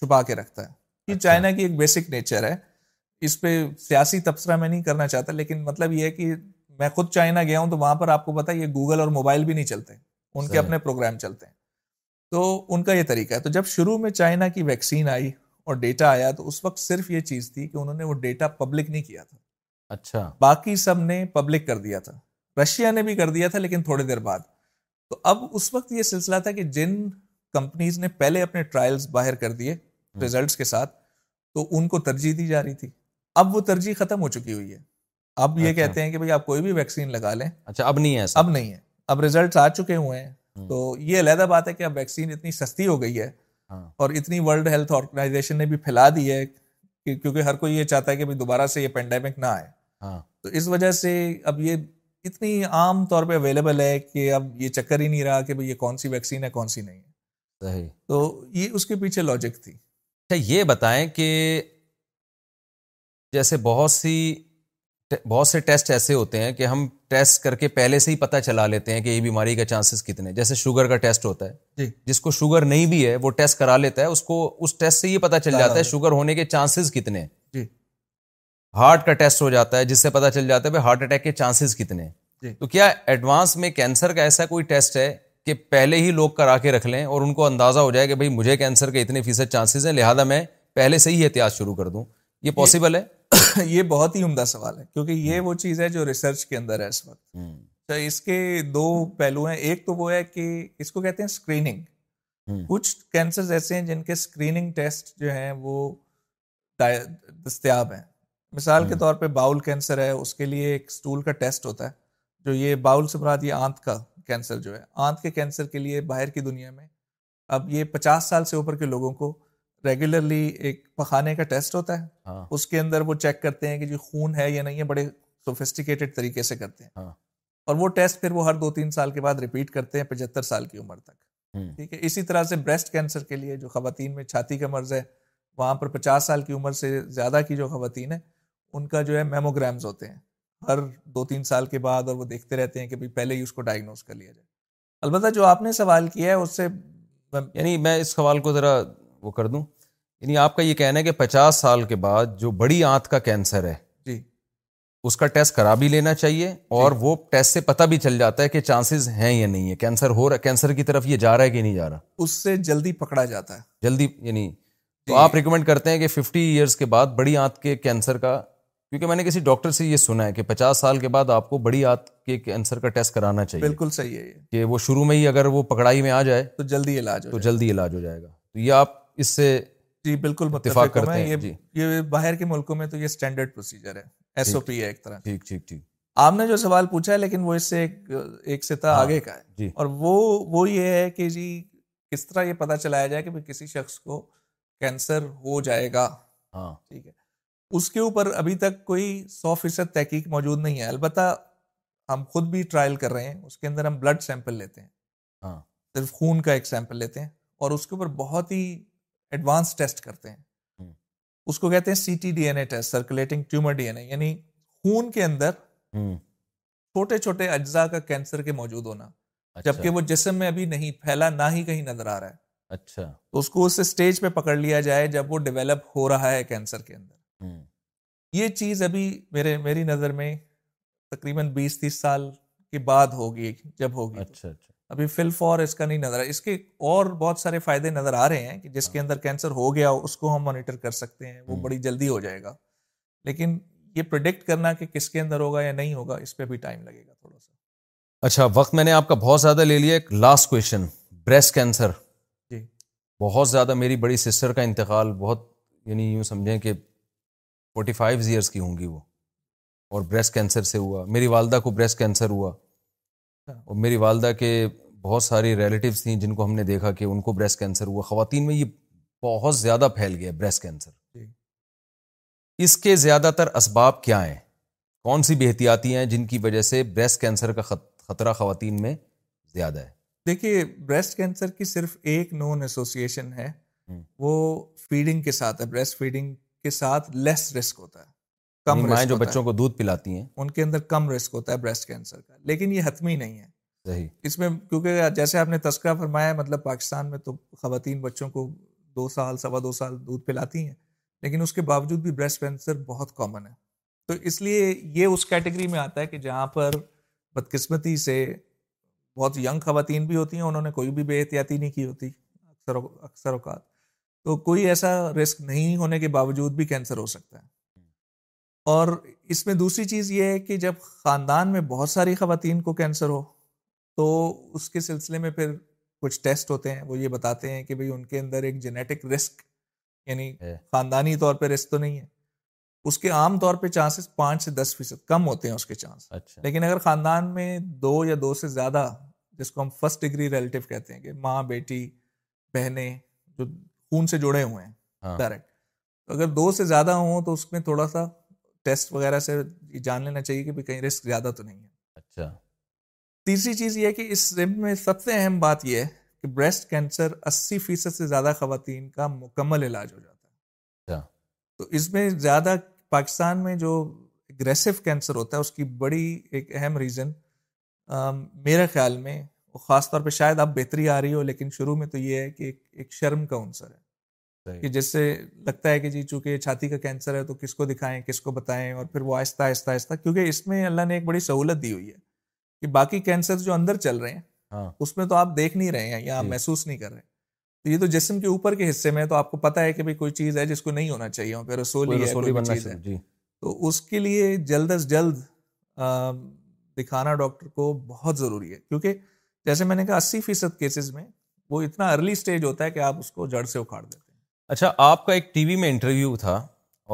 چھپا کے رکھتا ہے یہ اچھا۔ چائنا کی ایک بیسک نیچر ہے اس پہ سیاسی تبصرہ میں نہیں کرنا چاہتا لیکن مطلب یہ ہے کہ میں خود چائنا گیا ہوں تو وہاں پر آپ کو پتا یہ گوگل اور موبائل بھی نہیں چلتے ان کے اپنے پروگرام چلتے ہیں تو ان کا یہ طریقہ ہے تو جب شروع میں چائنا کی ویکسین آئی اور ڈیٹا آیا تو اس وقت صرف یہ چیز تھی کہ انہوں نے وہ ڈیٹا پبلک نہیں کیا تھا اچھا باقی سب نے پبلک کر دیا تھا رشیا نے بھی کر دیا تھا لیکن تھوڑی دیر بعد تو اب اس وقت یہ سلسلہ تھا کہ جن کمپنیز نے پہلے اپنے ٹرائلز باہر کر دیے ریزلٹس کے ساتھ تو ان کو ترجیح دی جا رہی تھی اب وہ ترجیح ختم ہو چکی ہوئی ہے اب یہ اچھا۔ کہتے ہیں کہ بھائی آپ کوئی بھی ویکسین لگا لیں اچھا اب نہیں ہے اب نہیں ہے اب ریزلٹس آ چکے ہوئے ہیں تو یہ علیحدہ بات ہے ہے کہ اب ویکسین اتنی سستی ہو گئی ہاں۔ اور اتنی ورلڈ ہیلتھ آرگنائزیشن نے بھی پھیلا دی ہے کہ کیونکہ ہر کوئی یہ چاہتا ہے کہ دوبارہ سے یہ پینڈیمک نہ آئے ہاں۔ تو اس وجہ سے اب یہ اتنی عام طور پہ اویلیبل ہے کہ اب یہ چکر ہی نہیں رہا کہ یہ کون سی ویکسین ہے کون سی نہیں ہے تو یہ اس کے پیچھے لاجک تھی اچھا یہ بتائیں کہ جیسے بہت سی بہت سے ٹیسٹ ایسے ہوتے ہیں کہ ہم ٹیسٹ کر کے پہلے سے ہی پتا چلا لیتے ہیں کہ یہ بیماری کا چانسز کتنے جیسے شوگر کا ٹیسٹ ہوتا ہے جی۔ جس کو شوگر نہیں بھی ہے وہ ٹیسٹ کرا لیتا ہے اس کو اس ٹیسٹ سے یہ پتا چل جاتا ہے شوگر ہونے کے چانسز کتنے ہیں جی۔ ہارٹ کا ٹیسٹ ہو جاتا ہے جس سے پتا چل جاتا ہے ہارٹ اٹیک کے چانسز کتنے ہیں جی۔ تو کیا ایڈوانس میں کینسر کا ایسا کوئی ٹیسٹ ہے کہ پہلے ہی لوگ کرا کے رکھ لیں اور ان کو اندازہ ہو جائے کہ بھائی مجھے کینسر کے اتنے فیصد چانسز ہیں لہٰذا میں پہلے سے ہی احتیاط شروع کر دوں یہ پاسبل ہے یہ بہت ہی عمدہ سوال ہے کیونکہ یہ وہ چیز ہے جو ریسرچ کے اندر ہے اس وقت تو اس کے دو پہلو ہیں ایک تو وہ ہے کہ اس کو کہتے ہیں اسکریننگ کچھ کینسر ایسے ہیں جن کے اسکریننگ ٹیسٹ جو ہیں وہ دستیاب ہیں مثال کے طور پہ باؤل کینسر ہے اس کے لیے ایک اسٹول کا ٹیسٹ ہوتا ہے جو یہ باؤل سے یہ آنت کا کینسر جو ہے آنت کے کینسر کے لیے باہر کی دنیا میں اب یہ پچاس سال سے اوپر کے لوگوں کو ریگولرلی ایک پخانے کا ٹیسٹ ہوتا ہے ہاں۔ اس کے اندر وہ چیک کرتے ہیں کہ جی خون ہے یا نہیں ہے بڑے طریقے سے کرتے ہیں ہاں۔ اور وہ ٹیسٹ پھر وہ ہر دو تین سال کے بعد ریپیٹ کرتے ہیں پچہتر سال کی عمر تک ٹھیک ہے اسی طرح سے بریسٹ کینسر کے لیے جو خواتین میں چھاتی کا مرض ہے وہاں پر پچاس سال کی عمر سے زیادہ کی جو خواتین ہیں ان کا جو ہے میموگرامز ہوتے ہیں ہر دو تین سال کے بعد اور وہ دیکھتے رہتے ہیں کہ پہلے ہی اس کو ڈائگنوز کر لیا جائے البتہ جو آپ نے سوال کیا ہے اس سے یعنی میں اس سوال کو ذرا وہ کر دوں یعنی آپ کا یہ کہنا ہے کہ پچاس سال کے بعد جو بڑی آنت کا کینسر ہے جی اس کا ٹیسٹ کرا بھی لینا چاہیے اور جی۔ وہ ٹیسٹ سے پتہ بھی چل جاتا ہے کہ چانسز ہیں یا نہیں ہے کینسر کینسر ہو رہا کی طرف یہ جا رہا ہے کہ نہیں جا رہا اس سے جلدی پکڑا جاتا ہے جلدی یعنی تو جی۔ آپ ریکمینڈ کرتے ہیں کہ ففٹی ایئرس کے بعد بڑی آنت کے کینسر کا کیونکہ میں نے کسی ڈاکٹر سے یہ سنا ہے کہ پچاس سال کے بعد آپ کو بڑی آت کے کینسر کا ٹیسٹ کرانا چاہیے بالکل صحیح ہے کہ وہ شروع میں ہی اگر وہ پکڑائی میں آ جائے تو جلدی علاج تو جلدی علاج ہو جائے گا تو یہ آپ اس سے جی بالکل اتفاق کرتے ہیں یہ, جی۔ یہ باہر کے ملکوں میں تو یہ سٹینڈرڈ پروسیجر ہے ایس او پی ہے ایک طرح ٹھیک ٹھیک ٹھیک آپ نے جو سوال پوچھا ہے لیکن وہ اس سے ایک, ایک ستا ہاں، آگے کا ہے جی۔ اور وہ, وہ یہ ہے کہ جی کس طرح یہ پتا چلایا جائے کہ کسی شخص کو کینسر ہو جائے گا ہاں۔ ٹھیک ہے اس کے اوپر ابھی تک کوئی سو فیصد تحقیق موجود نہیں ہے البتہ ہم خود بھی ٹرائل کر رہے ہیں اس کے اندر ہم بلڈ سیمپل لیتے ہیں ہاں۔ صرف خون کا ایک سیمپل لیتے ہیں اور اس کے اوپر بہت ہی ایڈوانس ٹیسٹ کرتے ہیں اس کو کہتے ہیں C T D N A test circulating tumour D N A یعنی خون کے اندر چھوٹے چھوٹے اجزاء کا کینسر کے موجود ہونا اچھا۔ جبکہ وہ جسم میں ابھی نہیں پھیلا نہ ہی کہیں نظر آ رہا ہے اچھا تو اس کو اس اسٹیج پہ پکڑ لیا جائے جب وہ ڈیولپ ہو رہا ہے کینسر کے اندر یہ چیز ابھی میرے میری نظر میں تقریباً بیس تیس سال کے بعد ہوگی جب ہوگی اچھا اچھا ابھی فل فور اس کا نہیں نظر آ اس کے اور بہت سارے فائدے نظر آ رہے ہیں کہ جس کے ہاں. اندر کینسر ہو گیا اس کو ہم مانیٹر کر سکتے ہیں وہ ہاں. بڑی جلدی ہو جائے گا لیکن یہ پروڈکٹ کرنا کہ کس کے اندر ہوگا یا نہیں ہوگا اس پہ بھی ٹائم لگے گا تھوڑا سا اچھا وقت میں نے آپ کا بہت زیادہ لے لیا ایک لاسٹ کویشچن بریسٹ کینسر جی بہت زیادہ میری بڑی سسٹر کا انتقال بہت یعنی یوں سمجھیں کہ فورٹی فائیو ایئرس کی ہوں گی وہ اور بریسٹ کینسر سے ہوا میری والدہ کو بریسٹ کینسر ہوا ہاں۔ اور میری والدہ کے بہت ساری ریلیٹیوس تھیں جن کو ہم نے دیکھا کہ ان کو بریسٹ کینسر ہوا خواتین میں یہ بہت زیادہ پھیل گیا بریسٹ جی۔ کینسر اس کے زیادہ تر اسباب کیا ہیں کون سی بےحتیاتی ہیں جن کی وجہ سے بریسٹ کینسر کا خطرہ خواتین میں زیادہ ہے دیکھیے بریسٹ کینسر کی صرف ایک نون ایسوسیشن ہے وہ فیڈنگ کے ساتھ ہے بریسٹ فیڈنگ کے ساتھ لیس رسک ہوتا ہے کمیں یعنی جو بچوں کو دودھ پلاتی ہیں ان کے اندر کم رسک ہوتا ہے بریسٹ کینسر کا لیکن یہ حتمی نہیں ہے صحیح اس میں کیونکہ جیسے آپ نے تذکرہ فرمایا مطلب پاکستان میں تو خواتین بچوں کو دو سال سوا دو سال دودھ پلاتی ہیں لیکن اس کے باوجود بھی بریسٹ کینسر بہت کامن ہے تو اس لیے یہ اس کیٹیگری میں آتا ہے کہ جہاں پر بدقسمتی سے بہت ینگ خواتین بھی ہوتی ہیں انہوں نے کوئی بھی بے احتیاطی نہیں کی ہوتی اکثر اکثر اوقات تو کوئی ایسا رسک نہیں ہونے کے باوجود بھی کینسر ہو سکتا ہے اور اس میں دوسری چیز یہ ہے کہ جب خاندان میں بہت ساری خواتین کو کینسر ہو تو اس کے سلسلے میں پھر کچھ ٹیسٹ ہوتے ہیں وہ یہ بتاتے ہیں کہ ان کے اندر ایک جینیٹک رسک یعنی خاندانی طور پہ رسک تو نہیں ہے اس کے عام طور پہ چانسز پانچ سے دس فیصد کم ہوتے ہیں اس کے چانس اچھا۔ لیکن اگر خاندان میں دو دو یا سے زیادہ جس کو ہم فرسٹ ڈگری ریلیٹو کہتے ہیں کہ ماں بیٹی بہنیں جو خون سے جڑے ہوئے ہیں ڈائریکٹ ہاں۔ اگر دو سے زیادہ ہوں تو اس میں تھوڑا سا ٹیسٹ وغیرہ سے جان لینا چاہیے کہ کہیں رسک زیادہ تو نہیں ہے اچھا تیسری چیز یہ ہے کہ اس رب میں سب سے اہم بات یہ ہے کہ بریسٹ کینسر اسی فیصد سے زیادہ خواتین کا مکمل علاج ہو جاتا ہے اچھا۔ تو اس میں زیادہ پاکستان میں جو اگریسو کینسر ہوتا ہے اس کی بڑی ایک اہم ریزن میرے خیال میں خاص طور پہ شاید اب بہتری آ رہی ہو لیکن شروع میں تو یہ ہے کہ ایک شرم کا عنصر ہے کہ جس سے لگتا ہے کہ جی چونکہ چھاتی کا کینسر ہے تو کس کو دکھائیں کس کو بتائیں اور پھر وہ آہستہ آہستہ آہستہ کیونکہ اس میں اللہ نے ایک بڑی سہولت دی ہوئی ہے کہ باقی کینسر جو اندر چل رہے ہیں ہاں۔ اس میں تو آپ دیکھ نہیں رہے ہیں یا آپ جی۔ محسوس نہیں کر رہے تو یہ تو جسم کے اوپر کے حصے میں تو آپ کو پتا ہے کہ کوئی چیز ہے جس کو نہیں ہونا چاہیے ہاں، ہے ہے کوئی جی۔ چیز تو اس کے لیے جلد از جلد دکھانا ڈاکٹر کو بہت ضروری ہے کیونکہ جیسے میں نے کہا اسی فیصد کیسز میں وہ اتنا ارلی اسٹیج ہوتا ہے کہ آپ اس کو جڑ سے اکھاڑ دیتے ہیں اچھا آپ کا ایک ٹی وی میں انٹرویو تھا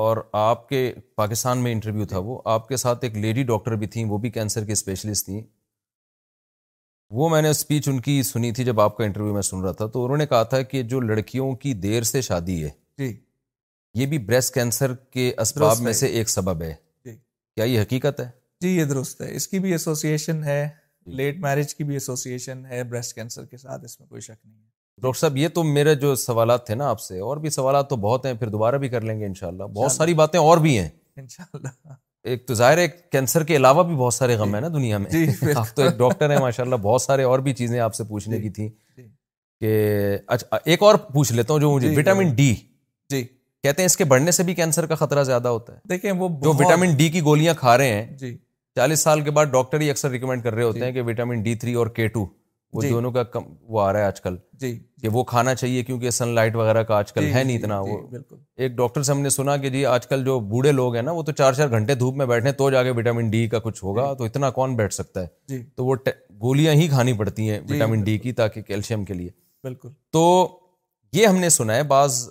اور آپ کے پاکستان میں انٹرویو تھا وہ آپ کے ساتھ ایک لیڈی ڈاکٹر بھی تھیں وہ بھی کینسر کی اسپیشلسٹ تھی وہ میں نے اسپیچ ان کی سنی تھی جب آپ کا انٹرویو میں سن رہا تھا تھا تو انہوں نے کہا کہ جو لڑکیوں کی دیر سے شادی ہے جی۔ یہ بھی بریسٹ کینسر کے اسباب میں سے ایک سبب ہے جی۔ کیا یہ حقیقت ہے جی یہ درست ہے اس کی بھی ایسوسیشن ہے لیٹ جی۔ میرج کی بھی ایسوسیشن ہے بریسٹ کینسر کے ساتھ اس میں کوئی شک نہیں ہے ڈاکٹر صاحب یہ تو میرے جو سوالات تھے نا آپ سے اور بھی سوالات تو بہت ہیں پھر دوبارہ بھی کر لیں گے انشاءاللہ بہت ساری باتیں اور بھی ہیں انشاءاللہ ایک تو ظاہر ہے کینسر کے علاوہ بھی بہت سارے غم ہیں نا جی، دنیا میں جی، آپ تو ایک ڈاکٹر ہیں ماشاء اللہ بہت سارے اور بھی چیزیں آپ سے پوچھنے جی، کی تھیں کہ اچھا ایک اور پوچھ لیتا ہوں جو مجھے وٹامن ڈی جی کہتے ہیں اس کے بڑھنے سے بھی کینسر کا خطرہ زیادہ ہوتا ہے دیکھیں وہ جو وٹامن ڈی کی گولیاں کھا رہے ہیں جی چالیس سال کے بعد ڈاکٹر ہی اکثر ریکمینڈ کر رہے ہوتے ہیں کہ وٹامن ڈی تھری اور کے ٹو وہ جی۔ دونوں کا کم وہ آ رہا ہے آج کل جی, جی۔ کہ وہ کھانا چاہیے کیونکہ سن لائٹ وغیرہ کا آج کل جی، ہے نہیں اتنا وہ بالکل ایک ڈاکٹر سے ہم نے سنا کہ جی آج کل جو بوڑھے لوگ ہیں نا وہ تو چار چار گھنٹے دھوپ میں بیٹھے تو جا کے وٹامن ڈی کا کچھ ہوگا تو اتنا کون بیٹھ سکتا ہے تو وہ گولیاں ہی کھانی پڑتی ہیں وٹامن ڈی کی تاکہ کیلشیم کے لیے بالکل تو یہ ہم نے سنا ہے بعض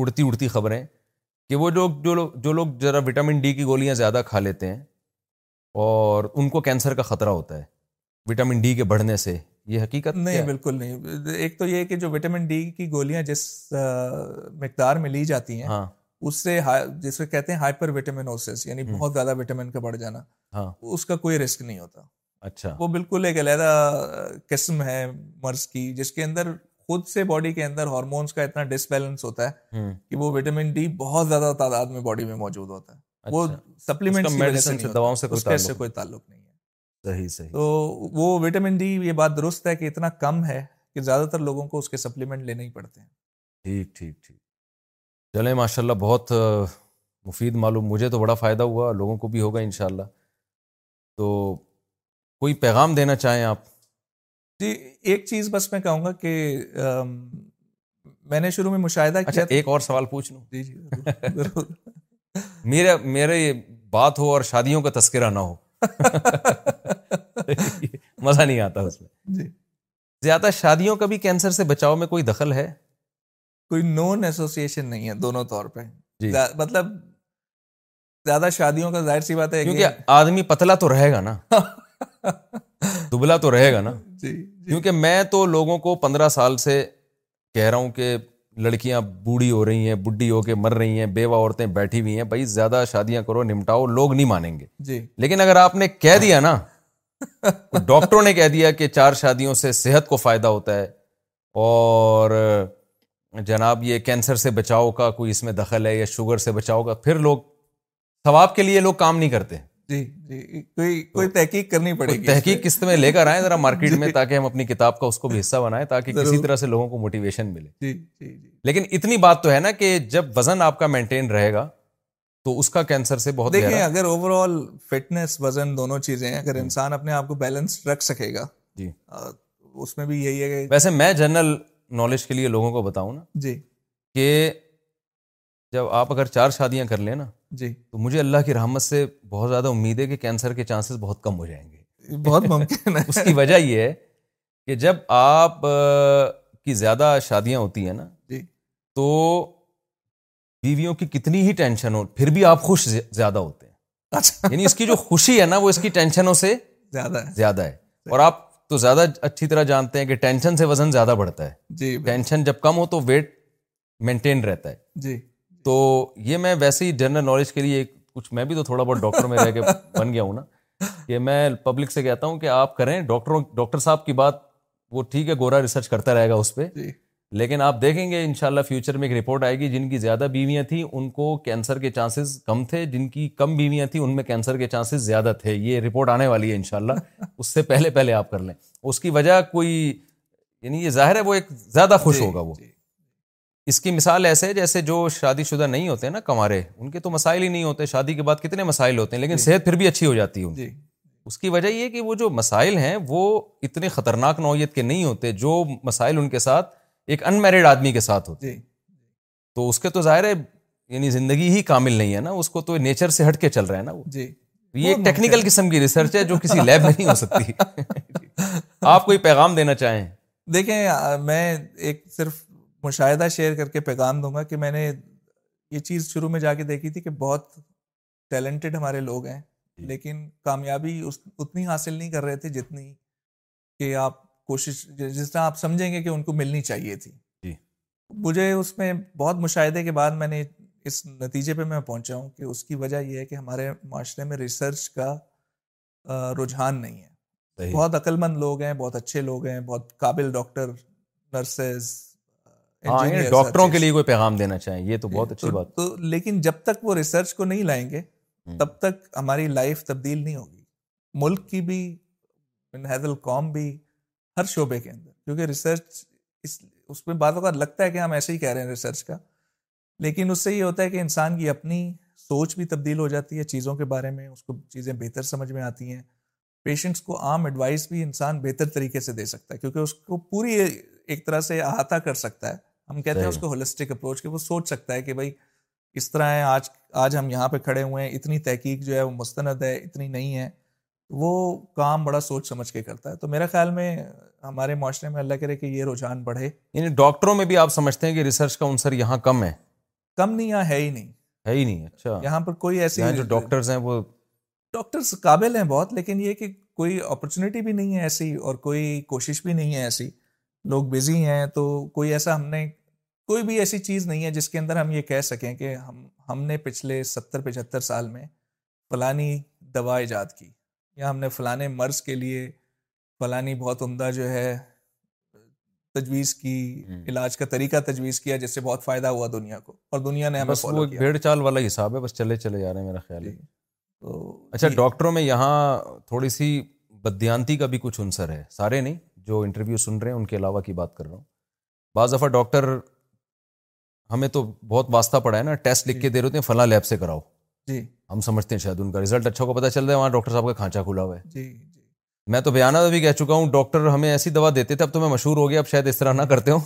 اڑتی اڑتی خبریں کہ وہ جو لوگ ذرا وٹامن ڈی کی گولیاں زیادہ کھا لیتے ہیں اور ان کو کینسر کا خطرہ ہوتا ہے وٹامن ڈی کے بڑھنے سے یہ حقیقت نہیں بالکل نہیں ایک تو یہ کہ جو وٹامن ڈی کی گولیاں جس مقدار میں لی جاتی ہیں ہاں۔ اس سے جس کو کہتے ہیں ہائپر وٹامن یعنی بہت زیادہ کا بڑھ جانا ہاں۔ اس کا کوئی رسک نہیں ہوتا اچھا وہ بالکل ایک علیحدہ قسم ہے مرض کی جس کے اندر خود سے باڈی کے اندر ہارمونس کا اتنا ڈس بیلنس ہوتا ہے کہ وہ وٹامن ڈی بہت زیادہ تعداد میں باڈی میں موجود ہوتا ہے وہ اچھا۔ سپلیمنٹ سے کوئی تعلق نہیں صحیح صحیح تو وہ وٹامن ڈی یہ بات درست ہے کہ اتنا کم ہے کہ زیادہ تر لوگوں کو اس کے سپلیمنٹ لینے ہی پڑتے ہیں ٹھیک ٹھیک ٹھیک چلیں ماشاء اللہ بہت مفید معلوم مجھے تو بڑا فائدہ ہوا لوگوں کو بھی ہوگا شاء اللہ تو کوئی پیغام دینا چاہیں آپ جی ایک چیز بس میں کہوں گا کہ میں نے شروع میں مشاہدہ کیا اچھا، ایک اور سوال پوچھ لوں جی جی میرے میرے بات ہو اور شادیوں کا تذکرہ نہ ہو مزہ نہیں آتا اس میں جی زیادہ شادیوں کا بھی کینسر سے بچاؤ میں کوئی دخل ہے کوئی نون ایسوسیشن نہیں ہے دونوں طور پہ جی۔ مطلب زیادہ شادیوں کا ظاہر سی بات ہے کیونکہ آدمی پتلا تو رہے گا نا دبلا تو رہے گا نا جی،, جی کیونکہ میں تو لوگوں کو پندرہ سال سے کہہ رہا ہوں کہ لڑکیاں بوڑھی ہو رہی ہیں بڈھی ہو کے مر رہی ہیں بیوہ عورتیں بیٹھی ہوئی ہیں بھائی زیادہ شادیاں کرو نمٹاؤ لوگ نہیں مانیں گے جی لیکن اگر آپ نے کہہ دیا نا ڈاکٹروں نے کہہ دیا کہ چار شادیوں سے صحت کو فائدہ ہوتا ہے اور جناب یہ کینسر سے بچاؤ کا کوئی اس میں دخل ہے یا شوگر سے بچاؤ کا پھر لوگ ثواب کے لیے لوگ کام نہیں کرتے جی جی کوئی کوئی تحقیق کرنی پڑے گی تحقیق قسط میں لے کر آئیں ذرا مارکیٹ جی۔ میں تاکہ ہم اپنی کتاب کا اس کو بھی حصہ بنائیں تاکہ کسی طرح سے لوگوں کو موٹیویشن ملے جی،, جی جی لیکن اتنی بات تو ہے نا کہ جب وزن آپ کا مینٹین رہے گا تو اس کا کینسر سے بہت دیکھیں اگر اوور آل فٹنس وزن دونوں چیزیں اگر جی۔ انسان اپنے آپ کو بیلنس رکھ سکے گا جی اس میں بھی یہی ہے ویسے میں جنرل نالج کے لیے لوگوں کو بتاؤں نا جی کہ جب آپ اگر چار شادیاں کر لیں نا جی تو مجھے اللہ کی رحمت سے بہت زیادہ امید ہے کہ کینسر کے چانسز بہت کم ہو جائیں گے بہت ممکن ہے اس کی وجہ یہ ہے کہ جب آپ کی زیادہ شادیاں ہوتی ہیں نا جی تو بیویوں کی کتنی ہی ٹینشن ہو پھر بھی آپ خوش زیادہ ہوتے ہیں اچھا یعنی اس کی جو خوشی ہے نا وہ اس کی ٹینشنوں سے زیادہ ہے زیادہ ہے اور آپ تو زیادہ اچھی طرح جانتے ہیں کہ ٹینشن سے وزن زیادہ بڑھتا ہے جی ٹینشن جب کم ہو تو ویٹ مینٹین رہتا ہے جی تو یہ میں ویسے ہی جنرل نالج کے لیے کچھ میں بھی تو تھوڑا بہت ڈاکٹر میں رہ کے بن گیا ہوں نا کہ میں پبلک سے کہتا ہوں کہ آپ کریں ڈاکٹروں ڈاکٹر صاحب کی بات وہ ٹھیک ہے گورا ریسرچ کرتا رہے گا اس پہ جی۔ لیکن آپ دیکھیں گے ان شاء اللہ فیوچر میں ایک رپورٹ آئے گی جن کی زیادہ بیویاں تھیں ان کو کینسر کے چانسز کم تھے جن کی کم بیویاں تھیں ان میں کینسر کے چانسز زیادہ تھے یہ رپورٹ آنے والی ہے ان شاء اللہ اس سے پہلے پہلے آپ کر لیں اس کی وجہ کوئی یعنی یہ ظاہر ہے وہ ایک زیادہ خوش جی، ہوگا وہ جی۔ اس کی مثال ایسے جیسے جو شادی شدہ نہیں ہوتے نا کمارے ان کے تو مسائل ہی نہیں ہوتے شادی کے بعد کتنے مسائل ہوتے ہیں لیکن جی۔ صحت پھر بھی اچھی ہو جاتی جی۔ اس کی وجہ یہ کہ وہ جو مسائل ہیں وہ اتنے خطرناک نوعیت کے نہیں ہوتے جو مسائل ان کے ساتھ ایک ان میرڈ آدمی کے ساتھ ہوتے جی۔ تو اس کے تو ظاہر ہے یعنی زندگی ہی کامل نہیں ہے نا اس کو تو نیچر سے ہٹ کے چل رہا ہے نا وہ یہ ایک ٹیکنیکل قسم کی ریسرچ ہے جو کسی لیب نہیں ہو سکتی آپ کوئی پیغام دینا چاہیں دیکھیں میں ایک صرف مشاہدہ شیئر کر کے پیغام دوں گا کہ میں نے یہ چیز شروع میں جا کے دیکھی تھی کہ بہت ٹیلنٹڈ ہمارے لوگ ہیں جی۔ لیکن کامیابی اس اتنی حاصل نہیں کر رہے تھے جتنی کہ آپ کوشش جس طرح آپ سمجھیں گے کہ ان کو ملنی چاہیے تھی جی۔ مجھے اس میں بہت مشاہدے کے بعد میں نے اس نتیجے پہ میں پہنچا ہوں کہ اس کی وجہ یہ ہے کہ ہمارے معاشرے میں ریسرچ کا رجحان نہیں ہے بہت مند لوگ ہیں بہت اچھے لوگ ہیں بہت قابل ڈاکٹر نرسز ڈاکٹروں ہاں، یعنی کے لیے کوئی پیغام دینا چاہیں یہ تو بہت اچھی بات تو لیکن جب تک وہ ریسرچ کو نہیں لائیں گے تب تک ہماری لائف تبدیل نہیں ہوگی ملک کی بھی حید القوم بھی ہر شعبے کے اندر کیونکہ ریسرچ اس اس میں بعض اوقات لگتا ہے کہ ہم ایسے ہی کہہ رہے ہیں ریسرچ کا لیکن اس سے یہ ہوتا ہے کہ انسان کی اپنی سوچ بھی تبدیل ہو جاتی ہے چیزوں کے بارے میں اس کو چیزیں بہتر سمجھ میں آتی ہیں پیشنٹس کو عام ایڈوائس بھی انسان بہتر طریقے سے دے سکتا ہے کیونکہ اس کو پوری ایک طرح سے احاطہ کر سکتا ہے ہم کہتے ہیں اس کو ہولسٹک اپروچ کہ وہ سوچ سکتا ہے کہ بھائی اس طرح ہے آج آج ہم یہاں پہ کھڑے ہوئے ہیں اتنی تحقیق جو ہے وہ مستند ہے اتنی نہیں ہے وہ کام بڑا سوچ سمجھ کے کرتا ہے تو میرے خیال میں ہمارے معاشرے میں اللہ کرے کہ یہ رجحان بڑھے یعنی ڈاکٹروں میں بھی آپ سمجھتے ہیں کہ ریسرچ کا عنصر یہاں کم ہے کم نہیں یہاں ہے ہی نہیں ہے ہی نہیں اچھا یہاں پر کوئی ایسی جو ڈاکٹرز ہیں وہ ڈاکٹرس قابل ہیں بہت لیکن یہ کہ کوئی اپرچونیٹی بھی نہیں ہے ایسی اور کوئی کوشش بھی نہیں ہے ایسی لوگ بزی ہیں تو کوئی ایسا ہم نے کوئی بھی ایسی چیز نہیں ہے جس کے اندر ہم یہ کہہ سکیں کہ ہم ہم نے پچھلے ستر پچہتر سال میں فلانی دوا ایجاد کی یا ہم نے فلانے مرض کے لیے فلانی بہت عمدہ جو ہے تجویز کی علاج کا طریقہ تجویز کیا جس سے بہت فائدہ ہوا دنیا کو اور دنیا نے بس وہ بھیڑ چال والا حساب ہے بس چلے چلے جا رہے ہیں میرا خیال ہے جی۔ تو اچھا جی۔ ڈاکٹروں میں یہاں تھوڑی سی بدیانتی کا بھی کچھ عنصر ہے سارے نہیں جو انٹرویو سن رہے ہیں ان کے علاوہ کی بات کر رہا ہوں بعض دفعہ ڈاکٹر ہمیں تو بہت واسطہ پڑا ہے نا ٹیسٹ لکھ کے جی۔ دے رہے ہیں فلاں لیب سے کراؤ جی ہم سمجھتے ہیں شاید ان کا کا اچھا کو چل رہا ہے ہے وہاں ڈاکٹر صاحب کھانچا کھلا ہوا جی، جی۔ میں تو بیانہ بھی کہہ چکا ہوں ڈاکٹر ہمیں ایسی دوا دیتے تھے اب تو میں مشہور ہو گیا اب شاید اس طرح نہ کرتے ہوں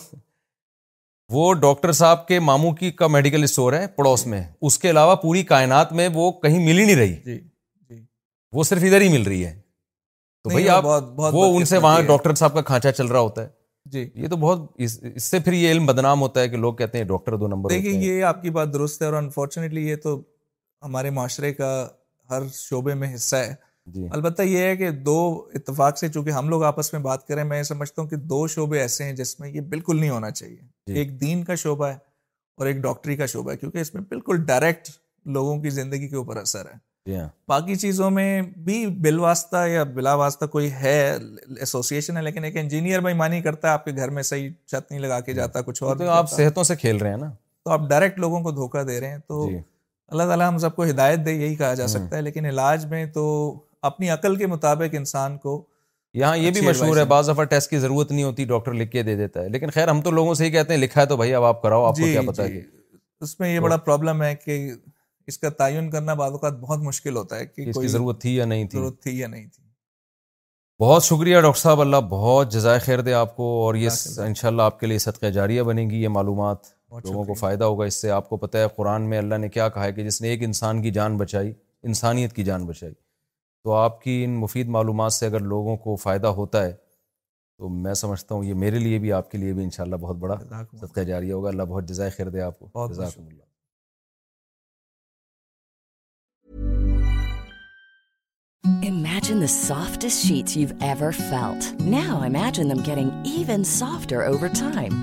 وہ ڈاکٹر صاحب کے ماموں کی کا میڈیکل اسٹور ہے پڑوس میں اس کے علاوہ پوری کائنات میں وہ کہیں مل ہی نہیں رہی وہ صرف ادھر ہی مل رہی ہے تو بھائی ہاں، آپ وہ ان سے وہاں ڈاکٹر صاحب کا کھانچا چل رہا ہوتا ہے جی یہ تو بہت اس سے پھر یہ علم بدنام ہوتا ہے کہ لوگ کہتے ہیں ڈاکٹر دو نمبر یہ آپ کی بات درست ہے اور انفارچونیٹلی یہ تو ہمارے معاشرے کا ہر شعبے میں حصہ ہے جی۔ البتہ یہ ہے کہ دو اتفاق سے چونکہ ہم لوگ آپس میں بات کریں میں یہ سمجھتا ہوں کہ دو شعبے ایسے ہیں جس میں یہ بالکل نہیں ہونا چاہیے جی۔ ایک دین کا شعبہ ہے اور ایک ڈاکٹری کا شعبہ ہے کیونکہ اس میں بالکل ڈائریکٹ لوگوں کی زندگی کے اوپر اثر ہے باقی چیزوں میں بھی بل واسطہ یا بلا واسطہ کوئی ہے ایسوسیشن ہے لیکن ایک انجینئر بھائی مانی کرتا ہے آپ کے گھر میں صحیح چھت نہیں لگا کے جاتا کچھ اور آپ صحتوں سے کھیل رہے ہیں نا تو آپ ڈائریکٹ لوگوں کو دھوکہ دے رہے ہیں تو جی۔ اللہ تعالیٰ ہم سب کو ہدایت دے یہی کہا جا سکتا ہے لیکن علاج میں تو اپنی عقل کے مطابق انسان کو یہاں یہ بھی مشہور ہے بعض دفعہ ٹیسٹ کی ضرورت نہیں ہوتی ڈاکٹر لکھ کے دے دیتا ہے لیکن خیر ہم تو لوگوں سے ہی کہتے ہیں لکھا ہے تو بھائی اب آپ کراؤ آپ کو جی، کیا جی۔ پتا ہے اس میں یہ بڑا پرابلم ہے کہ اس کا تعین کرنا بعض اوقات بہت مشکل ہوتا ہے کہ کوئی ضرورت تھی یا نہیں تھی ضرورت تھی یا نہیں تھی بہت شکریہ ڈاکٹر صاحب اللہ بہت جزائے خیر دے آپ کو اور یہ ان شاء اللہ آپ کے لیے صدقہ جاریہ بنے گی یہ معلومات لوگوں کو فائدہ ہوگا اس سے آپ کو پتہ ہے قرآن میں اللہ نے کیا کہا ہے کہ جس نے ایک انسان کی جان بچائی انسانیت کی جان بچائی تو آپ کی ان مفید معلومات سے اگر لوگوں کو فائدہ ہوتا ہے تو میں سمجھتا ہوں یہ میرے لیے بھی آپ کے لیے بھی انشاءاللہ بہت بڑا صدقہ جاریہ ہوگا اللہ بہت جزائے خیر دے آپ کو جزاک اللہ Imagine the softest sheets you've ever felt. Now imagine them getting even softer over time.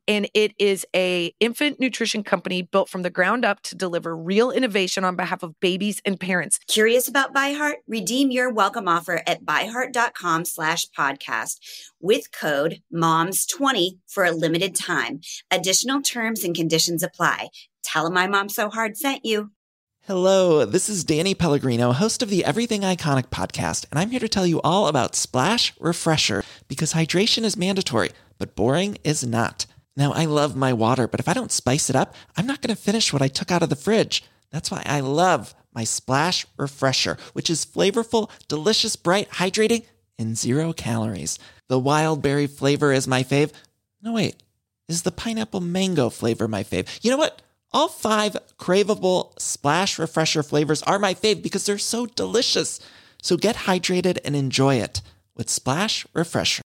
and it is a infant nutrition company built from the ground up to deliver real innovation on behalf of babies and parents. Curious about ByHeart? Redeem your welcome offer at byheart.com slash podcast with code MOMS20 for a limited time. Additional terms and conditions apply. Tell them my mom so hard sent you. Hello, this is Danny Pellegrino, host of the Everything Iconic podcast, and I'm here to tell you all about Splash Refresher because hydration is mandatory, but boring is not. Name I love my waters wrap and fresh و the fridge nets why I love my special refresher which is flavour foolish brightening zeroes while berry flay is my fave is the pineapple mango flavour my fave you know what five خریبلر فلس my faves یار so delish so get hydrate and enjoyed with sip fresher